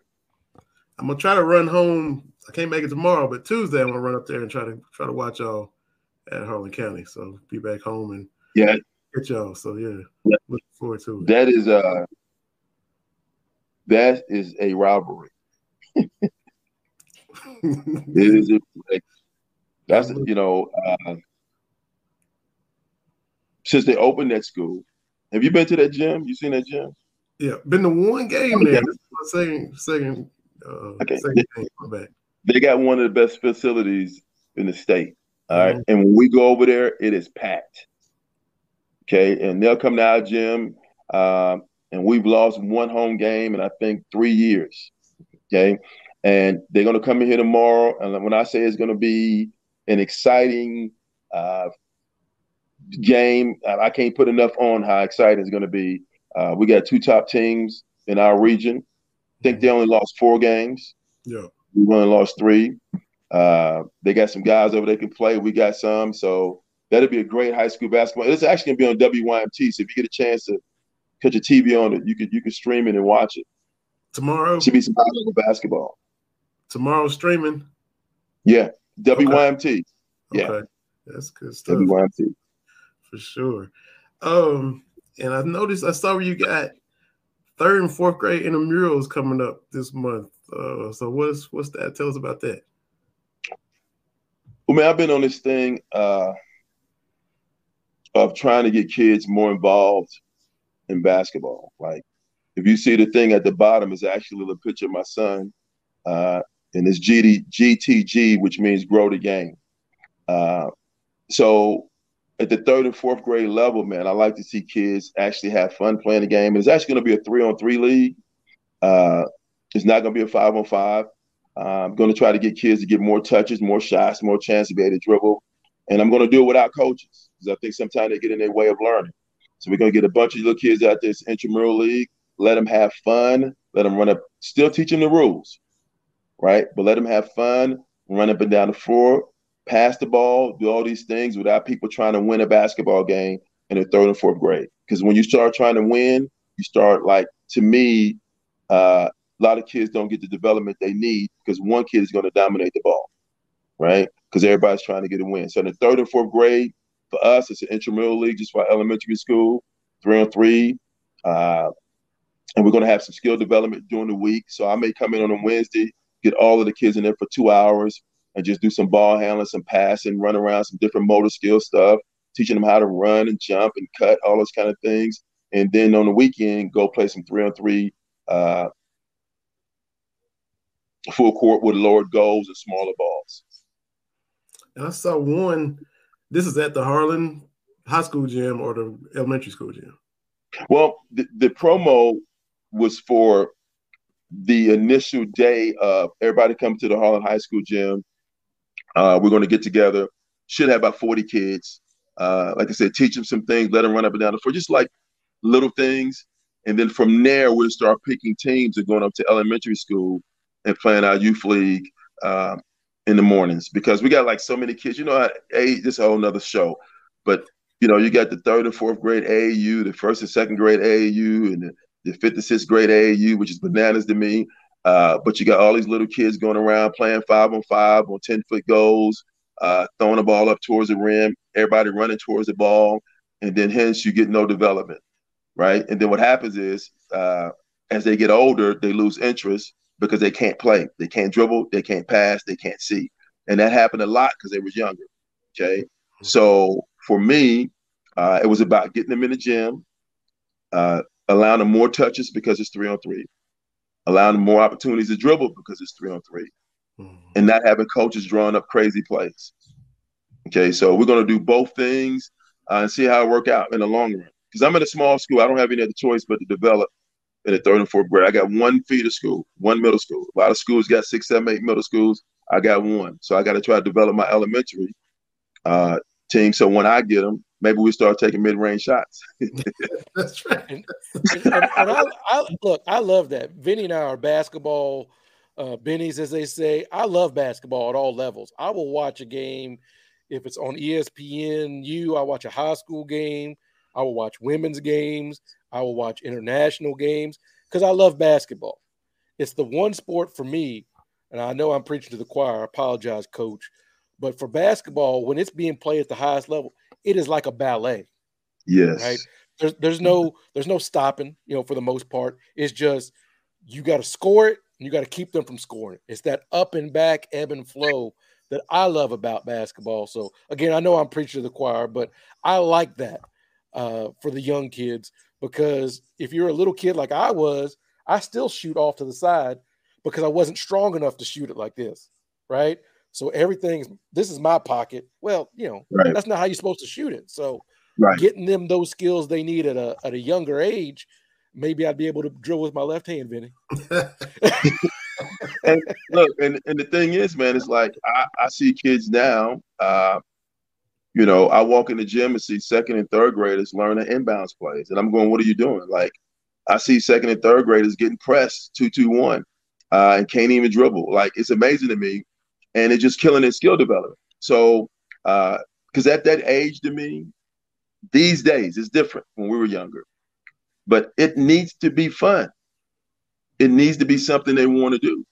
I'm gonna try to run home. I can't make it tomorrow, but Tuesday I'm gonna run up there and try to try to watch y'all at Harlan County. So be back home and yeah, get y'all. So yeah, yeah. looking forward to it. That is uh that is a rivalry. it is a, that's you know uh, since they opened that school Have you been to that gym? You seen that gym? Yeah, been to one game there. This second second uh Okay. second game. My. They got one of the best facilities in the state. All right. Mhm. And when we go over there, it is packed. Okay. And they'll come to our gym. Um, and we've lost one home game in I think three years. Okay. And they're gonna come in here tomorrow. And when I say it's gonna be an exciting uh, game, I I can't put enough on how exciting it's gonna be. Uh, we got two top teams in our region. I think they only lost four games. Yeah. We only lost three. Uh, they got some guys over there can play. We got some. So that'll be a great high school basketball. It's actually gonna be on WYMT. So if you get a chance to catch a TV on it, you could you can stream it and watch it. Tomorrow, Should be some high level basketball. tomorrow streaming. Yeah, WYMT. Yeah. Okay. That's good stuff WYMT. For sure. Um, and I noticed I saw you got third and fourth grade intramurals coming up this month. Uh, so what's what's that? Tell us about that. Well, man, I've been on this thing uh, of trying to get kids more involved in basketball. Like, if you see the thing at the bottom, is actually a picture of my son, uh, and it's GD, GTG, which means grow the game. Uh, so, at the third and fourth grade level, man, I like to see kids actually have fun playing the game. It's actually going to be a three on three league. Uh, it's not going to be a five on five. I'm going to try to get kids to get more touches, more shots, more chance to be able to dribble. And I'm going to do it without coaches because I think sometimes they get in their way of learning. So we're going to get a bunch of little kids out this intramural league, let them have fun, let them run up, still teach them the rules, right? But let them have fun, run up and down the floor, pass the ball, do all these things without people trying to win a basketball game in the third and fourth grade. Because when you start trying to win, you start like, to me, uh, a lot of kids don't get the development they need because one kid is going to dominate the ball, right? Because everybody's trying to get a win. So in the third and fourth grade, for us, it's an intramural league just for elementary school, three on three. Uh, and we're going to have some skill development during the week. So I may come in on a Wednesday, get all of the kids in there for two hours and just do some ball handling, some passing, run around, some different motor skill stuff, teaching them how to run and jump and cut, all those kind of things. And then on the weekend, go play some three on three uh, full court with lowered goals and smaller balls. And I saw one. This is at the Harlan High School gym or the elementary school gym. Well, the, the promo was for the initial day of everybody come to the Harlan High School gym. Uh, we're going to get together. Should have about 40 kids. Uh, like I said, teach them some things, let them run up and down the floor, just like little things. And then from there, we'll start picking teams and going up to elementary school and playing our youth league uh, in the mornings because we got like so many kids. You know, a this is a whole nother show, but you know, you got the third and fourth grade AAU, the first and second grade AAU, and the, the fifth and sixth grade AAU, which is bananas to me. Uh, but you got all these little kids going around playing five on five on 10 foot goals, uh, throwing the ball up towards the rim, everybody running towards the ball, and then hence you get no development, right? And then what happens is uh, as they get older, they lose interest because they can't play, they can't dribble, they can't pass, they can't see, and that happened a lot because they was younger. Okay, so for me, uh, it was about getting them in the gym, uh, allowing them more touches because it's three on three, allowing them more opportunities to dribble because it's three on three, and not having coaches drawing up crazy plays. Okay, so we're going to do both things uh, and see how it work out in the long run. Because I'm in a small school, I don't have any other choice but to develop in the third and fourth grade. I got one feeder school, one middle school. A lot of schools got six, seven, eight middle schools. I got one, so I got to try to develop my elementary uh, team. So when I get them, maybe we start taking mid-range shots. That's right. And, and, and, and I, I look, I love that. Vinny and I are basketball uh, bennies, as they say. I love basketball at all levels. I will watch a game if it's on ESPN. You, I watch a high school game. I will watch women's games. I will watch international games because I love basketball. It's the one sport for me, and I know I'm preaching to the choir. I apologize, coach. But for basketball, when it's being played at the highest level, it is like a ballet. Yes. Right. There's there's no there's no stopping, you know, for the most part. It's just you got to score it and you got to keep them from scoring. It's that up and back ebb and flow that I love about basketball. So again, I know I'm preaching to the choir, but I like that. uh, for the young kids because if you're a little kid like I was, I still shoot off to the side because I wasn't strong enough to shoot it like this, right? So everything's this is my pocket. Well, you know, right. that's not how you're supposed to shoot it. So right. getting them those skills they need at a at a younger age, maybe I'd be able to drill with my left hand, Vinny. and look, and, and the thing is, man, it's like I, I see kids now. Uh, you know, I walk in the gym and see second and third graders learning inbounds plays, and I'm going, "What are you doing?" Like, I see second and third graders getting pressed two two one, uh, and can't even dribble. Like, it's amazing to me, and it's just killing their skill development. So, because uh, at that age, to me, these days it's different when we were younger, but it needs to be fun. It needs to be something they want to do.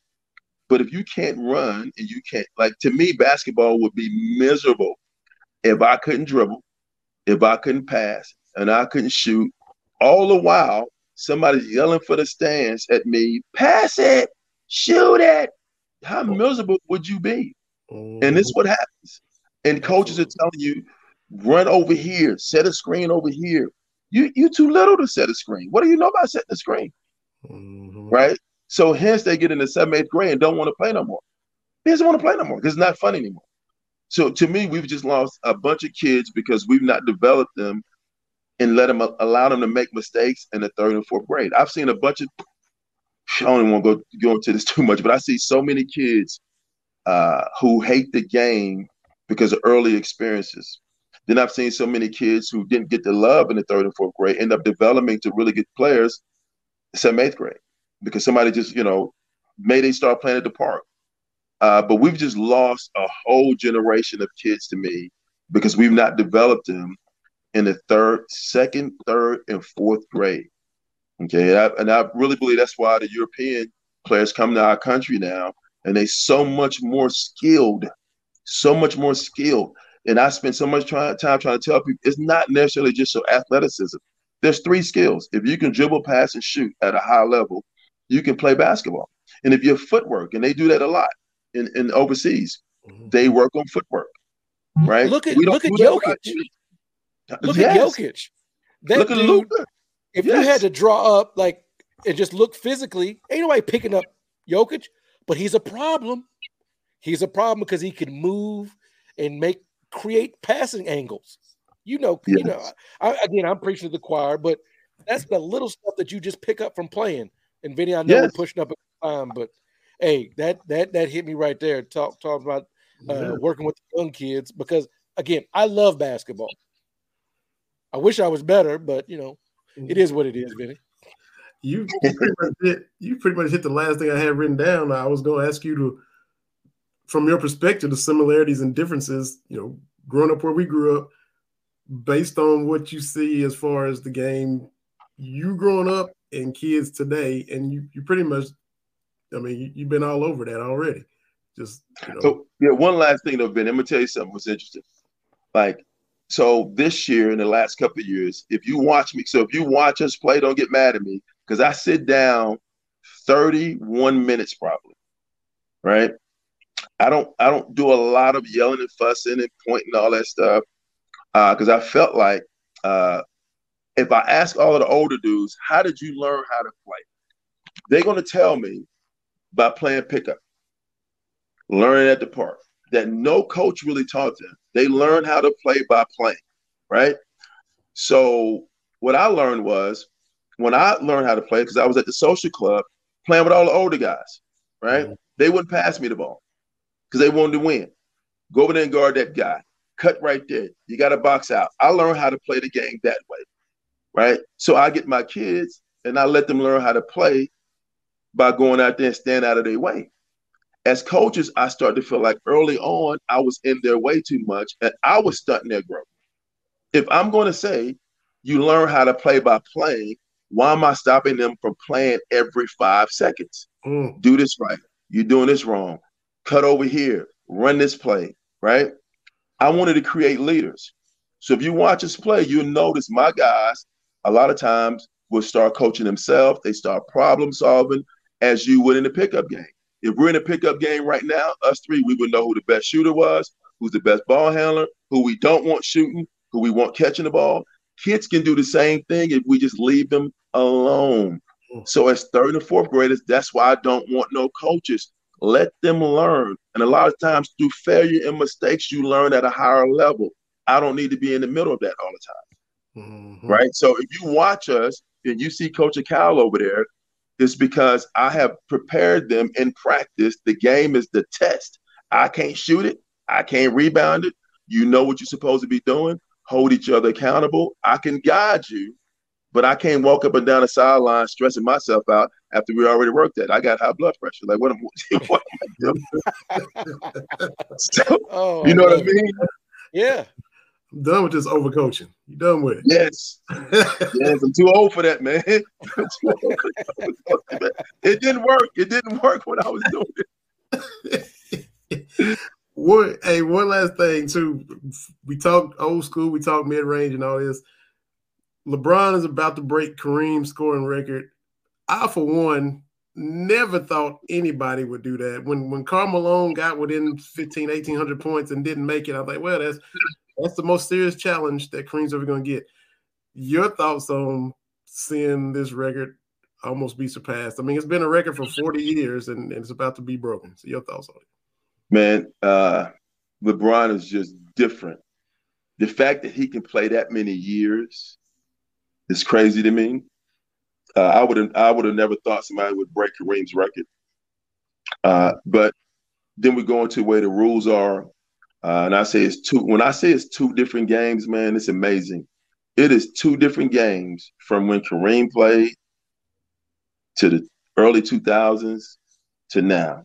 But if you can't run and you can't, like to me, basketball would be miserable if I couldn't dribble, if I couldn't pass, and I couldn't shoot. All the while, somebody's yelling for the stands at me, pass it, shoot it. How miserable would you be? Mm-hmm. And this is what happens. And coaches are telling you, run over here, set a screen over here. You you too little to set a screen. What do you know about setting a screen? Mm-hmm. Right? So hence they get in the seventh, eighth grade and don't want to play no more. They doesn't want to play no more because it's not fun anymore. So to me, we've just lost a bunch of kids because we've not developed them and let them allow them to make mistakes in the third and fourth grade. I've seen a bunch of I don't want to go, go into this too much, but I see so many kids uh, who hate the game because of early experiences. Then I've seen so many kids who didn't get the love in the third and fourth grade end up developing to really good players seventh, eighth grade because somebody just, you know, made they start playing at the park. Uh, but we've just lost a whole generation of kids to me because we've not developed them in the third, second, third, and fourth grade. Okay, and I, and I really believe that's why the European players come to our country now, and they so much more skilled, so much more skilled. And I spend so much try, time trying to tell people it's not necessarily just your athleticism. There's three skills. If you can dribble, pass, and shoot at a high level, you can play basketball. And if your footwork, and they do that a lot in, in overseas, mm-hmm. they work on footwork. Right? Look at look at Jokic. Look yes. at Jokic. That look dude, at Luka. If yes. you had to draw up like and just look physically, ain't nobody picking up Jokic, but he's a problem. He's a problem because he can move and make create passing angles. You know, yes. you know. I, again, I'm preaching to the choir, but that's the little stuff that you just pick up from playing. And Vinny, I know yes. we're pushing up a time, but hey, that that that hit me right there. Talk talk about uh, yeah. working with young kids because again, I love basketball. I wish I was better, but you know, it is what it is, Vinny. You pretty much hit, you pretty much hit the last thing I had written down. I was going to ask you to, from your perspective, the similarities and differences. You know, growing up where we grew up, based on what you see as far as the game, you growing up and kids today, and you you pretty much, I mean, you, have been all over that already. Just you know. so yeah. One last thing though, Ben. Let me tell you something. Was interesting. Like so this year, in the last couple of years, if you watch me, so if you watch us play, don't get mad at me because I sit down 31 minutes probably, right? I don't I don't do a lot of yelling and fussing and pointing all that stuff because uh, I felt like uh, if I ask all of the older dudes, how did you learn how to play? They're to tell me by playing pickup, learning at the park, that no coach really taught them. They learned how to play by playing, right? So what I learned was when I learned how to play, because I was at the social club playing with all the older guys, right? Mm-hmm. They wouldn't pass me the ball because they wanted to win. Go over there and guard that guy. Cut right there. You got to box out. I learned how to play the game that way, right? So I get my kids and I let them learn how to play by going out there and stand out of their way as coaches, I started to feel like early on I was in their way too much and I was stunting their growth. If I'm going to say you learn how to play by playing, why am I stopping them from playing every five seconds? Mm. Do this right. You're doing this wrong. Cut over here. Run this play, right? I wanted to create leaders. So if you watch us play, you'll notice my guys a lot of times will start coaching themselves. They start problem solving as you would in the pickup game. If we're in a pickup game right now, us three, we would know who the best shooter was, who's the best ball handler, who we don't want shooting, who we want catching the ball. kids can do the same thing if we just leave them alone. Mm. So as third and fourth graders, that's why I don't want no coaches. Let them learn. And a lot of times through failure and mistakes, you learn at a higher level. I don't need to be in the middle of that all the time. Mhm. Right. So if you watch us and you see Coach Cal over there, it's because I have prepared them in practice. The game is the test. I can't shoot it. I can't rebound it. You know what you're supposed to be doing. Hold each other accountable. I can guide you, but I can't walk up and down the sideline stressing myself out after we already worked that. I got high blood pressure. Like what am, what am I doing? so, Oh, you know what I mean? Yeah. I'm done with this overcoaching. You done with it? Yes, I'm too old for that, man. I'm too old for that. it didn't work. It didn't work when I was doing it. One, hey, one last thing too. We talked old school, we talked mid range and all this. LeBron is about to break Kareem's scoring record. I, for one, never thought anybody would do that. When when Karl Malone got within 15, 1800 points and didn't make it, I was like, well, that's that's the most serious challenge that Kareem's ever going to get. Your thoughts on seeing this record almost be surpassed? I mean, it's been a record for 40 years and, and it's about to be broken. So your thoughts on it? Man, uh, LeBron is just different. The fact that he can play that many years is crazy to me. Uh, I would I would have never thought somebody would break Kareem's record. Uh, but then we go into where the rules are, uh, and I say it's two. When I say it's two different games, man, it's amazing. It is two different games from when Kareem played to the early 2000s to now.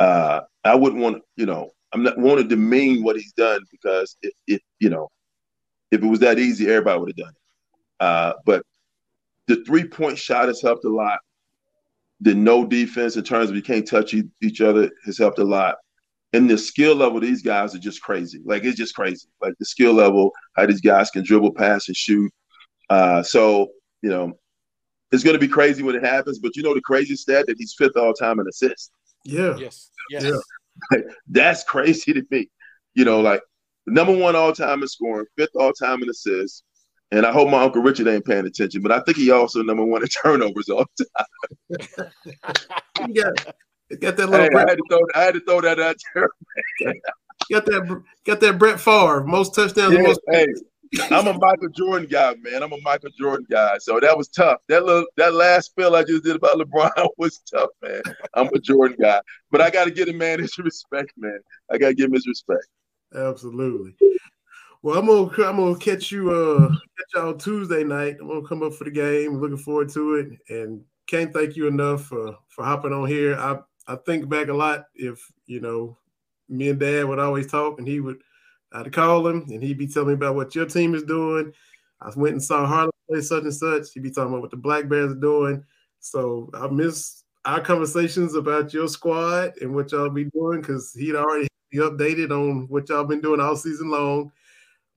Uh, I wouldn't want to, you know, I'm not want to demean what he's done because if, if you know, if it was that easy, everybody would have done it. Uh, but the three point shot has helped a lot. The no defense in terms of you can't touch each other has helped a lot. And the skill level of these guys are just crazy. Like it's just crazy. Like the skill level, how these guys can dribble, pass, and shoot. Uh, so you know, it's going to be crazy when it happens. But you know, the craziest stat that he's fifth all time in assists. Yeah. Yes. Yes. Yeah. That's crazy to me. You know, like number one all time in scoring, fifth all time in assists. And I hope my uncle Richard ain't paying attention, but I think he also number one in turnovers all the time. You got, you got that little Hey, I had to throw, I had to throw that out there. got that got that Brett Favre most touchdowns. Yeah, most, hey, I'm a Michael Jordan guy, man. I'm a Michael Jordan guy. So that was tough. That little that last spell I just did about LeBron was tough, man. I'm a Jordan guy. But I gotta give a man his respect, man. I gotta give him his respect. Absolutely. Well, I'm gonna I'm gonna catch you uh catch y'all Tuesday night. I'm gonna come up for the game. Looking forward to it, and can't thank you enough for for hopping on here. I I think back a lot if you know me and Dad would always talk, and he would I'd call him, and he'd be telling me about what your team is doing. I went and saw Harlan play such and such. He'd be talking about what the Black Bears are doing. So I miss our conversations about your squad and what y'all be doing because he'd already be updated on what y'all been doing all season long.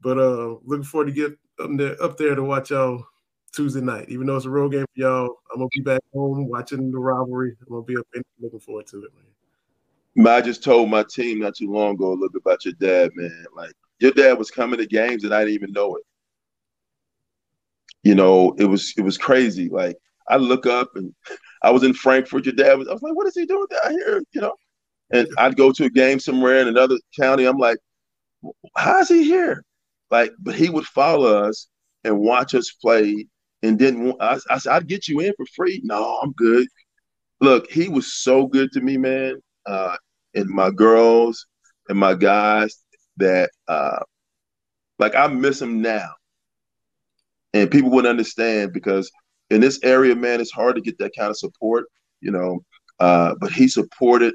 But uh looking forward to get up there, up there to watch y'all Tuesday night. Even though it's a road game for y'all, I'm gonna be back home watching the rivalry. I'm gonna be up in looking forward to it, man. I just told my team not too long ago a little bit about your dad, man. Like your dad was coming to games and I didn't even know it. You know, it was it was crazy. Like I look up and I was in Frankfort. Your dad was. I was like, "What is he doing down here?" You know, and I'd go to a game somewhere in another county. I'm like, "How is he here?" Like, but he would follow us and watch us play, and then I, I said, "I'd get you in for free." No, I'm good. Look, he was so good to me, man. Uh, and my girls and my guys that, uh, like, I miss him now. And people wouldn't understand because in this area, man, it's hard to get that kind of support, you know. Uh, but he supported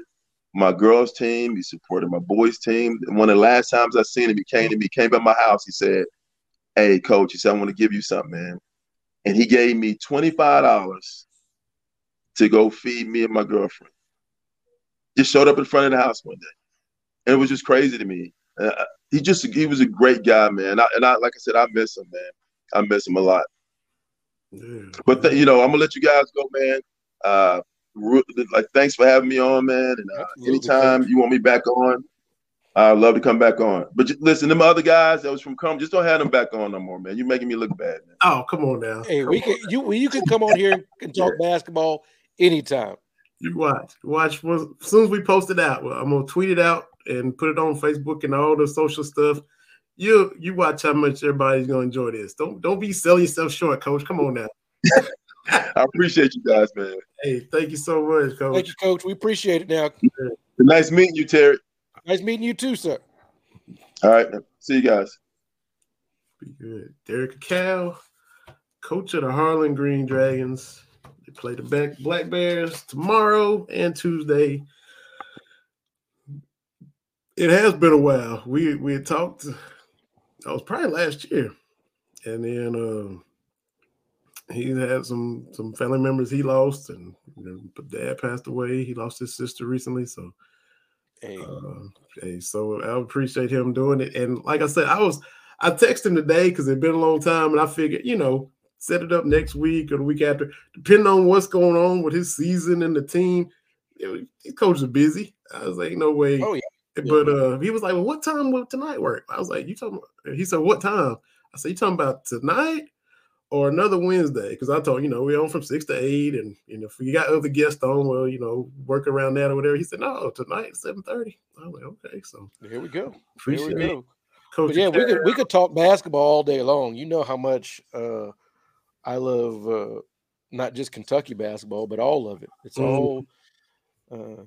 my girls' team. He supported my boys' team. And one of the last times I seen him, he came to me, came by my house. He said, "Hey, coach," he said, "I want to give you something, man." And he gave me twenty five dollars to go feed me and my girlfriend. Just showed up in front of the house one day, and it was just crazy to me. Uh, he just he was a great guy, man. I, and I, like I said, I miss him, man. I miss him a lot. Yeah. But th- you know, I'm gonna let you guys go, man. Uh, ru- like, thanks for having me on, man. And uh, anytime you want me back on, I'd love to come back on. But listen, them other guys that was from come, just don't have them back on no more, man. You're making me look bad. Man. Oh, come on now. Hey, come we can you you can come on here and talk basketball anytime. You watch, watch. As soon as we post it out, I'm gonna tweet it out and put it on Facebook and all the social stuff. You you watch how much everybody's gonna enjoy this. Don't don't be selling yourself short, Coach. Come on now. I appreciate you guys, man. Hey, thank you so much, Coach. Thank you, Coach. We appreciate it. Now, nice meeting you, Terry. Nice meeting you too, sir. All right. See you guys. Be good. Derrick Akal, coach of the Harlan Green Dragons. They play the Black Bears tomorrow and Tuesday. It has been a while. We we had talked. That was probably last year, and then uh, he had some some family members he lost, and you know, dad passed away. He lost his sister recently, so Hey. Uh, hey, so I appreciate him doing it. And like I said, I was I texted him today because it's been a long time, and I figured, you know, set it up next week or the week after, depending on what's going on with his season and the team. You his coaches are busy. I was like, no way. Oh yeah. But uh, he was like, "Well, what time will tonight work?" I was like, "You talking?" About? He said, "What time?" I said, "You talking about tonight?" Or another Wednesday because I told you know we're on from six to eight, and you know if you got other guests on, well, you know work around that or whatever. He said no, tonight seven thirty. I was like, okay, so here we go. Appreciate here we go. Coach yeah, we could we could talk basketball all day long. You know how much uh, I love uh, not just Kentucky basketball, but all of it. It's mm. all. Uh,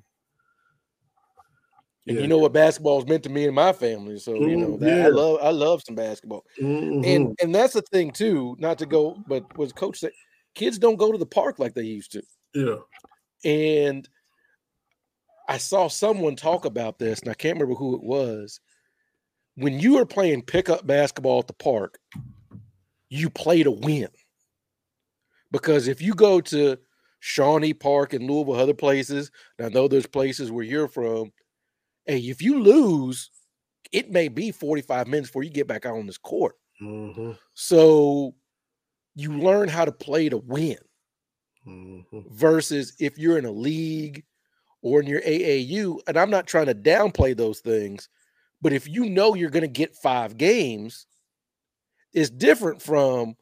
and yeah. you know what basketball has meant to me and my family. So you know that yeah. I love I love some basketball. Mm-hmm. And and that's the thing too, not to go, but was coach said kids don't go to the park like they used to. Yeah. And I saw someone talk about this, and I can't remember who it was. When you are playing pickup basketball at the park, you play to win. Because if you go to Shawnee Park in Louisville, other places, I know there's places where you're from, hey, if you lose, it may be 45 minutes before you get back out on this court. Mm-hmm. So you learn how to play to win mm-hmm. versus if you're in a league or in your AAU. And I'm not trying to downplay those things, but if you know you're going to get five games, it's different from,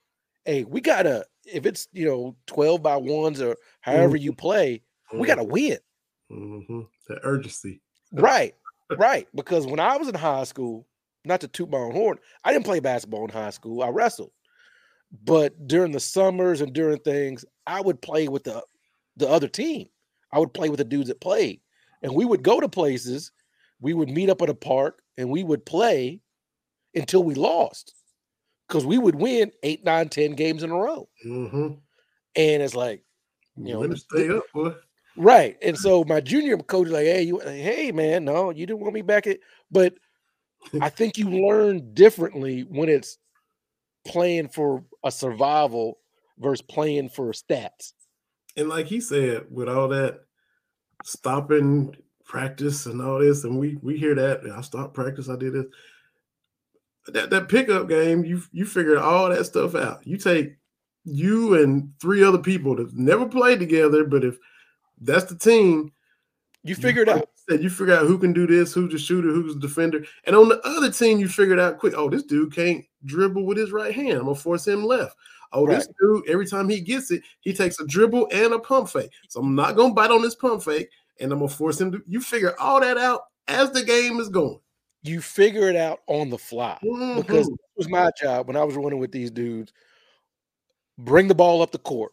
hey, we got to, if it's, you know, 12 by ones or however mm-hmm. you play, we got to win. Mm-hmm. The urgency. Right, right. Because when I was in high school, not to toot my own horn, I didn't play basketball in high school. I wrestled. But during the summers and during things, I would play with the the other team. I would play with the dudes that played. And we would go to places, we would meet up at a park and we would play until we lost. Because we would win eight, nine, ten games in a row. Mm-hmm. And it's like, you know, stay up, boy. Right. And so my junior coach like, hey, you hey man, no, you didn't want me back at but I think you learn differently when it's playing for a survival versus playing for stats. And like he said, with all that stopping practice and all this, and we we hear that I stopped practice, I did this. That that pickup game, you you figure all that stuff out. You take you and three other people that never played together, but if that's the team. You figured you, out. You figure out who can do this, who's the shooter, who's the defender. And on the other team, you figured out quick, oh, this dude can't dribble with his right hand. I'm gonna force him left. Oh, right. this dude, every time he gets it, he takes a dribble and a pump fake. So I'm not gonna bite on this pump fake, and I'm gonna force him to you figure all that out as the game is going. You figure it out on the fly mm-hmm. because it was my job when I was running with these dudes. Bring the ball up the court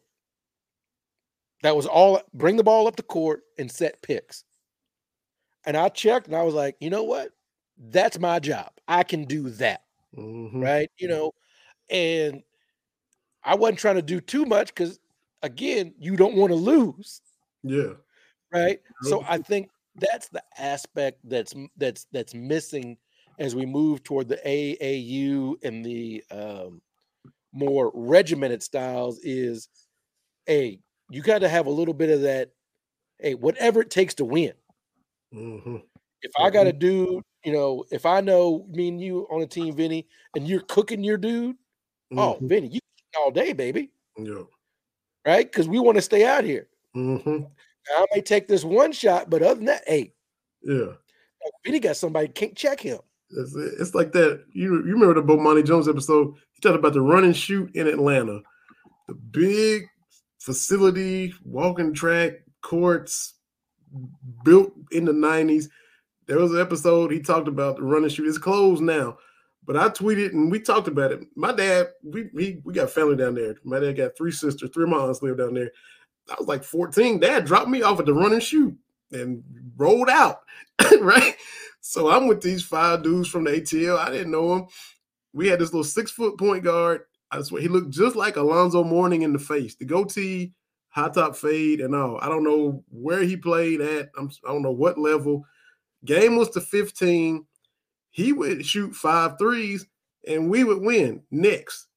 that was all bring the ball up the court and set picks. And I checked and I was like, you know what? That's my job. I can do that. Mm-hmm. Right. You know, and I wasn't trying to do too much because again, you don't want to lose. Yeah. Right. So I think that's the aspect that's that's that's missing as we move toward the AAU and the um, more regimented styles is a you got to have a little bit of that. Hey, whatever it takes to win. Mm-hmm. If I got a dude, you know, if I know me and you on a team, Vinny, and you're cooking your dude, oh, mm-hmm. oh, Vinny, you all day, baby. Yeah. Right? Because we want to stay out here. Mm-hmm. I may take this one shot, but other than that, hey. Yeah. Vinny got somebody can't check him. It's, it's like that. You you remember the Bomani Jones episode? He talked about the run and shoot in Atlanta, the big facility, walking track, courts built in the nineties. There was an episode he talked about the run and shoot. It's closed now, but I tweeted and we talked about it. My dad, we we, we got family down there. My dad got three sisters, three of my aunts live down there. I was like 14. Dad dropped me off at the run and shoot and rolled out, right? So I'm with these five dudes from the ATL. I didn't know him. We had this little six foot point guard. I swear he looked just like Alonzo Mourning in the face. The goatee, high top fade, and all. I don't know where he played at. I'm, I don't know what level. Game was to 15. He would shoot five threes, and we would win. Next.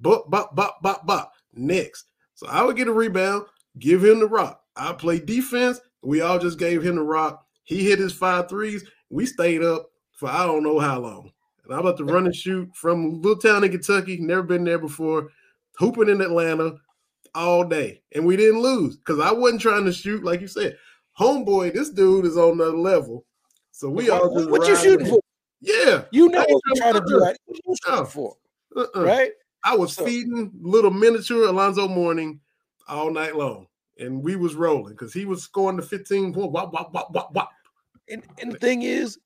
Bop, bop, bop, bop, bop. Next. So I would get a rebound, give him the rock. I play defense. We all just gave him the rock. He hit his five threes. We stayed up for I don't know how long. And I'm about to run and shoot from little town in Kentucky, never been there before, hooping in Atlanta all day. And we didn't lose because I wasn't trying to shoot, like you said. Homeboy, this dude is on another level. So we what, all just what you shooting for? Yeah. You know what you're trying to do. Right? What you shooting oh, for? Uh-uh. Right? I was So- feeding little miniature Alonzo Mourning all night long. And we was rolling because he was scoring the 15 point. Wop, wop, wop, wop, wop. And, and the thing is,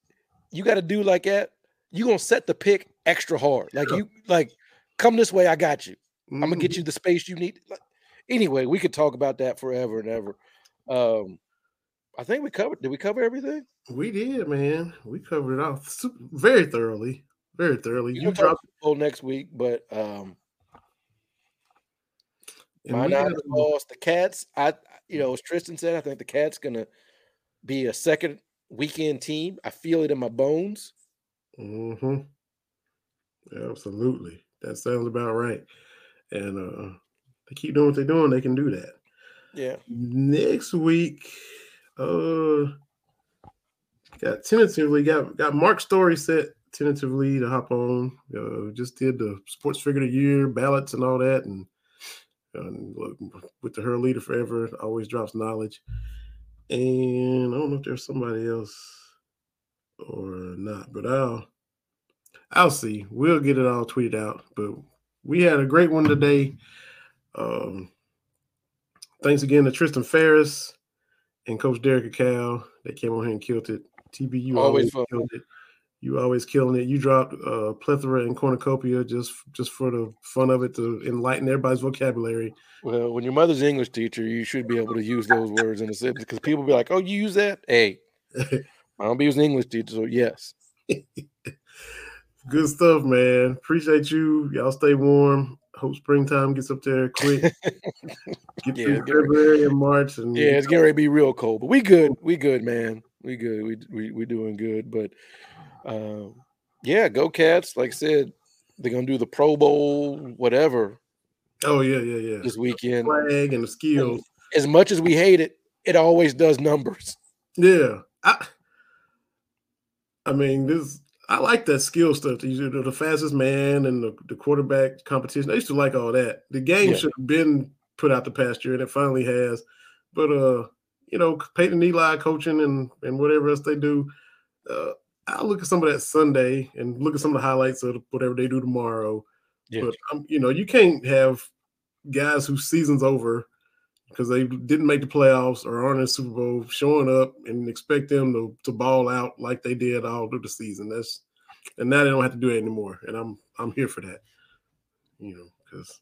you got to do like that. You gonna set the pick extra hard. Like you like, come this way. I got you. I'm gonna get you the space you need. Like, anyway, we could talk about that forever and ever. Um, I think we covered. Did we cover everything? We did, man. We covered it off super, very thoroughly. Very thoroughly. You talk dropped Bowl next week, but um, my had- lost. The Cats. I, you know, as Tristan said, I think the Cats gonna be a second weekend team. I feel it in my bones. Mhm. Absolutely. That sounds about right. And uh they keep doing what they're doing, they can do that. Yeah. Next week, uh got tentatively got got Mark Story set tentatively to hop on. Uh just did the sports figure of the year ballots and all that and look, with the her leader forever always drops knowledge. And I don't know if there's somebody else or not, but I'll I'll see. We'll get it all tweeted out. But we had a great one today. Um, thanks again to Tristan Pharis and Coach Derrick Akal. They came on here and killed it. TBU you Always always, killed it. You always killing it. You dropped uh, plethora and cornucopia just just for the fun of it to enlighten everybody's vocabulary. Well, when your mother's English teacher, you should be able to use those words in a sentence because people be like, "Oh, you use that?" Hey, I don't be using English teacher, so yes. Good stuff, man. Appreciate you. Y'all stay warm. Hope springtime gets up there quick. Get Yeah, through. February and March, and Yeah, it's getting ready to be real cold, but we good. We good, man. We good. We we we doing good. But um, yeah, go Cats. Like I said, they're gonna do the Pro Bowl, whatever, oh yeah, yeah, yeah. this weekend. Flag and the skills. As much as we hate it, it always does numbers. Yeah, I, I mean, this I like that skill stuff. You know, the fastest man and the, the quarterback competition. I used to like all that. The game Yeah. should have been put out the pasture, and it finally has. But uh, you know, Peyton Eli coaching and and whatever else they do. Uh, I'll look at some of that Sunday and look at some of the highlights of whatever they do tomorrow. Yeah. But um, you know, you can't have guys whose season's over because they didn't make the playoffs or aren't in the Super Bowl showing up and expect them to, to ball out like they did all through the season. That's and now they don't have to do it anymore. And I'm I'm here for that. You know, because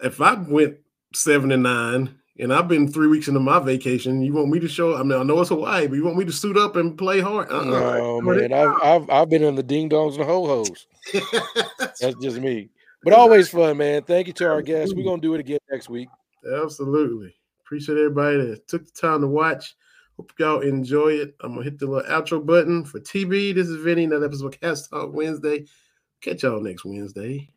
if I went seven and nine and I've been three weeks into my vacation, you want me to show? I mean, I know it's Hawaii, but you want me to suit up and play hard? Uh-uh. No, man. I've, I've I've been in the ding dongs and ho hos. That's just me. But always fun, man. Thank you to our guests. We're gonna do it again next week. Absolutely. Appreciate everybody that took the time to watch. Hope y'all enjoy it. I'm gonna hit the little outro button for TB. This is Vinny. Another episode of Cats Talk Wednesday. Catch y'all next Wednesday.